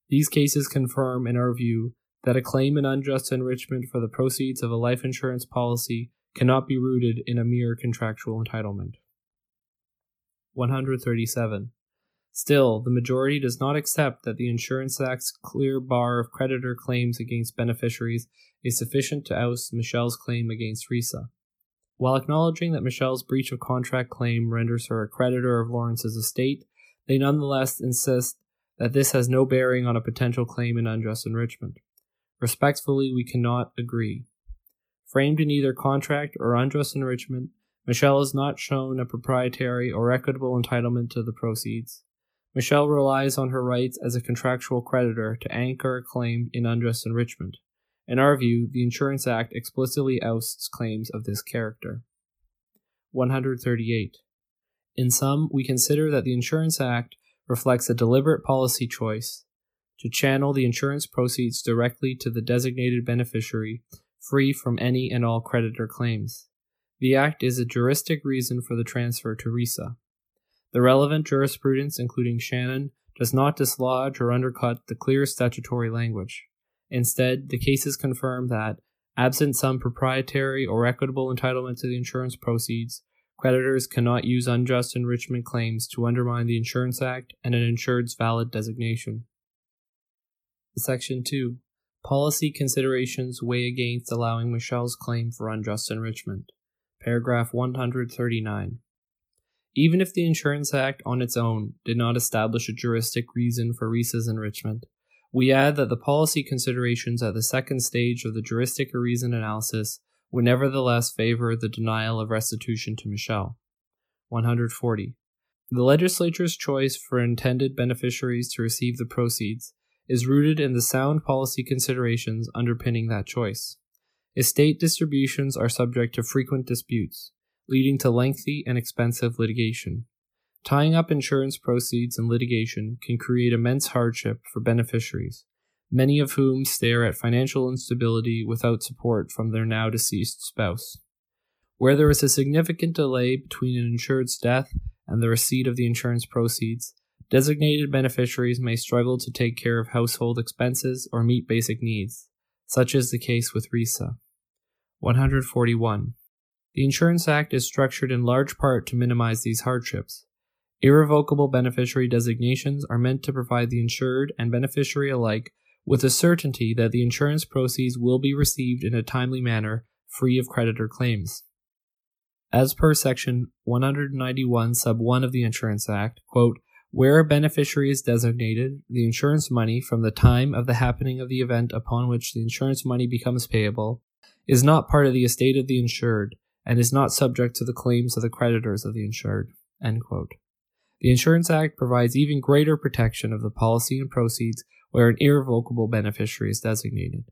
These cases confirm, in our view, that a claim in unjust enrichment for the proceeds of a life insurance policy cannot be rooted in a mere contractual entitlement. 137. Still, the majority does not accept that the Insurance Act's clear bar of creditor claims against beneficiaries is sufficient to oust Michelle's claim against Risa. While acknowledging that Michelle's breach of contract claim renders her a creditor of Lawrence's estate, they nonetheless insist that this has no bearing on a potential claim in unjust enrichment. Respectfully, we cannot agree. Framed in either contract or unjust enrichment, Michelle has not shown a proprietary or equitable entitlement to the proceeds. Michelle relies on her rights as a contractual creditor to anchor a claim in unjust enrichment. In our view, the Insurance Act explicitly ousts claims of this character. 138. In sum, we consider that the Insurance Act reflects a deliberate policy choice to channel the insurance proceeds directly to the designated beneficiary, free from any and all creditor claims. The Act is a juristic reason for the transfer to Risa. The relevant jurisprudence, including Shannon, does not dislodge or undercut the clear statutory language. Instead, the cases confirm that, absent some proprietary or equitable entitlement to the insurance proceeds, creditors cannot use unjust enrichment claims to undermine the Insurance Act and an insured's valid designation. Section 2. Policy considerations weigh against allowing Michelle's claim for unjust enrichment. Paragraph 139. Even if the Insurance Act on its own did not establish a juristic reason for Risa's enrichment, we add that the policy considerations at the second stage of the juristic reason analysis would nevertheless favor the denial of restitution to Michelle. 140. The legislature's choice for intended beneficiaries to receive the proceeds is rooted in the sound policy considerations underpinning that choice. Estate distributions are subject to frequent disputes, leading to lengthy and expensive litigation. Tying up insurance proceeds in litigation can create immense hardship for beneficiaries, many of whom stare at financial instability without support from their now deceased spouse. Where there is a significant delay between an insured's death and the receipt of the insurance proceeds, designated beneficiaries may struggle to take care of household expenses or meet basic needs. Such is the case with Risa. 141. The Insurance Act is structured in large part to minimize these hardships. Irrevocable beneficiary designations are meant to provide the insured and beneficiary alike with a certainty that the insurance proceeds will be received in a timely manner, free of creditor claims. As per section 191 sub 1 of the Insurance Act, quote, where a beneficiary is designated, the insurance money from the time of the happening of the event upon which the insurance money becomes payable is not part of the estate of the insured and is not subject to the claims of the creditors of the insured. The Insurance Act provides even greater protection of the policy and proceeds where an irrevocable beneficiary is designated.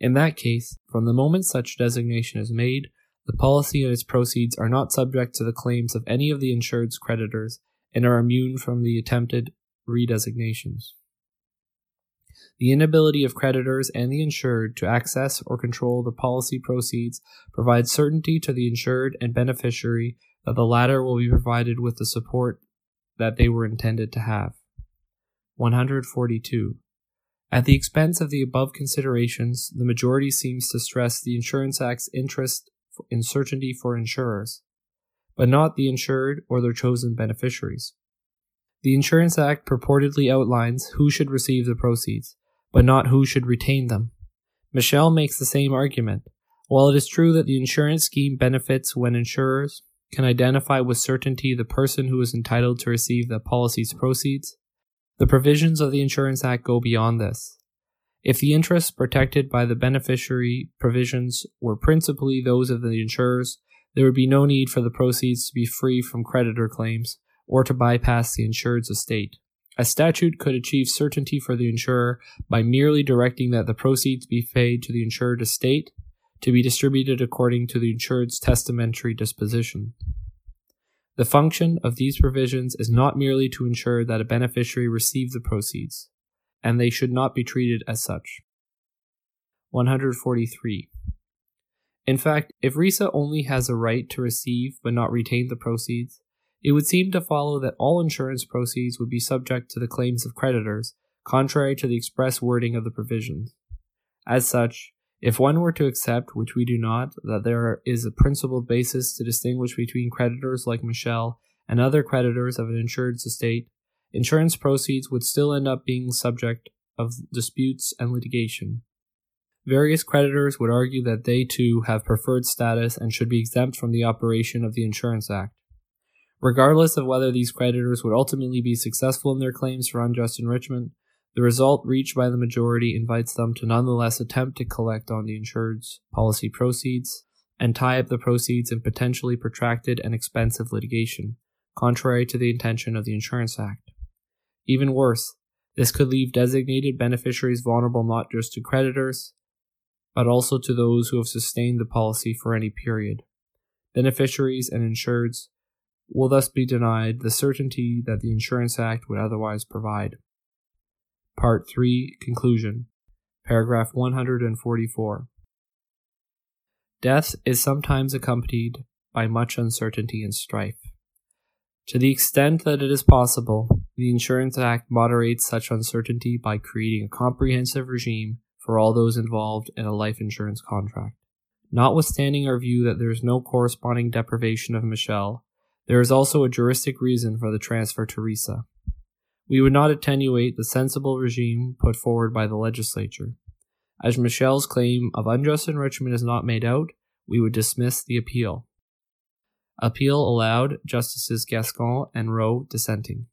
In that case, from the moment such designation is made, the policy and its proceeds are not subject to the claims of any of the insured's creditors and are immune from the attempted redesignations. The inability of creditors and the insured to access or control the policy proceeds provides certainty to the insured and beneficiary that the latter will be provided with the support that they were intended to have. 142. At the expense of the above considerations, the majority seems to stress the Insurance Act's interest in certainty for insurers but not the insured or their chosen beneficiaries. The Insurance Act purportedly outlines who should receive the proceeds, but not who should retain them. Michelle makes the same argument. While it is true that the insurance scheme benefits when insurers can identify with certainty the person who is entitled to receive the policy's proceeds, the provisions of the Insurance Act go beyond this. If the interests protected by the beneficiary provisions were principally those of the insurers, there would be no need for the proceeds to be free from creditor claims or to bypass the insured's estate. A statute could achieve certainty for the insurer by merely directing that the proceeds be paid to the insured estate to be distributed according to the insured's testamentary disposition. The function of these provisions is not merely to ensure that a beneficiary receive the proceeds, and they should not be treated as such. 143. In fact, if Risa only has a right to receive but not retain the proceeds, it would seem to follow that all insurance proceeds would be subject to the claims of creditors, contrary to the express wording of the provisions. As such, if one were to accept, which we do not, that there is a principled basis to distinguish between creditors like Michelle and other creditors of an insured's estate, insurance proceeds would still end up being subject of disputes and litigation. Various creditors would argue that they too have preferred status and should be exempt from the operation of the Insurance Act. Regardless of whether these creditors would ultimately be successful in their claims for unjust enrichment, the result reached by the majority invites them to nonetheless attempt to collect on the insured's policy proceeds and tie up the proceeds in potentially protracted and expensive litigation, contrary to the intention of the Insurance Act. Even worse, this could leave designated beneficiaries vulnerable not just to creditors, but also to those who have sustained the policy for any period. Beneficiaries and insureds will thus be denied the certainty that the Insurance Act would otherwise provide. Part 3 Conclusion Paragraph 144 Death is sometimes accompanied by much uncertainty and strife. To the extent that it is possible, the Insurance Act moderates such uncertainty by creating a comprehensive regime for all those involved in a life insurance contract. Notwithstanding our view that there is no corresponding deprivation of Michelle, there is also a juristic reason for the transfer to Risa. We would not attenuate the sensible regime put forward by the legislature. As Michelle's claim of unjust enrichment is not made out, we would dismiss the appeal. Appeal allowed, Justices Gascon and Rowe dissenting.